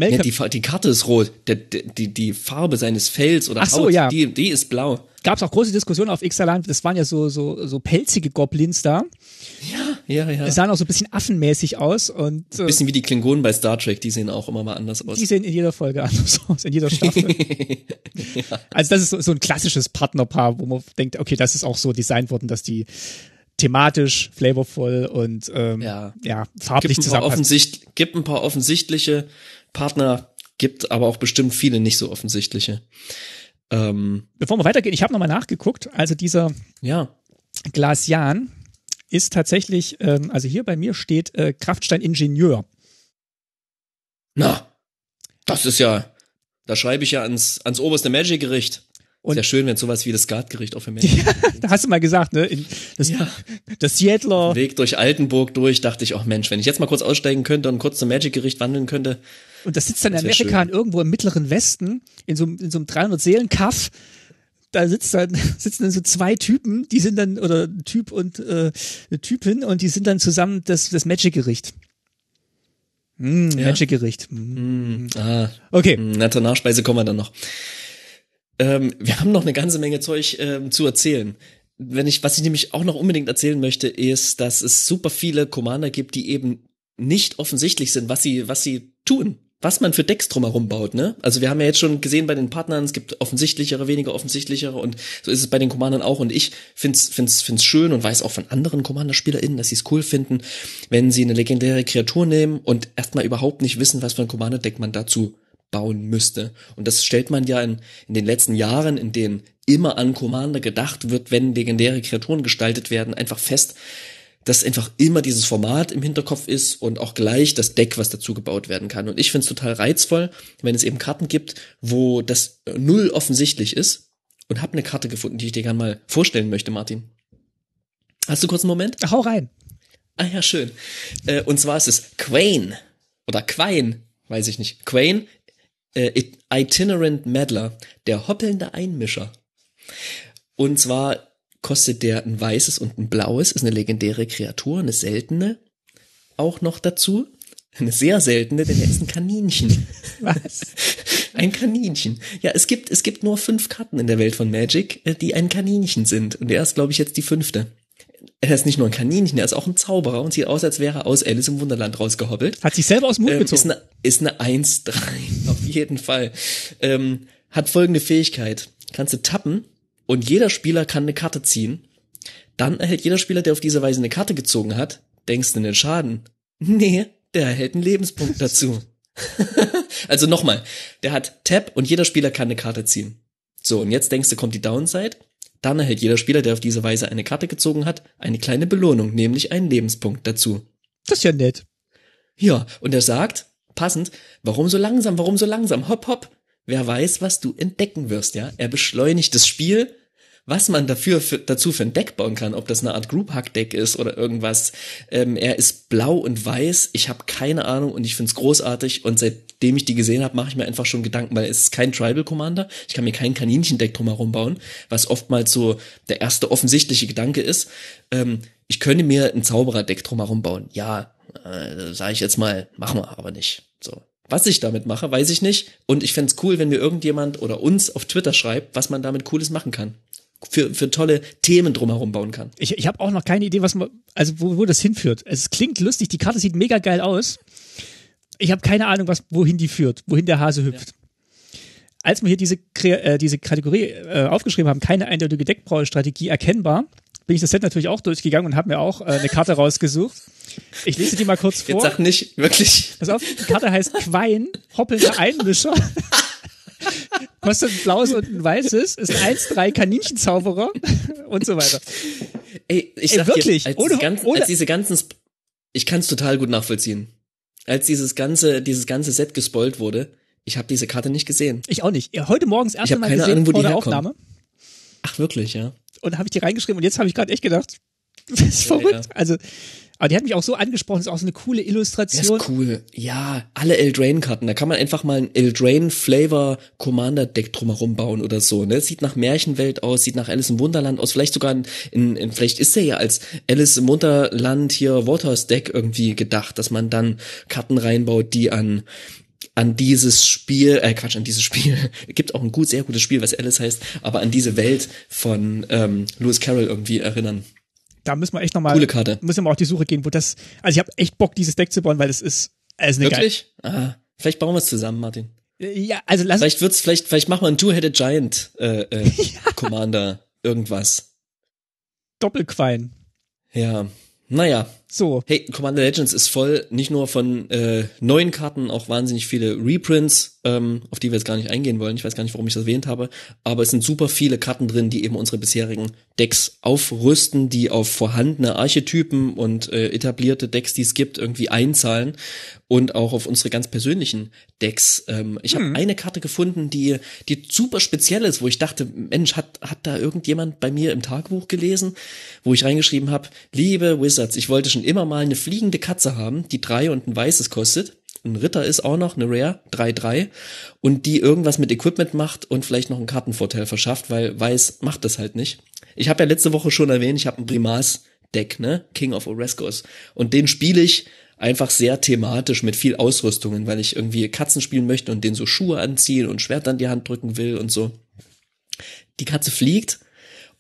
Ja, die, die Karte ist rot. Der, die, die Farbe seines Fells oder Ach so, Haut, ja. die, die ist blau. Gab es auch große Diskussionen auf Ixalan. Das waren ja so, so, so pelzige Goblins da. Ja, ja, ja. Es sahen auch so ein bisschen affenmäßig aus. Und, ein bisschen wie die Klingonen bei Star Trek, die sehen auch immer mal anders aus. Die sehen in jeder Folge anders aus, in jeder Staffel. ja. Also das ist so, so ein klassisches Partnerpaar, wo man denkt, okay, das ist auch so designt worden, dass die thematisch, flavorvoll und ähm, ja. ja, farblich paar gibt ein paar offensichtliche Partner, gibt aber auch bestimmt viele nicht so offensichtliche. Ähm, Bevor wir weitergehen, ich habe nochmal nachgeguckt. Also dieser ja. Glasian ist tatsächlich, ähm, also hier bei mir steht äh, Kraftstein Ingenieur. Na, das ist ja, da schreibe ich ja ans, ans oberste Magic-Gericht. Und Sehr schön, wenn sowas wie das Skatgericht auch für Menschen. Ja, da hast du mal gesagt, ne? In das, ja. das Seattler. Weg durch Altenburg durch, dachte ich, auch Mensch, wenn ich jetzt mal kurz aussteigen könnte und kurz zum Magic-Gericht wandeln könnte. Und das sitzt dann in Amerika irgendwo im mittleren Westen, in so, in so einem 300-Seelen-Kaff. da sitzt dann, sitzen dann so zwei Typen, die sind dann, oder ein Typ und äh, eine Typin, und die sind dann zusammen das, das Magic-Gericht. Mm, Ja. Magic-Gericht. Mm. Mm, ah, Okay. na, zur Nachspeise kommen wir dann noch. Ähm, wir haben noch eine ganze Menge Zeug ähm, zu erzählen. Wenn ich, was ich nämlich auch noch unbedingt erzählen möchte, ist, dass es super viele Commander gibt, die eben nicht offensichtlich sind, was sie, was sie tun, was man für Decks drumherum baut, ne? Also wir haben ja jetzt schon gesehen bei den Partnern, es gibt offensichtlichere, weniger offensichtlichere und so ist es bei den Commandern auch und ich find's, find's, find's schön und weiß auch von anderen Commander-SpielerInnen, dass sie es cool finden, wenn sie eine legendäre Kreatur nehmen und erstmal überhaupt nicht wissen, was für ein Commander-Deck man dazu bauen müsste. Und das stellt man ja in, in den letzten Jahren, in denen immer an Commander gedacht wird, wenn legendäre Kreaturen gestaltet werden, einfach fest, dass einfach immer dieses Format im Hinterkopf ist und auch gleich das Deck, was dazu gebaut werden kann. Und ich finde es total reizvoll, wenn es eben Karten gibt, wo das null offensichtlich ist und habe eine Karte gefunden, die ich dir gerne mal vorstellen möchte, Martin. Hast du kurz einen Moment? Hau rein. Ah ja, schön. Äh, und zwar ist es Quain oder Quain, weiß ich nicht. Quain, äh, It- Itinerant Meddler, der hoppelnde Einmischer. Und zwar kostet der ein weißes und ein blaues, ist eine legendäre Kreatur, eine seltene. Auch noch dazu. Eine sehr seltene, denn er ist ein Kaninchen. Was? Ein Kaninchen. Ja, es gibt, es gibt nur fünf Karten in der Welt von Magic, äh, die ein Kaninchen sind. Und er ist, glaube ich, jetzt die fünfte. Er ist nicht nur ein Kaninchen, er ist auch ein Zauberer und sieht aus, als wäre er aus Alice im Wunderland rausgehoppelt. Hat sich selber aus dem Mund Ähm, ist gezogen. eine, ist eine 1-3, auf jeden Fall. Ähm, hat folgende Fähigkeit. Kannst du tappen und jeder Spieler kann eine Karte ziehen. Dann erhält jeder Spieler, der auf diese Weise eine Karte gezogen hat, denkst du einen Schaden? Nee, der erhält einen Lebenspunkt dazu. also nochmal, der hat Tap und jeder Spieler kann eine Karte ziehen. So, und jetzt denkst du, kommt die Downside. Dann erhält jeder Spieler, der auf diese Weise eine Karte gezogen hat, eine kleine Belohnung, nämlich einen Lebenspunkt dazu. Das ist ja nett. Ja, und er sagt, passend, warum so langsam, warum so langsam, hopp, hopp. Wer weiß, was du entdecken wirst, ja? Er beschleunigt das Spiel, was man dafür für, dazu für ein Deck bauen kann, ob das eine Art Group Hack Deck ist oder irgendwas. Ähm, er ist blau und weiß. Ich habe keine Ahnung und ich find's großartig. Und seitdem ich die gesehen habe, mache ich mir einfach schon Gedanken, weil es ist kein Tribal Commander. Ich kann mir kein Kaninchendeck drumherum bauen, was oftmals so der erste offensichtliche Gedanke ist. Ähm, ich könnte mir ein Zauberer-Deck drumherum bauen. Ja, äh, sage ich jetzt mal, machen wir aber nicht. So. Was ich damit mache, weiß ich nicht. Und ich fänd's cool, wenn mir irgendjemand oder uns auf Twitter schreibt, was man damit Cooles machen kann. Für, für tolle Themen drumherum bauen kann. Ich, ich habe auch noch keine Idee, was man, also wo, wo das hinführt. Es klingt lustig, die Karte sieht mega geil aus. Ich habe keine Ahnung, was, wohin die führt, wohin der Hase hüpft. Als wir hier diese, äh, diese Kategorie äh, aufgeschrieben haben, keine eindeutige Deckbraustrategie erkennbar, bin ich das Set natürlich auch durchgegangen und habe mir auch äh, eine Karte rausgesucht. Ich lese die mal kurz Jetzt vor. sag nicht, wirklich. Pass auf, die Karte heißt Quein, hoppelnder Einmischer. Kostet ein blaues und ein weißes, ist ein 1-3 Kaninchenzauberer und so weiter. Ey, ich Ey, sag wirklich? dir, als, Ohne- diese ganzen, ohne- als diese ganzen, Sp ich kann's total gut nachvollziehen. Als dieses ganze, dieses ganze Set gespoilt wurde, ich habe diese Karte nicht gesehen. Ich auch nicht. Heute Morgens erst Mal keine gesehen Ahnung, wo vor die der herkommen. Aufnahme Ach, wirklich, ja. und habe ich die reingeschrieben und jetzt habe ich gerade echt gedacht, das ist Ja, verrückt. ja. Also, aber die hat mich auch so angesprochen, das ist auch so eine coole Der Illustration. ist cool. Ja, alle Eldraine-Karten. Da kann man einfach mal ein Eldraine-Flavor-Commander-Deck drumherum bauen oder so. Ne? Sieht nach Märchenwelt aus, sieht nach Alice im Wunderland aus. Vielleicht sogar in, in, in vielleicht ist der ja als Alice im Wunderland hier Waters-Deck irgendwie gedacht, dass man dann Karten reinbaut, die an an dieses Spiel, äh Quatsch, an dieses Spiel, gibt auch ein gut, sehr gutes Spiel, was Alice heißt, aber an diese Welt von ähm, Lewis Carroll irgendwie erinnern. Da müssen wir echt nochmal, Coole Karte. müssen wir mal auf die Suche gehen, wo das, also ich habe echt Bock, dieses Deck zu bauen, weil es ist, es ist eine geile. Wirklich? Ah, vielleicht bauen wir es zusammen, Martin. Ja, also lass, Vielleicht wird's, vielleicht, vielleicht machen wir einen Two-Headed Giant äh, äh, Commander irgendwas. Doppelquein. Ja. Naja. So, Hey, Commander Legends ist voll, nicht nur von äh, neuen Karten, auch wahnsinnig viele Reprints, ähm, auf die wir jetzt gar nicht eingehen wollen. Ich weiß gar nicht, warum ich das erwähnt habe. Aber es sind super viele Karten drin, die eben unsere bisherigen Decks aufrüsten, die auf vorhandene Archetypen und äh, etablierte Decks, die es gibt, irgendwie einzahlen. Und auch auf unsere ganz persönlichen Decks. Ähm, ich habe eine Karte gefunden, die, die super speziell ist, wo ich dachte, Mensch, hat, hat da irgendjemand bei mir im Tagebuch gelesen, wo ich reingeschrieben habe, liebe Wizards, ich wollte schon immer mal eine fliegende Katze haben, die drei und ein weißes kostet ein Ritter ist auch noch, eine Rare, 3-3, und die irgendwas mit Equipment macht und vielleicht noch einen Kartenvorteil verschafft, weil Weiß macht das halt nicht. Ich habe ja letzte Woche schon erwähnt, ich habe ein Primas-Deck, ne? King of Oreskos. Und den spiele ich einfach sehr thematisch mit viel Ausrüstungen, weil ich irgendwie Katzen spielen möchte und denen so Schuhe anziehen und Schwert an die Hand drücken will und so. Die Katze fliegt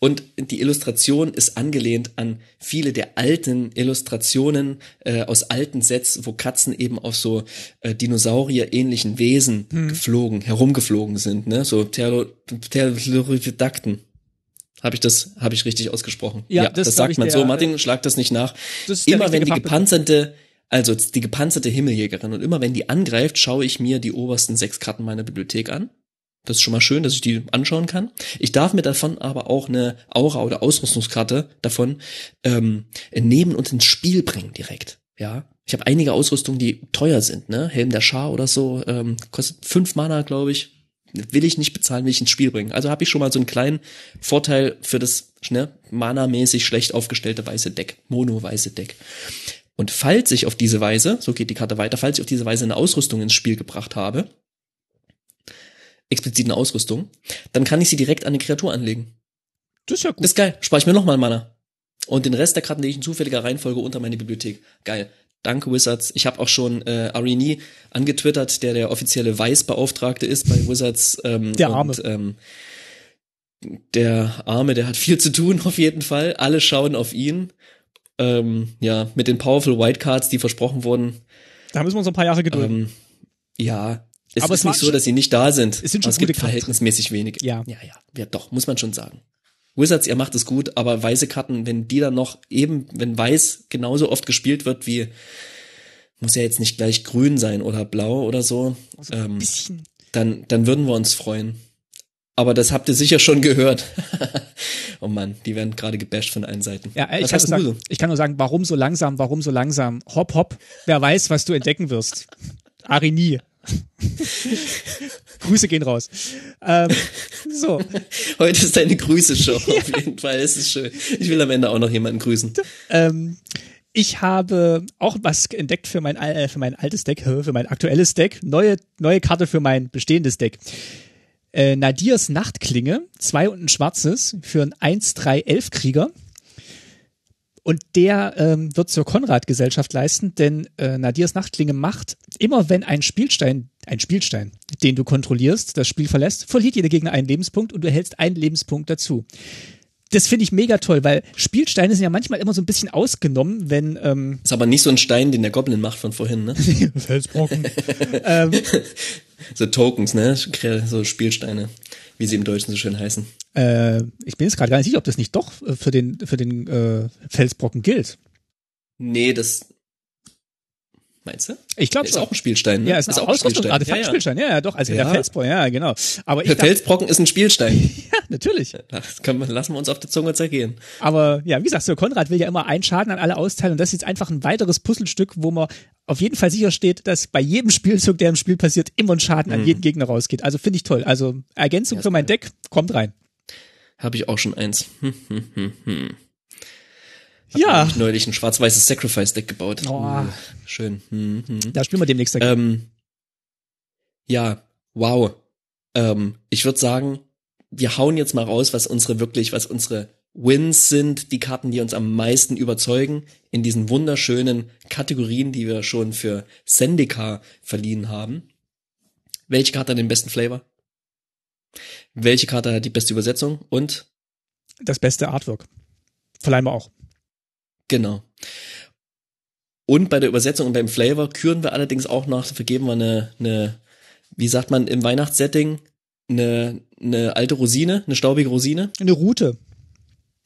und die Illustration ist angelehnt an viele der alten Illustrationen äh, aus alten Sets, wo Katzen eben auf so äh, Dinosaurier-ähnlichen Wesen hm. geflogen, herumgeflogen sind, ne? So Pterodakten. Habe ich das, habe ich richtig ausgesprochen? Ja, ja das, das sagt man der, so. Martin, schlag das nicht nach. Das Immer wenn die gepanzerte, also die gepanzerte Himmeljägerin und immer wenn die angreift, schaue ich mir die obersten sechs Karten meiner Bibliothek an das ist schon mal schön, dass ich die anschauen kann. Ich darf mir davon aber auch eine Aura oder Ausrüstungskarte davon ähm, nehmen und ins Spiel bringen direkt. Ja, ich habe einige Ausrüstungen, die teuer sind. Ne, Helm der Schar oder so ähm, kostet fünf Mana, glaube ich. Will ich nicht bezahlen, will ich ins Spiel bringen. Also habe ich schon mal so einen kleinen Vorteil für das ne, Mana-mäßig schlecht aufgestellte weiße Deck, Mono-weiße Deck. Und falls ich auf diese Weise, so geht die Karte weiter, falls ich auf diese Weise eine Ausrüstung ins Spiel gebracht habe, expliziten Ausrüstung, dann kann ich sie direkt an eine Kreatur anlegen. Das ist ja gut. Das ist geil. Spare ich mir nochmal Mana. Und den Rest der Karten lege ich in zufälliger Reihenfolge unter meine Bibliothek. Geil. Danke, Wizards. Ich habe auch schon äh, Arini angetwittert, der der offizielle Weißbeauftragte ist bei Wizards. Ähm, der Arme. Und, ähm, der Arme, der hat viel zu tun auf jeden Fall. Alle schauen auf ihn. Ähm, ja, mit den Powerful White die versprochen wurden. Da müssen wir uns ein paar Jahre gedulden. Ähm, ja, es aber ist es nicht so, dass sie nicht da sind. Es sind schon es gibt verhältnismäßig wenig. Ja. Ja, ja. Ja, doch, muss man schon sagen. Wizards, ihr macht es gut, aber weiße Karten, wenn die dann noch eben, wenn weiß genauso oft gespielt wird wie, muss ja jetzt nicht gleich grün sein oder blau oder so, also ähm, dann, dann würden wir uns freuen. Aber das habt ihr sicher schon gehört. oh Mann, die werden gerade gebasht von allen Seiten. Ja, ich kann, sagen, ich kann, nur sagen, warum so langsam, warum so langsam? Hopp, hopp, wer weiß, was du entdecken wirst. Arini. Grüße gehen raus. Ähm, so. Heute ist deine Grüße-Show, auf jeden Fall. Es ist schön. Ich will am Ende auch noch jemanden grüßen. Ähm, ich habe auch was entdeckt für mein, äh, für mein altes Deck, für mein aktuelles Deck. Neue, neue Karte für mein bestehendes Deck. Äh, Nadirs Nachtklinge, zwei und ein schwarzes, für einen 1-3-11-Krieger. Und der ähm, wird zur Konrad-Gesellschaft leisten, denn äh, Nadirs Nachtklinge macht, immer wenn ein Spielstein, ein Spielstein, den du kontrollierst, das Spiel verlässt, verliert jeder Gegner einen Lebenspunkt und du hältst einen Lebenspunkt dazu. Das finde ich mega toll, weil Spielsteine sind ja manchmal immer so ein bisschen ausgenommen, wenn. Ähm, ist aber nicht so ein Stein, den der Goblin macht von vorhin, ne? Felsbrocken. ähm, so Tokens, ne? So Spielsteine wie sie im Deutschen so schön heißen. Äh, ich bin jetzt gerade gar nicht sicher, ob das nicht doch für den, für den äh, Felsbrocken gilt. Nee, das, Meinst du? Ich glaube Ist auch ein Spielstein. Ne? Ja, ist, ist auch ein Spielstein. Artefakt-Spielstein. Ja, ja. ja, doch. Also ja. der Felsbrocken, ja, genau. Aber der Felsbrocken ist ein Spielstein. ja, natürlich. Das können wir, lassen wir uns auf der Zunge zergehen. Aber ja, wie gesagt, so Konrad will ja immer einen Schaden an alle austeilen und das ist jetzt einfach ein weiteres Puzzlestück, wo man auf jeden Fall sicher steht, dass bei jedem Spielzug, der im Spiel passiert, immer ein Schaden mhm. an jeden Gegner rausgeht. Also finde ich toll. Also Ergänzung ja, für mein Deck kommt rein. Habe ich auch schon eins. Hm, hm, hm, hm. Hab ja. Ich neulich ein schwarz-weißes Sacrifice-Deck gebaut. Oh. Schön. Hm, hm. Da spielen wir demnächst. Ähm, ja, wow. Ähm, ich würde sagen, wir hauen jetzt mal raus, was unsere wirklich, was unsere Wins sind, die Karten, die uns am meisten überzeugen, in diesen wunderschönen Kategorien, die wir schon für Sendika verliehen haben. Welche Karte hat den besten Flavor? Welche Karte hat die beste Übersetzung? Und? Das beste Artwork. Verleihen wir auch. Genau. Und bei der Übersetzung und beim Flavor küren wir allerdings auch noch, vergeben wir eine, eine wie sagt man im Weihnachtssetting, eine, eine alte Rosine, eine staubige Rosine. Eine Route.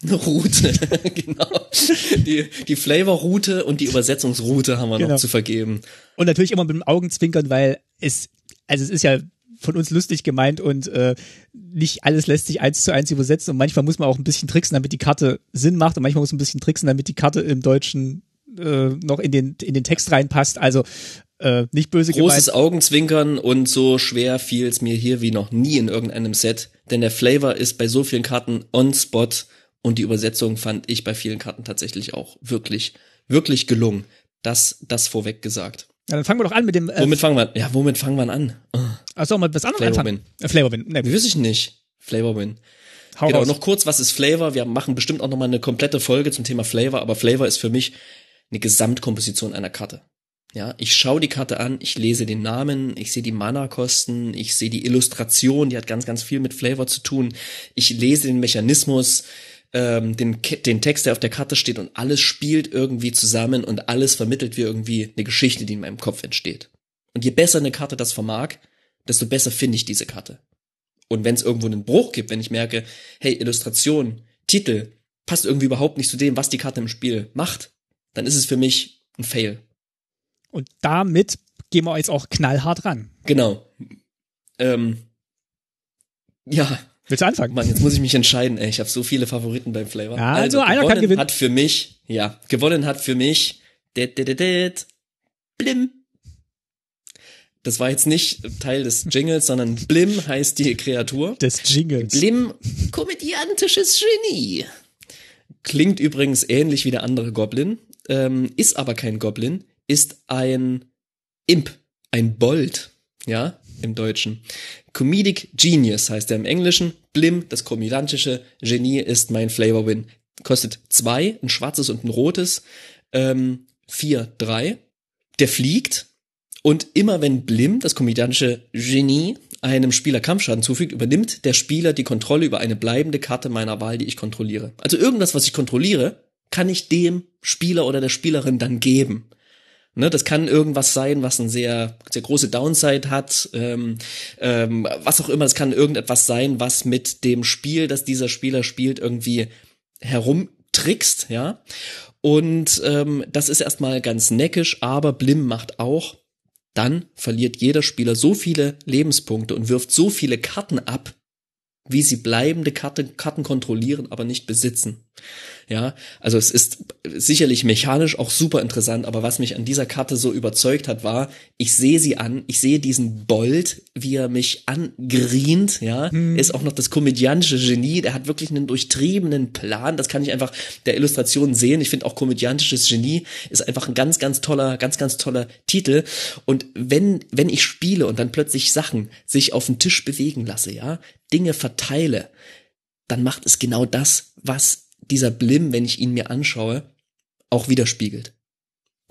Eine Route, genau. Die, die Flavor-Route und die Übersetzungsroute haben wir genau. noch zu vergeben. Und natürlich immer mit dem Augenzwinkern, weil es, also es ist ja von uns lustig gemeint und äh, nicht alles lässt sich eins zu eins übersetzen und manchmal muss man auch ein bisschen tricksen, damit die Karte Sinn macht und manchmal muss man ein bisschen tricksen, damit die Karte im Deutschen äh, noch in den, in den Text reinpasst. Also äh, nicht böse Großes gemeint. Augenzwinkern und so schwer fiel es mir hier wie noch nie in irgendeinem Set, denn der Flavor ist bei so vielen Karten on spot und die Übersetzung fand ich bei vielen Karten tatsächlich auch wirklich, wirklich gelungen. Das, das vorweg gesagt. Ja, dann fangen wir doch an mit dem. Äh, womit fangen wir? Ja, womit fangen wir an? Oh. Achso, mal was anderes Flavor Win. Äh, Flavor Win. Nee. Wüsste ich nicht. Flavor Win. Hau genau, raus. noch kurz, was ist Flavor? Wir machen bestimmt auch nochmal eine komplette Folge zum Thema Flavor, aber Flavor ist für mich eine Gesamtkomposition einer Karte. Ja, ich schaue die Karte an, ich lese den Namen, ich sehe die Mana-Kosten, ich sehe die Illustration, die hat ganz, ganz viel mit Flavor zu tun. Ich lese den Mechanismus, ähm, den, den Text, der auf der Karte steht und alles spielt irgendwie zusammen und alles vermittelt wie irgendwie eine Geschichte, die in meinem Kopf entsteht. Und je besser eine Karte das vermag, desto besser finde ich diese Karte. Und wenn es irgendwo einen Bruch gibt, wenn ich merke, hey, Illustration, Titel, passt irgendwie überhaupt nicht zu dem, was die Karte im Spiel macht, dann ist es für mich ein Fail. Und damit gehen wir jetzt auch knallhart ran. Genau. Ähm, ja, Willst du anfangen? Mann, jetzt muss ich mich entscheiden, ey. Ich habe so viele Favoriten beim Flavor. Ja, also, also einer kann gewinnen. hat für mich, ja, gewonnen hat für mich det, det, det, det, Blim. Das war jetzt nicht Teil des Jingles, sondern Blim heißt die Kreatur. Des Jingles. Blim, komödiantisches Genie. Klingt übrigens ähnlich wie der andere Goblin, ähm, ist aber kein Goblin, ist ein Imp, ein Bold, ja, im Deutschen. Comedic Genius heißt er im Englischen. Blim, das komödiantische Genie, ist mein Flavor Win. Kostet zwei, ein schwarzes und ein rotes. Ähm, vier, drei. Der fliegt. Und immer wenn Blim, das komödiantische Genie, einem Spieler Kampfschaden zufügt, übernimmt der Spieler die Kontrolle über eine bleibende Karte meiner Wahl, die ich kontrolliere. Also irgendwas, was ich kontrolliere, kann ich dem Spieler oder der Spielerin dann geben. Ne, das kann irgendwas sein, was eine sehr, sehr große Downside hat, ähm, ähm, was auch immer. Es kann irgendetwas sein, was mit dem Spiel, das dieser Spieler spielt, irgendwie herumtrickst, ja. Und ähm, das ist erstmal ganz neckisch, aber Blim macht auch, dann verliert jeder Spieler so viele Lebenspunkte und wirft so viele Karten ab, wie sie bleibende Karte, Karten kontrollieren, aber nicht besitzen. Ja, also es ist sicherlich mechanisch auch super interessant, aber was mich an dieser Karte so überzeugt hat, war, ich sehe sie an, ich sehe diesen Bold, wie er mich angrient, ja, hm. ist auch noch das komödiantische Genie, der hat wirklich einen durchtriebenen Plan, das kann ich einfach der Illustration sehen. Ich finde auch komödiantisches Genie ist einfach ein ganz, ganz toller, ganz, ganz toller Titel. Und wenn, wenn ich spiele und dann plötzlich Sachen sich auf den Tisch bewegen lasse, ja, Dinge verteile, dann macht es genau das, was dieser Blim, wenn ich ihn mir anschaue, auch widerspiegelt.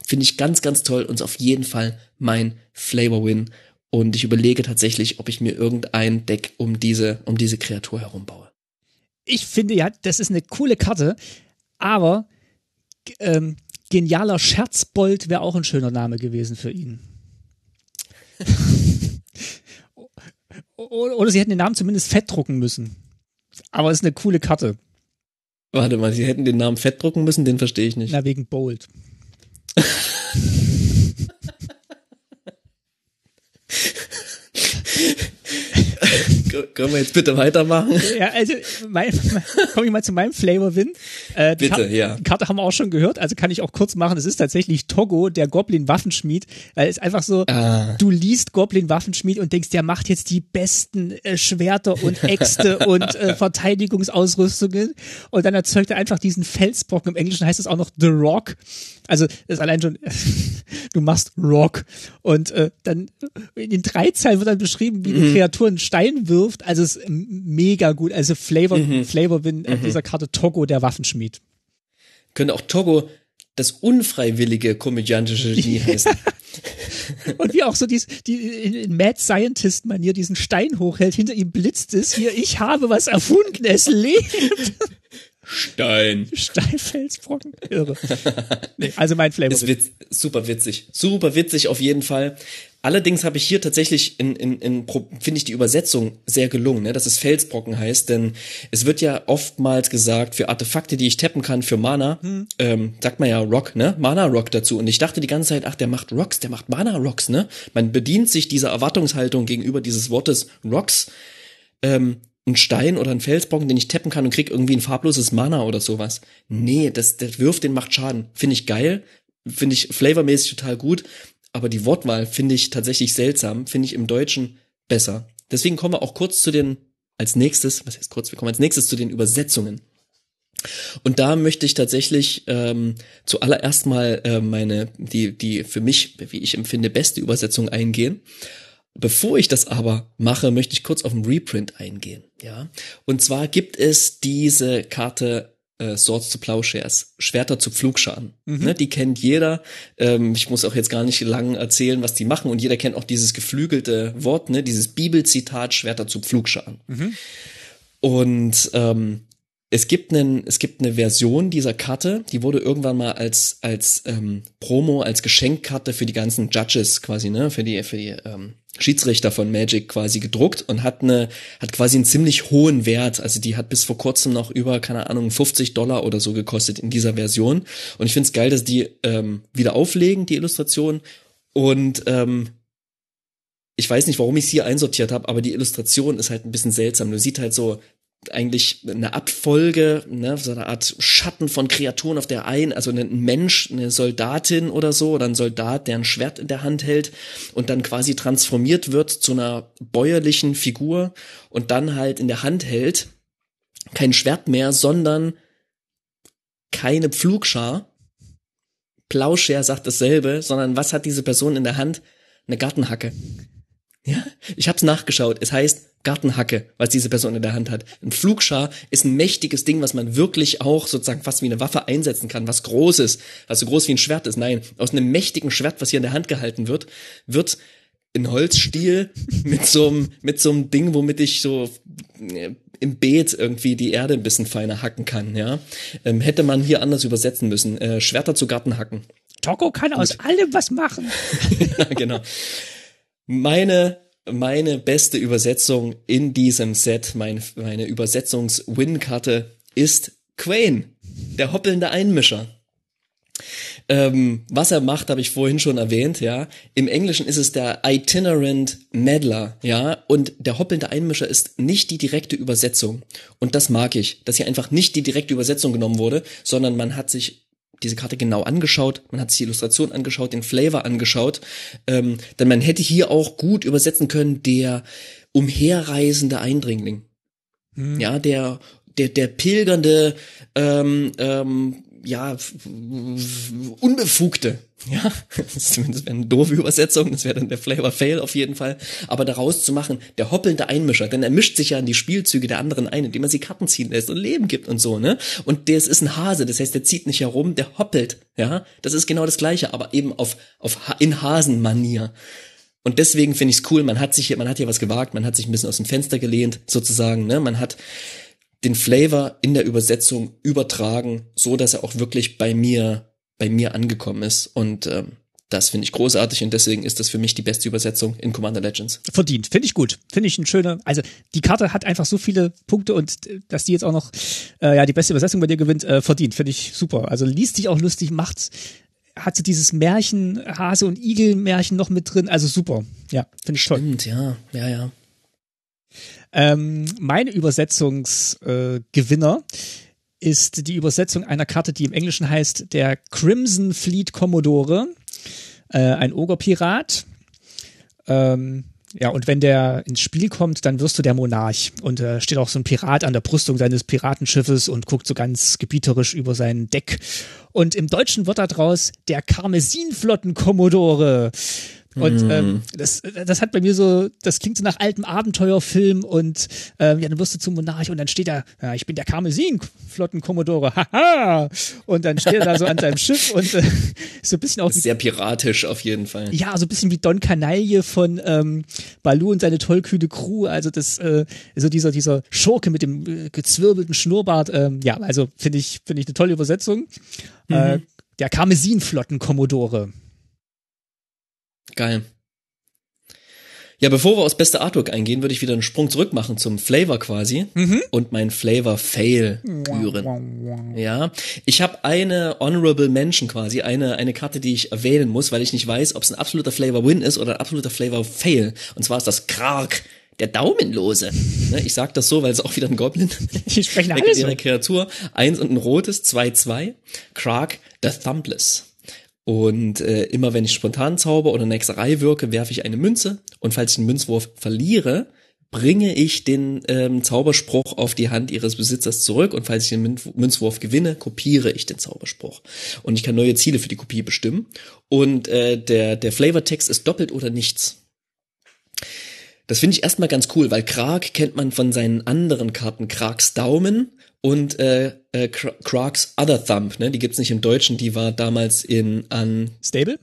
Finde ich ganz, ganz toll und ist auf jeden Fall mein Flavor Win. Und ich überlege tatsächlich, ob ich mir irgendein Deck um diese, um diese Kreatur herum baue. Ich finde ja, das ist eine coole Karte, aber ähm, genialer Scherzbold wäre auch ein schöner Name gewesen für ihn. Oder sie hätten den Namen zumindest fett drucken müssen. Aber es ist eine coole Karte. Warte mal, sie hätten den Namen fett drucken müssen, den verstehe ich nicht. Na, wegen Bold. Können wir jetzt bitte weitermachen? Ja, also mein, komme ich mal zu meinem Flavor Win. Äh, bitte, Karte, ja. Die Karte haben wir auch schon gehört, also kann ich auch kurz machen. Es ist tatsächlich Togo, der Goblin Waffenschmied. Weil es einfach so, ah. du liest Goblin Waffenschmied und denkst, der macht jetzt die besten äh, Schwerter und Äxte und äh, Verteidigungsausrüstungen und dann erzeugt er einfach diesen Felsbrocken. Im Englischen heißt es auch noch The Rock. Also das ist allein schon, du machst Rock und äh, dann in den drei Zeilen wird dann beschrieben, wie die mhm. Kreatur einen Stein wirft. Also es ist mega gut. Also Flavor, mhm. Flavor Win mhm. dieser Karte Togo, der Waffenschmied. Könnte auch Togo das unfreiwillige komödiantische Genie heißen. Und wie auch so dies, die in Mad Scientist Manier diesen Stein hochhält, hinter ihm blitzt es hier, ich habe was erfunden, es lebt. Stein. Steinfelsbrocken. Irre. Nee, also mein Flavor. Ist witz, super witzig. Super witzig auf jeden Fall. Allerdings habe ich hier tatsächlich in, in, in finde ich die Übersetzung sehr gelungen, ne? dass es Felsbrocken heißt, denn es wird ja oftmals gesagt, für Artefakte, die ich tappen kann, für Mana, hm. ähm, sagt man ja Rock, ne? Mana Rock dazu. Und ich dachte die ganze Zeit, ach, der macht Rocks, der macht Mana Rocks, ne? Man bedient sich dieser Erwartungshaltung gegenüber dieses Wortes Rocks. Ähm, ein Stein oder ein Felsbrocken, den ich tappen kann und krieg irgendwie ein farbloses Mana oder sowas. Nee, das, der wirft, den macht Schaden. Finde ich geil, finde ich flavormäßig total gut, aber die Wortwahl finde ich tatsächlich seltsam, finde ich im Deutschen besser. Deswegen kommen wir auch kurz zu den, als nächstes, was heißt kurz, wir kommen als nächstes zu den Übersetzungen. Und da möchte ich tatsächlich ähm, zuallererst mal äh, meine, die, die für mich, wie ich empfinde, beste Übersetzung eingehen. Bevor ich das aber mache, möchte ich kurz auf den Reprint eingehen. Ja, und zwar gibt es diese Karte äh, Swords to Plowshares, Schwerter zu Pflugscharen. Mhm. Ne, die kennt jeder. Ähm, ich muss auch jetzt gar nicht lang erzählen, was die machen. Und jeder kennt auch dieses geflügelte Wort, ne, dieses Bibelzitat Schwerter zu Pflugscharen. Mhm. Und ähm, es gibt einen, es gibt eine Version dieser Karte, die wurde irgendwann mal als als ähm, Promo, als Geschenkkarte für die ganzen Judges quasi, ne, für die für die ähm, Schiedsrichter von Magic quasi gedruckt und hat eine hat quasi einen ziemlich hohen Wert. Also die hat bis vor kurzem noch über keine Ahnung 50 Dollar oder so gekostet in dieser Version. Und ich finde es geil, dass die ähm, wieder auflegen die Illustration und ähm, ich weiß nicht, warum ich es hier einsortiert habe, aber die Illustration ist halt ein bisschen seltsam. Du siehst halt so eigentlich eine Abfolge, ne, so eine Art Schatten von Kreaturen auf der einen, also ein Mensch, eine Soldatin oder so, oder ein Soldat, der ein Schwert in der Hand hält und dann quasi transformiert wird zu einer bäuerlichen Figur und dann halt in der Hand hält kein Schwert mehr, sondern keine Pflugschar. Plauschär sagt dasselbe, sondern was hat diese Person in der Hand? Eine Gartenhacke. Ja, ich hab's nachgeschaut. Es heißt Gartenhacke, was diese Person in der Hand hat. Ein Flugschar ist ein mächtiges Ding, was man wirklich auch sozusagen fast wie eine Waffe einsetzen kann, was Großes, was so groß wie ein Schwert ist. Nein, aus einem mächtigen Schwert, was hier in der Hand gehalten wird, wird ein Holzstiel mit so einem, mit so einem Ding, womit ich so äh, im Beet irgendwie die Erde ein bisschen feiner hacken kann, ja. Ähm, hätte man hier anders übersetzen müssen. Äh, Schwerter zu Gartenhacken. Toko kann aus allem was machen. ja, genau. Meine meine beste Übersetzung in diesem Set, mein, meine Übersetzungs-Win-Karte ist Quain, der hoppelnde Einmischer. Ähm, was er macht, habe ich vorhin schon erwähnt, ja. Im Englischen ist es der Itinerant Meddler, ja. Und der hoppelnde Einmischer ist nicht die direkte Übersetzung. Und das mag ich, dass hier einfach nicht die direkte Übersetzung genommen wurde, sondern man hat sich diese Karte genau angeschaut, man hat sich die Illustration angeschaut, den Flavor angeschaut, ähm, denn man hätte hier auch gut übersetzen können, der umherreisende Eindringling. Hm. Ja, der, der, der pilgernde, ähm, ähm, ja, Unbefugte. Ja, das wäre eine doofe Übersetzung, das wäre dann der Flavor Fail auf jeden Fall. Aber daraus zu machen, der hoppelnde Einmischer, denn er mischt sich ja in die Spielzüge der anderen ein, indem er sie Karten ziehen lässt und Leben gibt und so, ne? Und das ist ein Hase, das heißt, der zieht nicht herum, der hoppelt, ja? Das ist genau das Gleiche, aber eben auf, auf, in Hasenmanier. Und deswegen finde ich es cool, man hat sich hier, man hat hier was gewagt, man hat sich ein bisschen aus dem Fenster gelehnt, sozusagen, ne? Man hat den Flavor in der Übersetzung übertragen, so dass er auch wirklich bei mir, bei mir angekommen ist. Und ähm, das finde ich großartig und deswegen ist das für mich die beste Übersetzung in Commander Legends. Verdient, finde ich gut. Finde ich ein schöner, also die Karte hat einfach so viele Punkte und äh, dass die jetzt auch noch äh, ja die beste Übersetzung bei dir gewinnt, äh, verdient, finde ich super. Also liest sich auch lustig, macht's hat sie dieses Märchen, Hase und Igel Märchen noch mit drin, also super. Ja, finde ich toll. Stimmt, ja, ja, ja. Ähm, mein Übersetzungsgewinner äh, ist die Übersetzung einer Karte, die im Englischen heißt der Crimson Fleet Commodore, äh, ein Ogerpirat. Ähm, ja, und wenn der ins Spiel kommt, dann wirst du der Monarch. Und äh, steht auch so ein Pirat an der Brüstung seines Piratenschiffes und guckt so ganz gebieterisch über sein Deck. Und im Deutschen wird daraus der Karmesinflotten-Kommodore. Und mhm. ähm, das, das hat bei mir so, das klingt so nach altem Abenteuerfilm und ähm, ja, dann wirst du zum Monarch und dann steht er, ja, ich bin der Karmesin-Flotten-Kommodore, haha! Und dann steht er da so an seinem Schiff und äh, so ein bisschen auch. Sehr piratisch auf jeden Fall. Ja, so ein bisschen wie Don Canaille von ähm, Baloo und seine tollkühne Crew. Also das, äh, so dieser, dieser Schurke mit dem äh, gezwirbelten Schnurrbart. Ähm, ja, also finde ich, finde ich eine tolle Übersetzung. Mhm. Äh, der Karmesin-Flotten-Kommodore. Geil. Ja, bevor wir aufs beste Artwork eingehen, würde ich wieder einen Sprung zurück machen zum Flavor quasi mhm. und mein Flavor Fail küren. Ja, ich habe eine Honorable Mention quasi, eine eine Karte, die ich erwähnen muss, weil ich nicht weiß, ob es ein absoluter Flavor Win ist oder ein absoluter Flavor Fail. Und zwar ist das Krark, der Daumenlose. Ne, ich sag das so, weil es auch wieder ein Goblin. Ich spreche alles so. Kreatur, eins und ein rotes, zwei zwei. Krark, the Thumbless. Und äh, immer wenn ich spontan zauber oder eine Hexerei wirke, werfe ich eine Münze. Und falls ich den Münzwurf verliere, bringe ich den ähm, Zauberspruch auf die Hand ihres Besitzers zurück und falls ich den Münzwurf gewinne, kopiere ich den Zauberspruch. Und ich kann neue Ziele für die Kopie bestimmen. Und äh, der, der Flavortext ist doppelt oder nichts. Das finde ich erstmal ganz cool, weil Krag kennt man von seinen anderen Karten. Krags Daumen und äh, äh, Krags Other Thumb, ne? Die gibt's nicht im Deutschen, die war damals in an Stable?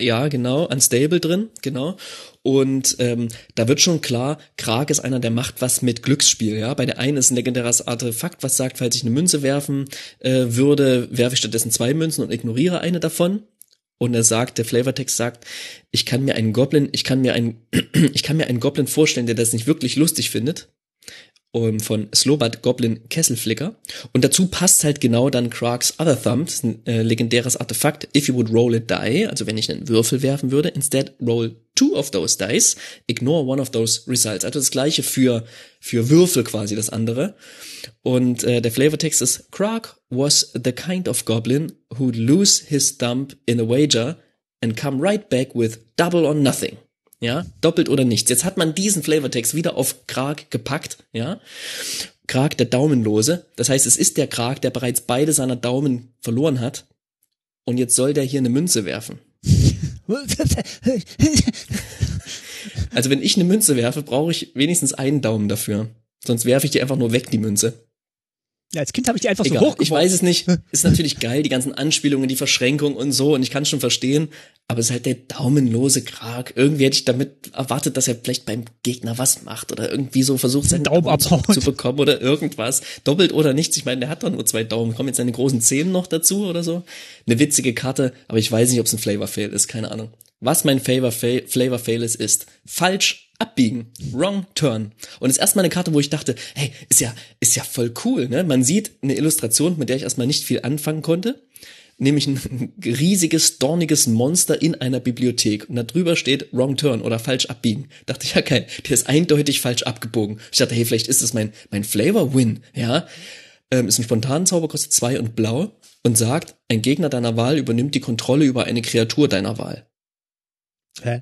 Ja, genau, Unstable drin, genau. Und ähm, da wird schon klar, Krag ist einer, der macht was mit Glücksspiel. Ja, bei der einen ist ein legendäres Artefakt, was sagt, falls ich eine Münze werfen äh, würde, werfe ich stattdessen zwei Münzen und ignoriere eine davon. Und er sagt, der Flavortext sagt, ich kann mir einen Goblin, ich kann mir einen, ich kann mir einen Goblin vorstellen, der das nicht wirklich lustig findet um, von Slobat Goblin Kesselflicker. Und dazu passt halt genau dann Krags Other Thumb, ein äh, legendäres Artefakt. If you would roll a die, also wenn ich einen Würfel werfen würde, instead roll two of those dice, ignore one of those results. Also das gleiche für, für Würfel quasi, das andere. Und äh, der Flavortext ist, Krag was the kind of goblin who'd lose his thumb in a wager and come right back with double or nothing. Ja, doppelt oder nichts. Jetzt hat man diesen Flavortext wieder auf Krag gepackt, ja. Krag der Daumenlose. Das heißt, es ist der Krag, der bereits beide seiner Daumen verloren hat. Und jetzt soll der hier eine Münze werfen. Also wenn ich eine Münze werfe, brauche ich wenigstens einen Daumen dafür. Sonst werfe ich die einfach nur weg, die Münze. Ja, als Kind habe ich die einfach Egal, so hoch. Ich weiß es nicht. Ist natürlich geil, die ganzen Anspielungen, die Verschränkung und so. Und ich kann schon verstehen. Aber es ist halt der daumenlose Krag. Irgendwie hätte ich damit erwartet, dass er vielleicht beim Gegner was macht oder irgendwie so versucht, seinen Daumen Daumen zu bekommen oder irgendwas. Doppelt oder nichts. Ich meine, der hat doch nur zwei Daumen. Kommen jetzt seine großen Zehen noch dazu oder so? Eine witzige Karte, aber ich weiß nicht, ob es ein Flavor-Fail ist. Keine Ahnung. Was mein Flavor-Fail Flavor -Fail ist, ist falsch abbiegen. Wrong turn. Und ist erstmal eine Karte, wo ich dachte, hey, ist ja, ist ja voll cool, ne? Man sieht eine Illustration, mit der ich erstmal nicht viel anfangen konnte. Nämlich ein riesiges, dorniges Monster in einer Bibliothek. Und da drüber steht Wrong Turn oder falsch abbiegen. Dachte ich, ja geil, der ist eindeutig falsch abgebogen. Ich dachte, hey, vielleicht ist das mein, mein Flavor-Win, ja? Ähm, ist ein spontanen Zauber, kostet zwei und blau und sagt, ein Gegner deiner Wahl übernimmt die Kontrolle über eine Kreatur deiner Wahl. Hä?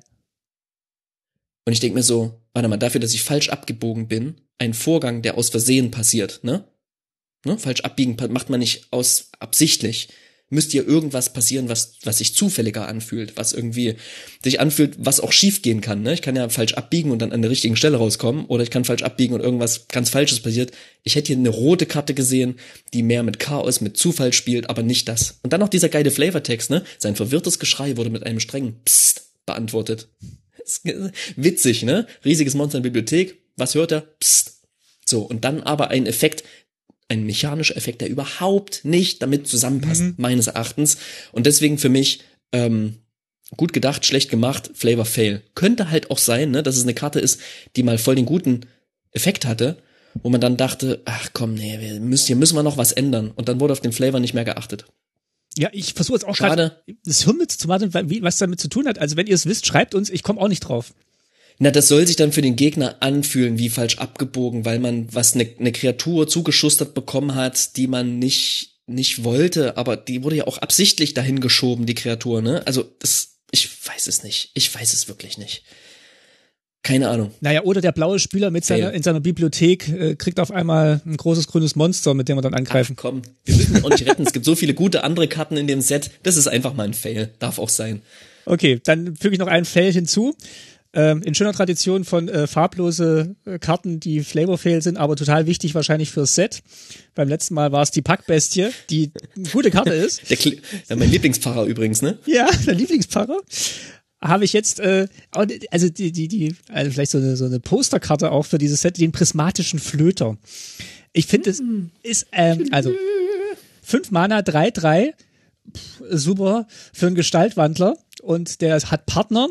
Und ich denke mir so, warte mal, dafür, dass ich falsch abgebogen bin, ein Vorgang, der aus Versehen passiert, ne? ne? Falsch abbiegen macht man nicht aus absichtlich. Müsste ja irgendwas passieren, was, was sich zufälliger anfühlt, was irgendwie sich anfühlt, was auch schief gehen kann. Ne? Ich kann ja falsch abbiegen und dann an der richtigen Stelle rauskommen, oder ich kann falsch abbiegen und irgendwas ganz Falsches passiert. Ich hätte hier eine rote Karte gesehen, die mehr mit Chaos, mit Zufall spielt, aber nicht das. Und dann noch dieser geile Flavortext, ne? Sein verwirrtes Geschrei wurde mit einem strengen Psst beantwortet. Witzig, ne? Riesiges Monster in der Bibliothek. Was hört er? Psst. So, und dann aber ein Effekt, ein mechanischer Effekt, der überhaupt nicht damit zusammenpasst, mhm. meines Erachtens. Und deswegen für mich ähm, gut gedacht, schlecht gemacht, Flavor Fail. Könnte halt auch sein, ne, dass es eine Karte ist, die mal voll den guten Effekt hatte, wo man dann dachte, ach komm, nee, wir müssen, hier müssen wir noch was ändern. Und dann wurde auf den Flavor nicht mehr geachtet. Ja, ich versuche jetzt auch gerade das Hirn mit zu warten, was damit zu tun hat. Also wenn ihr es wisst, schreibt uns, ich komme auch nicht drauf. Na, das soll sich dann für den Gegner anfühlen wie falsch abgebogen, weil man was eine ne Kreatur zugeschustert bekommen hat, die man nicht nicht wollte, aber die wurde ja auch absichtlich dahin geschoben, die Kreatur, ne? Also das, ich weiß es nicht. Ich weiß es wirklich nicht. Keine Ahnung. Naja, oder der blaue Spieler mit seiner, in seiner Bibliothek äh, kriegt auf einmal ein großes grünes Monster, mit dem wir dann angreifen. Ach, komm, wir müssen auch nicht retten. Es gibt so viele gute andere Karten in dem Set. Das ist einfach mal ein Fail. Darf auch sein. Okay, dann füge ich noch einen Fail hinzu. Ähm, in schöner Tradition von äh, farblose äh, Karten, die Flavor-Fail sind, aber total wichtig wahrscheinlich fürs Set. Beim letzten Mal war es die Packbestie, die eine gute Karte ist. Der, Kle ja, mein Lieblingspfarrer übrigens, ne? Ja, der Lieblingspfarrer habe ich jetzt, äh, also die, die, die, also vielleicht so eine, so eine Posterkarte auch für dieses Set, den prismatischen Flöter. Ich finde, es mm. ist, ähm, also fünf Mana, drei, drei, super für einen Gestaltwandler und der hat Partner.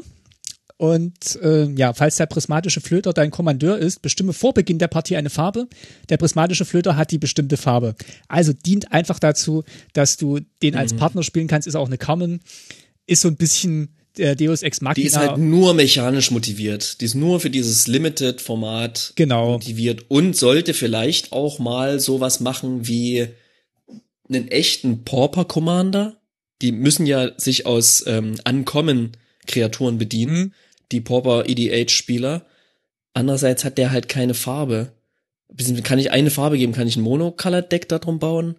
Und äh, ja, falls der prismatische Flöter dein Kommandeur ist, bestimme vor Beginn der Partie eine Farbe. Der prismatische Flöter hat die bestimmte Farbe. Also dient einfach dazu, dass du den als mhm. Partner spielen kannst, ist auch eine Common. Ist so ein bisschen der Deus Ex Machina. Die ist halt nur mechanisch motiviert. Die ist nur für dieses Limited-Format genau. motiviert und sollte vielleicht auch mal sowas machen wie einen echten Pauper Commander. Die müssen ja sich aus ähm, Ankommen Kreaturen bedienen, mhm. die Pauper EDH Spieler. Andererseits hat der halt keine Farbe. Kann ich eine Farbe geben? Kann ich ein Monocolor-Deck darum bauen?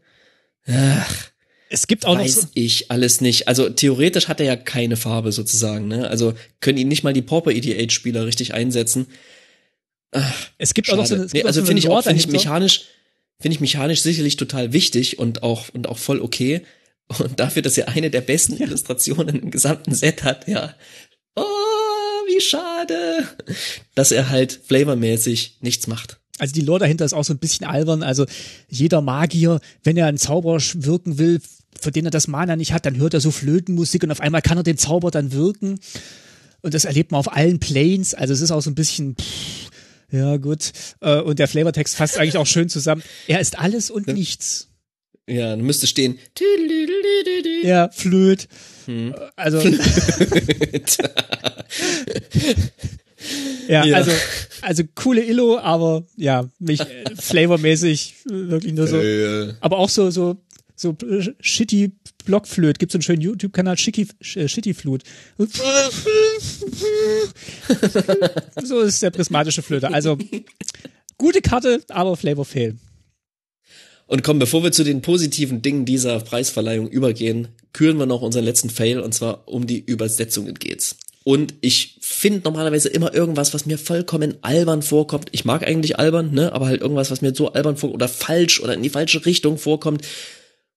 Ach, es gibt auch weiß noch so, ich alles nicht. Also theoretisch hat er ja keine Farbe sozusagen. Ne? Also können ihn nicht mal die Pauper EDH-Spieler richtig einsetzen. Ach, es gibt auch schade. noch so, es nee, auch also so finde ich eine auch, finde ich mechanisch, finde ich mechanisch sicherlich total wichtig und auch und auch voll okay. Und dafür, dass er eine der besten Illustrationen im gesamten Set hat, ja. Oh, wie schade, dass er halt flavormäßig nichts macht. Also die Lore dahinter ist auch so ein bisschen albern. Also jeder Magier, wenn er einen Zauber sch- wirken will, für den er das Mana nicht hat, dann hört er so Flötenmusik und auf einmal kann er den Zauber dann wirken. Und das erlebt man auf allen Planes. Also es ist auch so ein bisschen, pff, ja gut. Äh, Und der Flavortext fasst eigentlich auch schön zusammen. Er ist alles und nichts. Ja, dann müsste stehen. Ja, Flöt. Hm. Also, ja, Ja. also, also coole Illo, aber ja, mich äh, flavormäßig äh, wirklich nur so. Äh, Aber auch so, so, so äh, shitty Blockflöt. Gibt so einen schönen YouTube-Kanal, Shitty, äh, Shitty Flut. so ist der prismatische Flöte. Also, gute Karte, aber Flavor Fail. Und komm, bevor wir zu den positiven Dingen dieser Preisverleihung übergehen, küren wir noch unseren letzten Fail und zwar um die Übersetzungen geht's. Und ich finde normalerweise immer irgendwas, was mir vollkommen albern vorkommt. Ich mag eigentlich albern, ne, aber halt irgendwas, was mir so albern vorkommt oder falsch oder in die falsche Richtung vorkommt.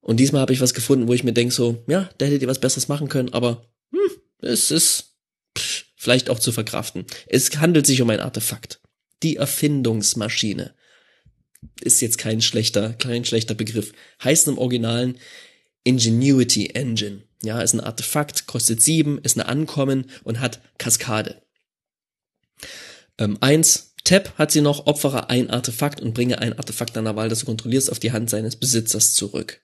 Und diesmal habe ich was gefunden, wo ich mir denk so, ja, da hättet ihr was Besseres machen können, aber hm, es ist pff, vielleicht auch zu verkraften. Es handelt sich um ein Artefakt. Die Erfindungsmaschine ist jetzt kein schlechter, kein schlechter Begriff. Heißt im Originalen Ingenuity Engine. Ja, ist ein Artefakt, kostet sieben, ist eine Ankommen und hat Kaskade. Ähm, eins, Tab hat sie noch, opfere ein Artefakt und bringe ein Artefakt deiner Wahl, das du kontrollierst, auf die Hand seines Besitzers zurück.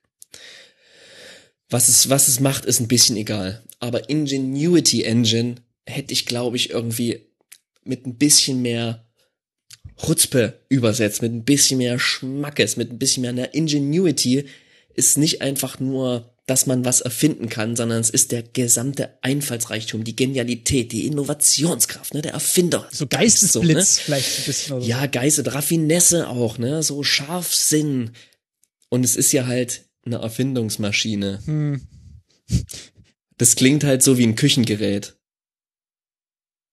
Was es, was es macht, ist ein bisschen egal. Aber Ingenuity Engine hätte ich, glaube ich, irgendwie mit ein bisschen mehr Chutzpe übersetzt, mit ein bisschen mehr Schmackes, mit ein bisschen mehr einer Ingenuity, ist nicht einfach nur, dass man was erfinden kann, sondern es ist der gesamte Einfallsreichtum, die Genialität, die Innovationskraft, ne, der Erfinder. So Geist, Geistesblitz ne? vielleicht ein bisschen. Oder so. Ja, Geist und Raffinesse auch, ne, so Scharfsinn. Und es ist ja halt eine Erfindungsmaschine. Hm. Das klingt halt so wie ein Küchengerät,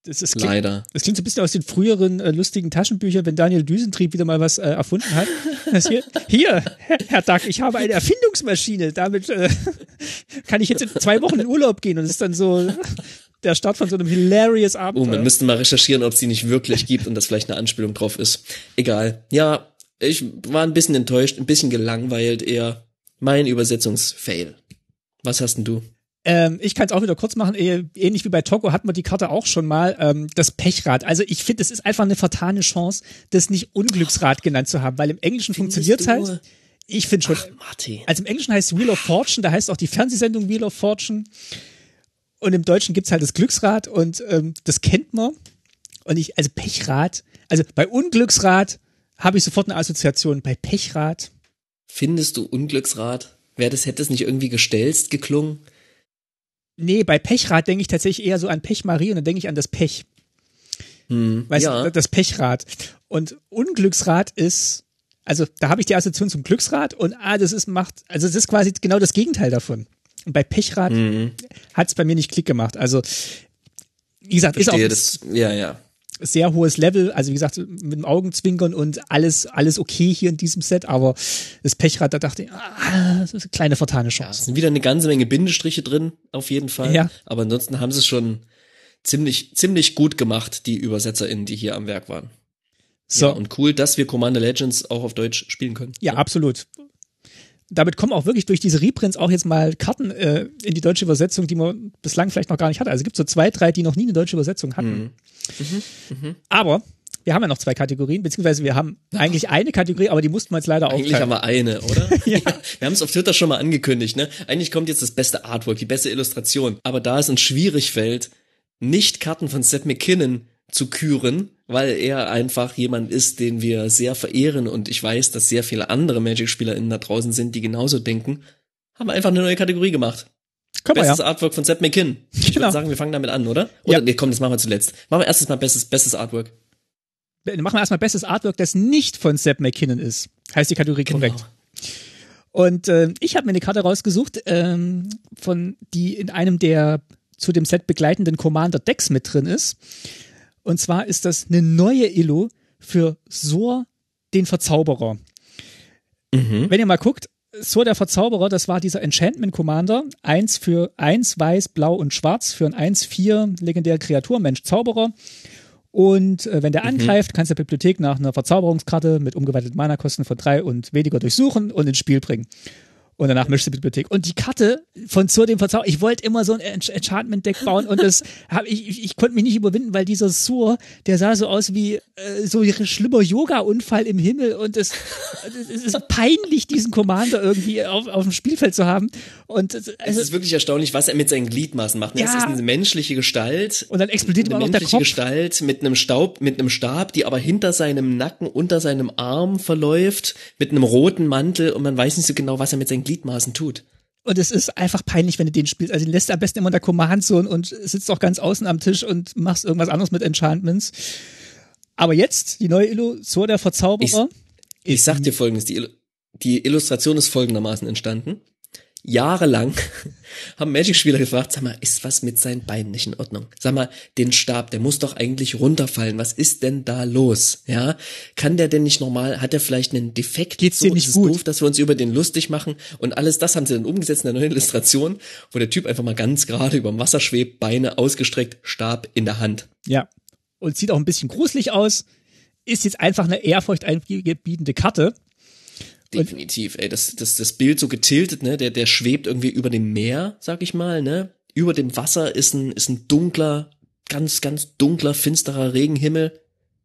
Das, ist, klingt, leider. das klingt so ein bisschen aus den früheren äh, lustigen Taschenbüchern, wenn Daniel Düsentrieb wieder mal was äh, erfunden hat. Hier, hier, Herr, Dack, ich habe eine Erfindungsmaschine. Damit äh, kann ich jetzt in zwei Wochen in Urlaub gehen. Und es ist dann so der Start von so einem hilarious Oh, Abenteuer. man müsste mal recherchieren, ob es die nicht wirklich gibt und das vielleicht eine Anspielung drauf ist. Egal. Ja, ich war ein bisschen enttäuscht, ein bisschen gelangweilt eher. Mein Übersetzungsfail. Was hast denn du? Ähm, ich kann es auch wieder kurz machen. Äh, Ähnlich wie bei Togo hat man die Karte auch schon mal. Ähm, das Pechrad. Also ich finde, es ist einfach eine vertane Chance, das nicht Unglücksrad genannt zu haben, weil im Englischen funktioniert du? halt. Ich finde schon. Ach, Martin. Also im Englischen heißt Wheel of Fortune, da heißt auch die Fernsehsendung Wheel of Fortune. Und im Deutschen gibt's halt das Glücksrad und ähm, das kennt man. Und ich, also Pechrad, also bei Unglücksrad habe ich sofort eine Assoziation. Bei Pechrad, Findest du Unglücksrad? Wäre das, hätte es nicht irgendwie gestelzt geklungen? nee, bei Pechrad denke ich tatsächlich eher so an Pechmarie und dann denke ich an das Pech. Hm, Weißt ja. du, das Pechrad. Und Unglücksrad ist, also da habe ich die Assoziation zum Glücksrad und ah, das ist macht, also das ist quasi genau das Gegenteil davon. Und bei Pechrad Mhm. hat's bei mir nicht Klick gemacht. Also wie gesagt, ist auch Verstehe das. Ja, ja. Sehr hohes Level, also wie gesagt, mit dem Augenzwinkern und alles, alles okay hier in diesem Set, aber das Pechrad, da dachte ich, ah, das ist eine kleine vertane Es Chance. sind wieder eine ganze Menge Bindestriche drin, auf jeden Fall. Ja. Aber ansonsten haben sie es schon ziemlich, ziemlich gut gemacht, die UbersetzerInnen, die hier am Werk waren. So, Ja, und cool, dass wir Commander Legends auch auf Deutsch spielen können. ja, absolut. Damit kommen auch wirklich durch diese Reprints auch jetzt mal Karten äh, in die deutsche Übersetzung, die man bislang vielleicht noch gar nicht hatte. Also es gibt so zwei, drei, die noch nie eine deutsche Übersetzung hatten. Mhm. Aber wir haben ja noch zwei Kategorien, beziehungsweise wir haben eigentlich eine Kategorie, aber die mussten wir jetzt leider Eigentlich haben aufteilen. wir eine, oder? Ja. Wir haben es auf Twitter schon mal angekündigt, ne? Eigentlich kommt jetzt das beste Artwork, die beste Illustration. Aber da es uns schwierig fällt, nicht Karten von Seth McKinnon zu küren, weil er einfach jemand ist, den wir sehr verehren und ich weiß, dass sehr viele andere Magic-SpielerInnen da draußen sind, die genauso denken, haben wir einfach eine neue Kategorie gemacht. Können wir Bestes ja. Artwork von Seth McKinnon. Ich Genau. würde sagen, wir fangen damit an, oder? Oder Ja. nee, komm, das machen wir zuletzt. Machen wir erstes mal bestes, bestes Artwork. machen wir erstmal bestes Artwork, das nicht von Sepp McKinnon ist. Heißt die Kategorie Genau. korrekt. Und äh, ich habe mir eine Karte rausgesucht, ähm, von die in einem der zu dem Set begleitenden Commander Decks mit drin ist. Und zwar ist das eine neue Illo für Sor, den Verzauberer. Wenn ihr mal guckt, Sor der Verzauberer, das war dieser Enchantment Commander. Eins für eins, weiß, blau und schwarz für ein 1-4 legendäre Kreatur, Mensch, Zauberer. Und äh, wenn der angreift, kannst du der Bibliothek nach einer Verzauberungskarte mit umgewandelten Mana-Kosten von drei und weniger durchsuchen und ins Spiel bringen. Und danach die Bibliothek. Und die Karte von Sur dem Verzauberer, ich wollte immer so ein Ench- Enchantment-Deck bauen und das hab ich, ich, ich konnte mich nicht überwinden, weil dieser Sur, der sah so aus wie äh, so ein schlimmer Yoga-Unfall im Himmel und es, es ist peinlich, diesen Commander irgendwie auf, auf dem Spielfeld zu haben. Und es- Es also, ist wirklich erstaunlich, was er mit seinen Gliedmaßen macht. ne? Es Ja. ist eine menschliche Gestalt. Und dann explodiert immer noch der menschliche Kopf. Gestalt mit einem Staub, mit einem Stab, die aber hinter seinem Nacken, unter seinem Arm verläuft, mit einem roten Mantel und man weiß nicht so genau, was er mit seinen Gliedmaßen tut. Und es ist einfach peinlich, wenn du den spielst. Also den lässt du am besten immer in der Command Zone und sitzt auch ganz außen am Tisch und machst irgendwas anderes mit Enchantments. Aber jetzt, die neue Illu, Zor der Verzauberer. Ich sag dir folgendes, die, Illu- die Illustration ist folgendermaßen entstanden. Jahrelang haben Magic-Spieler gefragt, sag mal, ist was mit seinen Beinen nicht in Ordnung? Sag mal, den Stab, der muss doch eigentlich runterfallen. Was ist denn da los? Ja, kann der denn nicht normal, hat er vielleicht einen Defekt? Geht's dir so, nicht ist es gut? doof, dass wir uns über den lustig machen und alles das haben sie dann umgesetzt in der neuen Illustration, wo der Typ einfach mal ganz gerade über dem Wasser schwebt, Beine ausgestreckt, Stab in der Hand. Ja. Und sieht auch ein bisschen gruselig aus. Ist jetzt einfach eine ehrfurchteingebietende Karte. Definitiv, ey, das, das, das Bild so getiltet, ne, der, der schwebt irgendwie über dem Meer, sag ich mal, ne. Über dem Wasser ist ein, ist ein dunkler, ganz, ganz dunkler, finsterer Regenhimmel.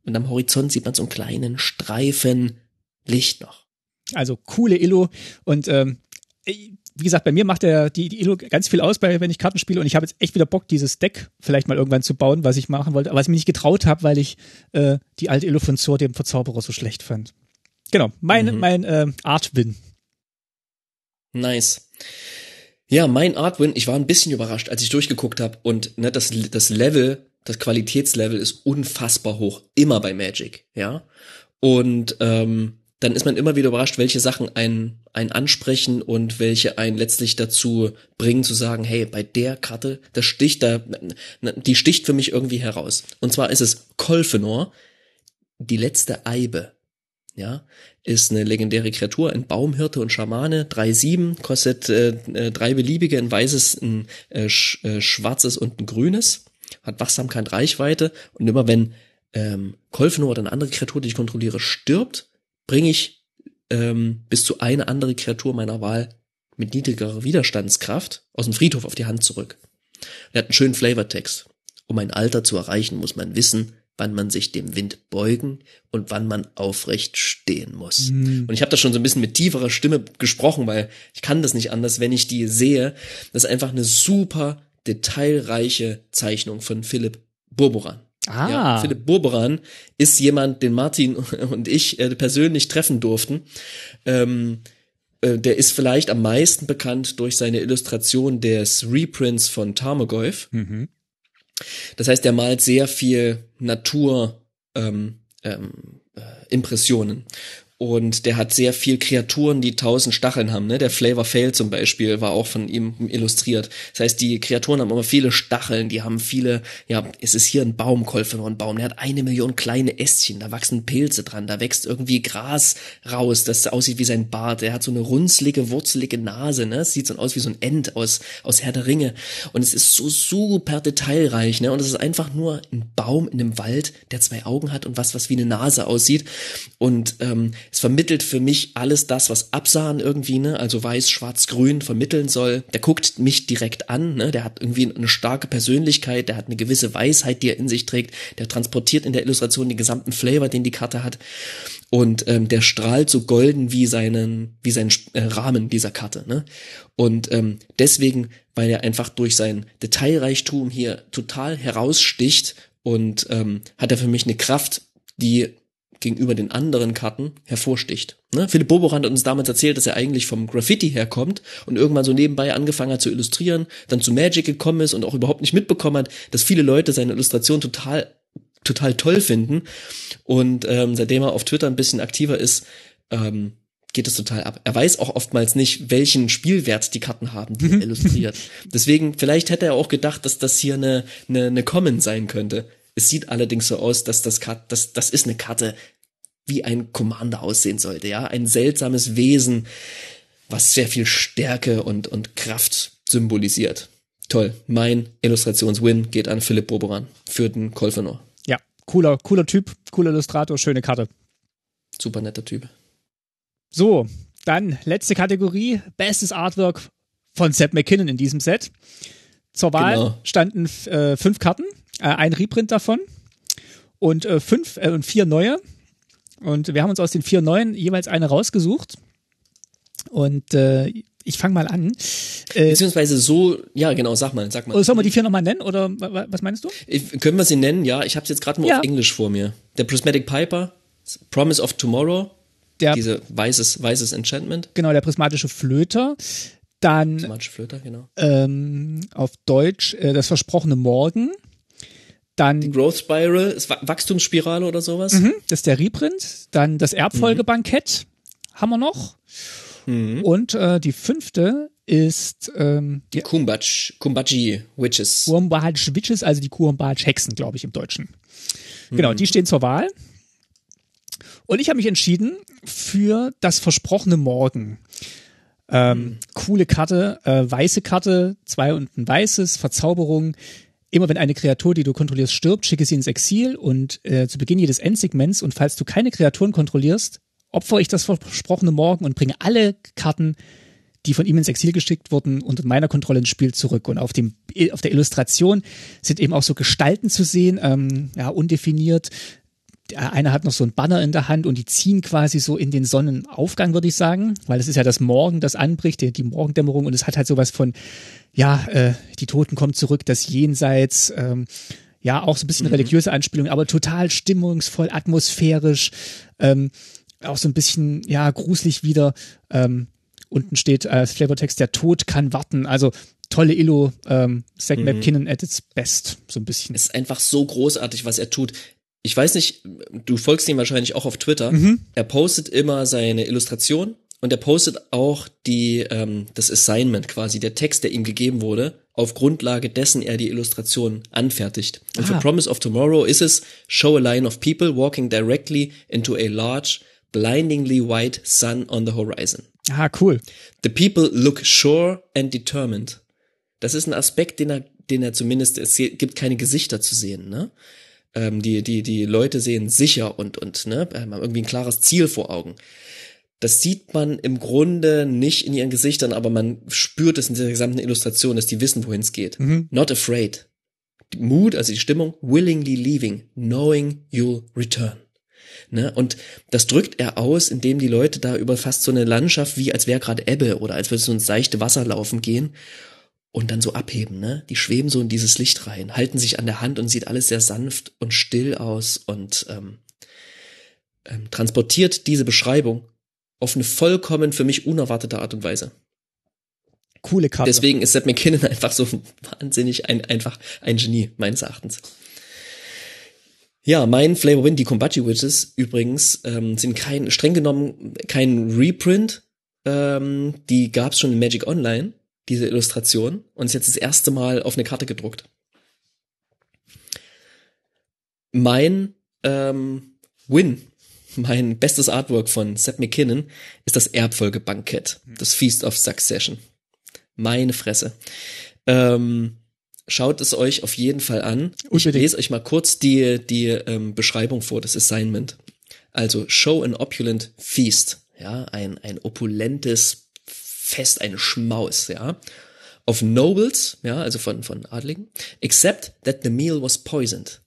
Und am Horizont sieht man so einen kleinen Streifen Licht noch. Also coole Illo. Und ähm, wie gesagt, bei mir macht der die, die Illo ganz viel aus, bei, wenn ich Karten spiele. Und ich habe jetzt echt wieder Bock, dieses Deck vielleicht mal irgendwann zu bauen, was ich machen wollte, aber was ich mir nicht getraut habe, weil ich äh, die alte Illo von Zor, dem Verzauberer, so schlecht fand. Genau, mein, mein äh, Art-Win. Nice. Ja, mein Artwin, ich war ein bisschen überrascht, als ich durchgeguckt habe und ne, das, das Level, das Qualitätslevel ist unfassbar hoch, immer bei Magic, ja. Und ähm, dann ist man immer wieder überrascht, welche Sachen einen, einen ansprechen und welche einen letztlich dazu bringen zu sagen, hey, bei der Karte, das sticht da, die sticht für mich irgendwie heraus. Und zwar ist es Kolfenor, die letzte Eibe. Ja, ist eine legendäre Kreatur, ein Baumhirte und Schamane, 3-7, kostet äh, äh, drei beliebige, ein weißes, ein äh, sch, äh, schwarzes und ein grünes, hat Wachsamkeit, Reichweite und immer wenn ähm, Kolfenor oder eine andere Kreatur, die ich kontrolliere, stirbt, bringe ich ähm, bis zu eine andere Kreatur meiner Wahl mit niedrigerer Widerstandskraft aus dem Friedhof auf die Hand zurück. Er hat einen schönen Flavortext. Um ein Alter zu erreichen, muss man wissen, wann man sich dem Wind beugen und wann man aufrecht stehen muss. Und ich habe da schon so ein bisschen mit tieferer Stimme gesprochen, weil ich kann das nicht anders, wenn ich die sehe. Das ist einfach eine super detailreiche Zeichnung von Philipp Burboran. Ah. Ja, Philipp Burboran ist jemand, den Martin und ich äh, persönlich treffen durften. Ähm, äh, der ist vielleicht am meisten bekannt durch seine Illustration des Reprints von Tarmogoyf. Das heißt, er malt sehr viel Natur ähm, ähm, äh, Impressionen. Und der hat sehr viel Kreaturen, die tausend Stacheln haben. Ne? Der Flavor Fail zum Beispiel war auch von ihm illustriert. Das heißt, die Kreaturen haben immer viele Stacheln, die haben viele, ja, es ist hier ein Baum, ein Baum, der hat eine Million kleine Ästchen, da wachsen Pilze dran, da wächst irgendwie Gras raus, das aussieht wie sein Bart. Der hat so eine runzlige, wurzelige Nase, ne? Es sieht so aus wie so ein End aus, aus Herr der Ringe. Und es ist so super detailreich, ne? Und es ist einfach nur ein Baum in einem Wald, der zwei Augen hat und was, was wie eine Nase aussieht. Und ähm, es vermittelt für mich alles das, was Absahen irgendwie, ne, also weiß, schwarz, grün vermitteln soll. Der guckt mich direkt an, ne, der hat irgendwie eine starke Persönlichkeit, der hat eine gewisse Weisheit, die er in sich trägt, der transportiert in der Illustration den gesamten Flavor, den die Karte hat. Und ähm, der strahlt so golden wie seinen, wie sein äh, Rahmen dieser Karte, ne? Und ähm, deswegen, weil er einfach durch sein Detailreichtum hier total heraussticht und ähm, hat er für mich eine Kraft, die gegenüber den anderen Karten hervorsticht. Ne? Philipp Boborand hat uns damals erzählt, dass er eigentlich vom Graffiti herkommt und irgendwann so nebenbei angefangen hat zu illustrieren, dann zu Magic gekommen ist und auch überhaupt nicht mitbekommen hat, dass viele Leute seine Illustration total total toll finden. Und ähm, seitdem er auf Twitter ein bisschen aktiver ist, ähm, geht es total ab. Er weiß auch oftmals nicht, welchen Spielwert die Karten haben, die er illustriert. Deswegen, vielleicht hätte er auch gedacht, dass das hier eine, eine, eine Common sein könnte. Es sieht allerdings so aus, dass das, das, das ist eine Karte, wie ein Commander aussehen sollte, ja. Ein seltsames Wesen, was sehr viel Stärke und, und Kraft symbolisiert. Toll. Mein Illustrationswin geht an Philipp Boberan für den Kolfenor. Ja, cooler, cooler Typ, cooler Illustrator, schöne Karte. Super netter Typ. So, dann letzte Kategorie, bestes Artwork von Seth McKinnon in diesem Set. Zur Wahl genau. standen äh, fünf Karten, äh, ein Reprint davon und äh, fünf äh, und vier neue. Und wir haben uns aus den vier neuen jeweils eine rausgesucht. Und äh, ich fange mal an. Äh, Beziehungsweise so, ja genau, sag mal, sag mal. Sollen wir die vier nochmal nennen oder was meinst du? Ich, können wir sie nennen, ja. Ich habe jetzt gerade mal ja. auf Englisch vor mir. Der Prismatic Piper, Promise of Tomorrow, der, diese weißes, weißes Enchantment. Genau, der prismatische Flöter. Dann prismatische Flöter, genau. Ähm, auf Deutsch äh, das versprochene Morgen. Dann die Growth Spiral, Wachstumsspirale oder sowas. Mhm, das ist der Reprint. Dann das Erbfolgebankett mhm. haben wir noch. Mhm. Und äh, die fünfte ist ähm, die Kumbach, Kumbachi Witches. Kumbach Witches, also die Kumbach Hexen, glaube ich, im Deutschen. Genau, mhm. Genau, die stehen zur Wahl. Und ich habe mich entschieden für das versprochene Morgen. Ähm, mhm. Coole Karte, äh, weiße Karte, zwei und ein weißes, Verzauberung. Immer wenn eine Kreatur, die du kontrollierst, stirbt, schicke sie ins Exil und äh, zu Beginn jedes Endsegments und falls du keine Kreaturen kontrollierst, opfere ich das versprochene Morgen und bringe alle Karten, die von ihm ins Exil geschickt wurden, unter meiner Kontrolle ins Spiel zurück. Und auf dem auf der Illustration sind eben auch so Gestalten zu sehen, ähm, ja undefiniert, einer hat noch so ein Banner in der Hand und die ziehen quasi so in den Sonnenaufgang, würde ich sagen, weil es ist ja das Morgen, das anbricht, die, die Morgendämmerung und es hat halt sowas von, ja, äh, die Toten kommen zurück, das Jenseits, ähm, ja, auch so ein bisschen mhm. religiöse Anspielung, aber total stimmungsvoll, atmosphärisch, ähm, auch so ein bisschen, ja, gruselig wieder. Ähm, unten steht als äh, Flavortext, der Tod kann warten. Also tolle Illo, ähm, Zack mhm. McKinnon at its best, so ein bisschen. Es ist einfach so großartig, was er tut ich weiß nicht, du folgst ihm wahrscheinlich auch auf Twitter. Mhm. Er postet immer seine Illustration und er postet auch die ähm, das Assignment quasi, der Text, der ihm gegeben wurde, auf Grundlage dessen er die Illustration anfertigt. Und ah. für Promise of Tomorrow ist es Show a line of people walking directly into a large, blindingly white sun on the horizon. Ah, cool. The people look sure and determined. Das ist ein Aspekt, den er, den er zumindest, es gibt keine Gesichter zu sehen, ne? Ähm, die, die, die Leute sehen sicher und, und ne, haben irgendwie ein klares Ziel vor Augen. Das sieht man im Grunde nicht in ihren Gesichtern, aber man spürt es in dieser gesamten Illustration, dass die wissen, wohin es geht. Mhm. Not afraid. Mood, also die Stimmung, willingly leaving, knowing you'll return. Ne? Und das drückt er aus, indem die Leute da über fast so eine Landschaft, wie als wäre gerade Ebbe oder als würde so ein seichte Wasser laufen gehen und dann so abheben, ne? Die schweben so in dieses Licht rein, halten sich an der Hand und sieht alles sehr sanft und still aus und ähm, ähm, transportiert diese Beschreibung auf eine vollkommen für mich unerwartete Art und Weise. Coole Karte. Deswegen ist Seth McKinnon einfach so wahnsinnig ein, einfach ein Genie, meines Erachtens. Ja, mein Flavor Wind, die Kombachi Witches übrigens, ähm, sind kein, streng genommen kein Reprint. Ähm, die gab's schon in Magic Online diese Illustration und ist jetzt das erste Mal auf eine Karte gedruckt. Mein ähm, Win, mein bestes Artwork von Seth McKinnon ist das Erbfolgebankett, das Feast of Succession. Meine Fresse. Ähm, schaut es euch auf jeden Fall an. Ich lese euch mal kurz die, die ähm, Beschreibung vor, das Assignment. Also, show an opulent feast. Ja, ein, ein opulentes Fest, eine Schmaus, ja, of nobles, ja, also von, von Adligen, except that the meal was poisoned.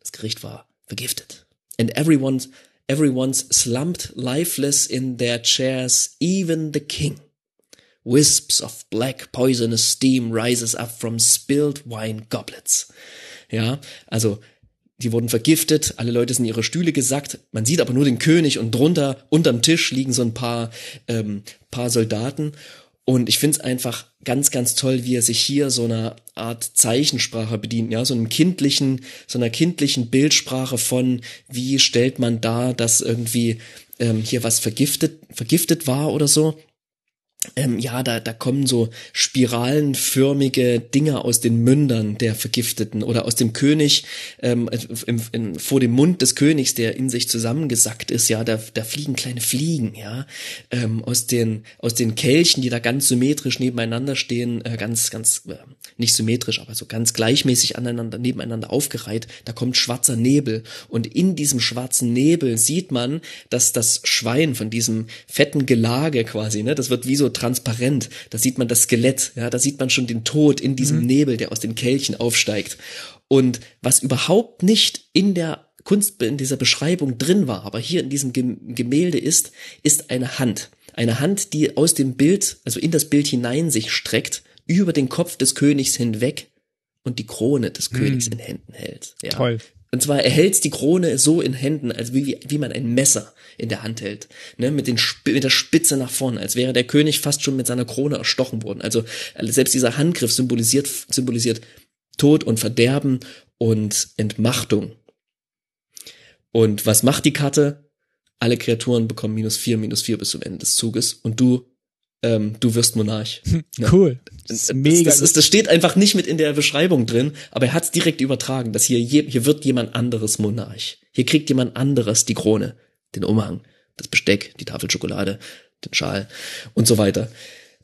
Das Gericht war vergiftet. And everyone, everyone's slumped lifeless in their chairs, even the king. Wisps of black poisonous steam rises up from spilled wine goblets. Ja, also die wurden vergiftet, alle Leute sind in ihre Stühle gesackt, man sieht aber nur den König und drunter, unterm Tisch liegen so ein paar, ähm, paar Soldaten. Und ich find's einfach ganz, ganz toll, wie er sich hier so einer Art Zeichensprache bedient, ja, so einem kindlichen, so einer kindlichen Bildsprache von, wie stellt man dar, dass irgendwie ähm, hier was vergiftet, vergiftet war oder so ähm, ja, da, da kommen so spiralenförmige Dinge aus den Mündern der Vergifteten oder aus dem König, ähm, im, in, vor dem Mund des Königs, der in sich zusammengesackt ist, ja, da, da fliegen kleine Fliegen, ja, ähm, aus den, aus den Kelchen, die da ganz symmetrisch nebeneinander stehen, äh, ganz, ganz, äh, nicht symmetrisch, aber so ganz gleichmäßig aneinander, nebeneinander aufgereiht, da kommt schwarzer Nebel. Und in diesem schwarzen Nebel sieht man, dass das Schwein von diesem fetten Gelage quasi, ne, das wird wie so transparent. Da sieht man das Skelett, ja, da sieht man schon den Tod in diesem mhm. Nebel, der aus den Kelchen aufsteigt. Und was überhaupt nicht in der Kunst, in dieser Beschreibung drin war, aber hier in diesem Gemälde ist, ist eine Hand. Eine Hand, die aus dem Bild, also in das Bild hinein sich streckt, über den Kopf des Königs hinweg und die Krone des Königs mm. in Händen hält. Ja. Toll. Und zwar er hält die Krone so in Händen, als wie, wie man ein Messer in der Hand hält, ne, mit, den, mit der Spitze nach vorne, als wäre der König fast schon mit seiner Krone erstochen worden. Also selbst dieser Handgriff symbolisiert, symbolisiert Tod und Verderben und Entmachtung. Und was macht die Karte? Alle Kreaturen bekommen minus vier, minus vier bis zum Ende des Zuges und du ähm, du wirst Monarch. Ne? Cool. Das, das, mega. Das, ist, das steht einfach nicht mit in der Beschreibung drin, aber er hat es direkt übertragen, dass hier, hier wird jemand anderes Monarch. Hier kriegt jemand anderes die Krone, den Umhang, das Besteck, die Tafel Schokolade, den Schal und so weiter.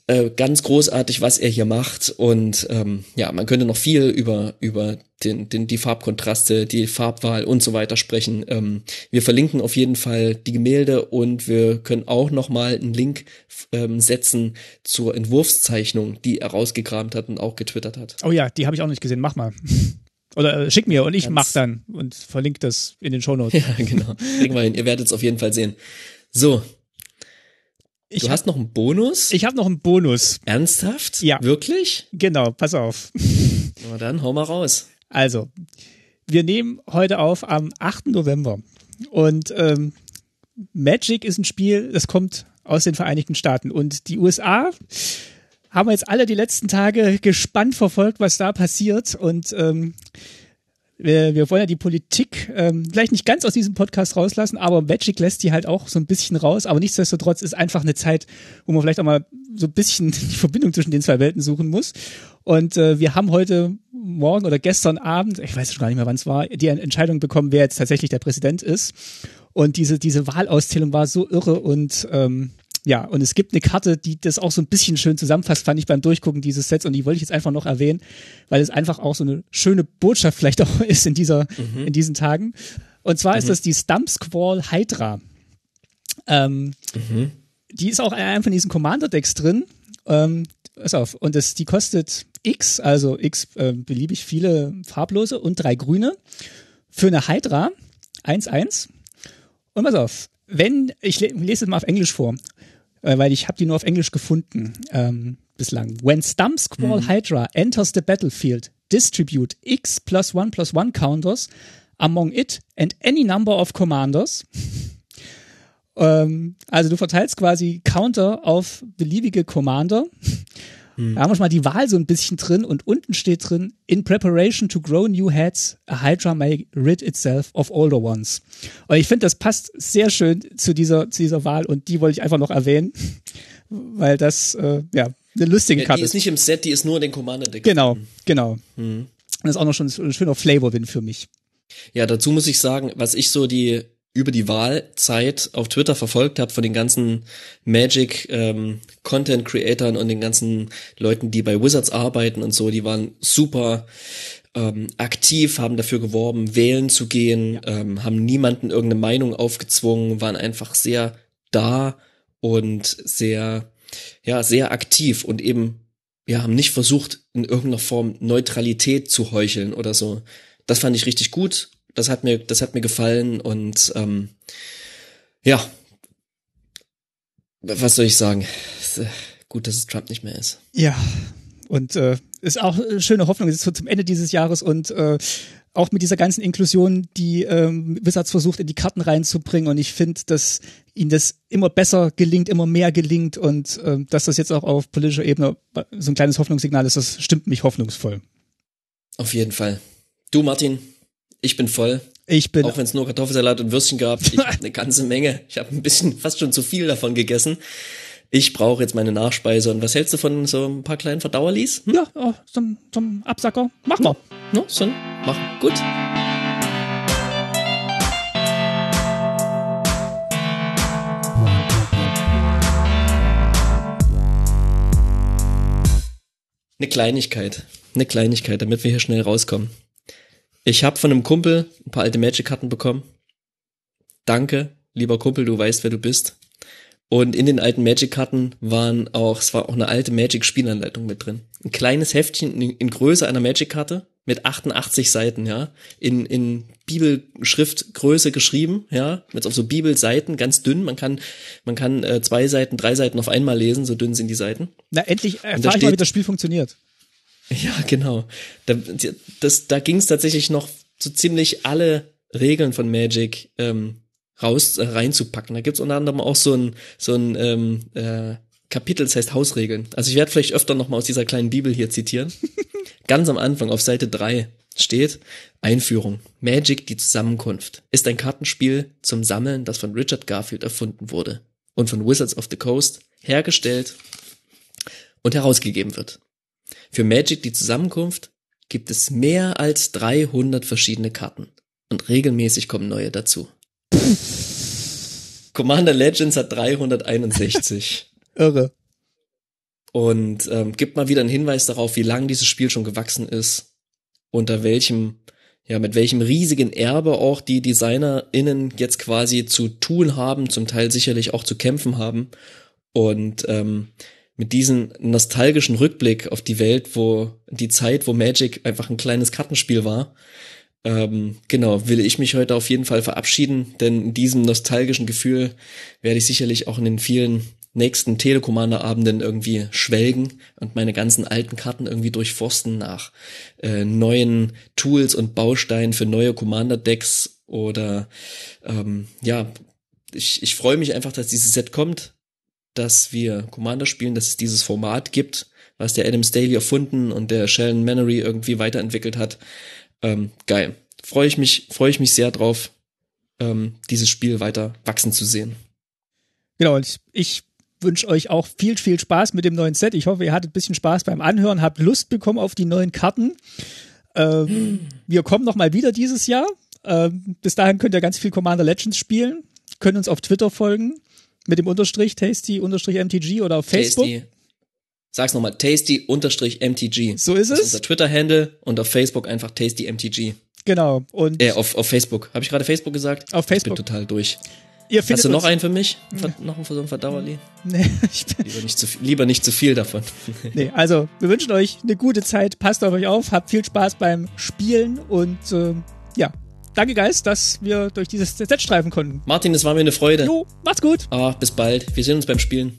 Äh, ganz großartig, was er hier macht. Und ähm, ja, man könnte noch viel über, über den, den, die Farbkontraste, die Farbwahl und so weiter sprechen. Ähm, wir verlinken auf jeden Fall die Gemälde und wir können auch noch mal einen Link ähm, setzen zur Entwurfszeichnung, die er rausgekramt hat und auch getwittert hat. Oh ja, die habe ich auch nicht gesehen. Mach mal. Oder äh, schick mir und ich Ganz mach dann und verlinke das in den Shownotes. Ja, genau. Kriegen wir hin. Ihr werdet es auf jeden Fall sehen. So, ich du hab, hast noch einen Bonus? Ich habe noch einen Bonus. Ernsthaft? Ja. Wirklich? Genau, pass auf. Na dann, hau mal raus. Also, wir nehmen heute auf am 8. November. Und ähm, Magic ist ein Spiel, das kommt aus den Vereinigten Staaten. Und die USA haben wir jetzt alle die letzten Tage gespannt verfolgt, was da passiert. Und ähm, wir, wir wollen ja die Politik ähm, vielleicht nicht ganz aus diesem Podcast rauslassen, aber Magic lässt die halt auch so ein bisschen raus. Aber nichtsdestotrotz ist einfach eine Zeit, wo man vielleicht auch mal so ein bisschen die Verbindung zwischen den zwei Welten suchen muss. Und äh, wir haben heute Morgen oder gestern Abend, ich weiß schon gar nicht mehr, wann es war, die Entscheidung bekommen, wer jetzt tatsächlich der Präsident ist. Und diese, diese Wahlauszählung war so irre und ähm, ja, und es gibt eine Karte, die das auch so ein bisschen schön zusammenfasst, fand ich beim Durchgucken dieses Sets und die wollte ich jetzt einfach noch erwähnen, weil es einfach auch so eine schöne Botschaft vielleicht auch ist in dieser, mhm. in diesen Tagen. Und zwar mhm. ist das die Stump Squall Hydra. Ähm, mhm. Die ist auch in einem von diesen Commander-Decks drin. Ähm, pass auf, und das, die kostet X, also X äh, beliebig viele farblose und drei grüne für eine Hydra 1-1. Und pass auf, wenn, ich lese es mal auf Englisch vor äh, weil ich habe die nur auf Englisch gefunden ähm, bislang. When Stump Squall mhm. Hydra enters the battlefield, distribute X plus one plus one counters among it and any number of commanders. ähm, also du verteilst quasi Counter auf beliebige Commander hm. Da haben wir schon mal die Wahl so ein bisschen drin und unten steht drin, in preparation to grow new heads, a Hydra may rid itself of older ones. Und ich finde, das passt sehr schön zu dieser, zu dieser Wahl und die wollte ich einfach noch erwähnen, weil das, äh, ja, eine lustige Karte ist. Die ist nicht im Set, die ist nur in den Commander-Deck. Genau, genau. Hm. Das ist auch noch schon ein schöner Flavor-Win für mich. Ja, dazu muss ich sagen, was ich so die über die Wahlzeit auf Twitter verfolgt habe von den ganzen Magic ähm, Content Creatern und den ganzen Leuten, die bei Wizards arbeiten und so, die waren super ähm, aktiv, haben dafür geworben, wählen zu gehen, ja. ähm, haben niemanden irgendeine Meinung aufgezwungen, waren einfach sehr da und sehr, ja, sehr aktiv und eben, ja, haben nicht versucht, in irgendeiner Form Neutralität zu heucheln oder so. Das fand ich richtig gut das hat mir, das hat mir gefallen und ähm, ja, was soll ich sagen? Äh, gut, dass es Trump nicht mehr ist. Ja, und äh, ist auch eine schöne Hoffnung. Es ist so zum Ende dieses Jahres und äh, auch mit dieser ganzen Inklusion, die ähm, Wizards versucht, in die Karten reinzubringen. Und ich finde, dass ihnen das immer besser gelingt, immer mehr gelingt und ähm, dass das jetzt auch auf politischer Ebene so ein kleines Hoffnungssignal ist, das stimmt mich hoffnungsvoll. Auf jeden Fall. Du, Martin, ich bin voll. Ich bin. Auch wenn es nur Kartoffelsalat und Würstchen gab, ich habe eine ganze Menge. Ich habe ein bisschen, fast schon zu viel davon gegessen. Ich brauche jetzt meine Nachspeise. Und was hältst du von so ein paar kleinen Verdauerlis? Hm? Ja, oh, zum, zum Absacker. Mach mal. No, so, mach. Gut. Eine Kleinigkeit. Eine Kleinigkeit, damit wir hier schnell rauskommen. Ich habe von einem Kumpel ein paar alte Magic-Karten bekommen. Danke, lieber Kumpel, du weißt, wer du bist. Und in den alten Magic-Karten waren auch, es war auch eine alte Magic-Spielanleitung mit drin. Ein kleines Heftchen in, in Größe einer Magic-Karte mit 88 Seiten, ja, in, in Bibelschriftgröße geschrieben, ja, mit auf so Bibelseiten, ganz dünn. Man kann, man kann äh, zwei Seiten, drei Seiten auf einmal lesen, so dünn sind die Seiten. Na, endlich erfahre ich mal, wie das Spiel funktioniert. Ja, genau. Da, das, da ging es tatsächlich noch so ziemlich alle Regeln von Magic ähm, raus äh, reinzupacken. Da gibt's unter anderem auch so ein so ein ähm, äh, Kapitel, das heißt Hausregeln. Also ich werde vielleicht öfter noch mal aus dieser kleinen Bibel hier zitieren. Ganz am Anfang auf Seite drei steht Einführung. Magic, die Zusammenkunft, ist ein Kartenspiel zum Sammeln, das von Richard Garfield erfunden wurde und von Wizards of the Coast hergestellt und herausgegeben wird. Für Magic die Zusammenkunft gibt es mehr als 300 verschiedene Karten und regelmäßig kommen neue dazu. Commander Legends hat 361. Irre. Und ähm, gibt mal wieder einen Hinweis darauf, wie lang dieses Spiel schon gewachsen ist, unter welchem, ja, mit welchem riesigen Erbe auch die DesignerInnen jetzt quasi zu tun haben, zum Teil sicherlich auch zu kämpfen haben. Und ähm, mit diesem nostalgischen Rückblick auf die Welt, wo die Zeit, wo Magic einfach ein kleines Kartenspiel war, ähm, genau, will ich mich heute auf jeden Fall verabschieden, denn in diesem nostalgischen Gefühl werde ich sicherlich auch in den vielen nächsten Telekommanderabenden irgendwie schwelgen und meine ganzen alten Karten irgendwie durchforsten nach äh, neuen Tools und Bausteinen für neue Commander-Decks oder ähm, ja, ich, ich freue mich einfach, dass dieses Set kommt dass wir Commander spielen, dass es dieses Format gibt, was der Adam Staley erfunden und der Sheldon Mannery irgendwie weiterentwickelt hat. Ähm, geil. Freue ich mich, freue ich mich sehr drauf, ähm, dieses Spiel weiter wachsen zu sehen. Genau, und ich wünsche euch auch viel, viel Spaß mit dem neuen Set. Ich hoffe, ihr hattet ein bisschen Spaß beim Anhören, habt Lust bekommen auf die neuen Karten. Ähm, wir kommen noch mal wieder dieses Jahr. Ähm, bis dahin könnt ihr ganz viel Commander Legends spielen. Könnt uns auf Twitter folgen mit dem Unterstrich Tasty Unterstrich MTG oder auf Facebook. Tasty. Sag's nochmal, Tasty Unterstrich MTG. So ist es. Das ist unser Twitter-Handle und auf Facebook einfach Tasty MTG. Genau. Und äh, auf, auf Facebook. Habe ich gerade Facebook gesagt? Auf Facebook. Ich bin total durch. Ihr Hast du noch einen für mich? Nee. Noch einen so ein Verdauerli? Nee, ich bin lieber nicht, zu, lieber nicht zu viel davon. nee, also wir wünschen euch eine gute Zeit. Passt auf euch auf, habt viel Spaß beim Spielen und äh, ja, danke Geist, dass wir durch dieses Set streifen konnten. Martin, es war mir eine Freude. Jo, macht's gut. Ah, bis bald. Wir sehen uns beim Spielen.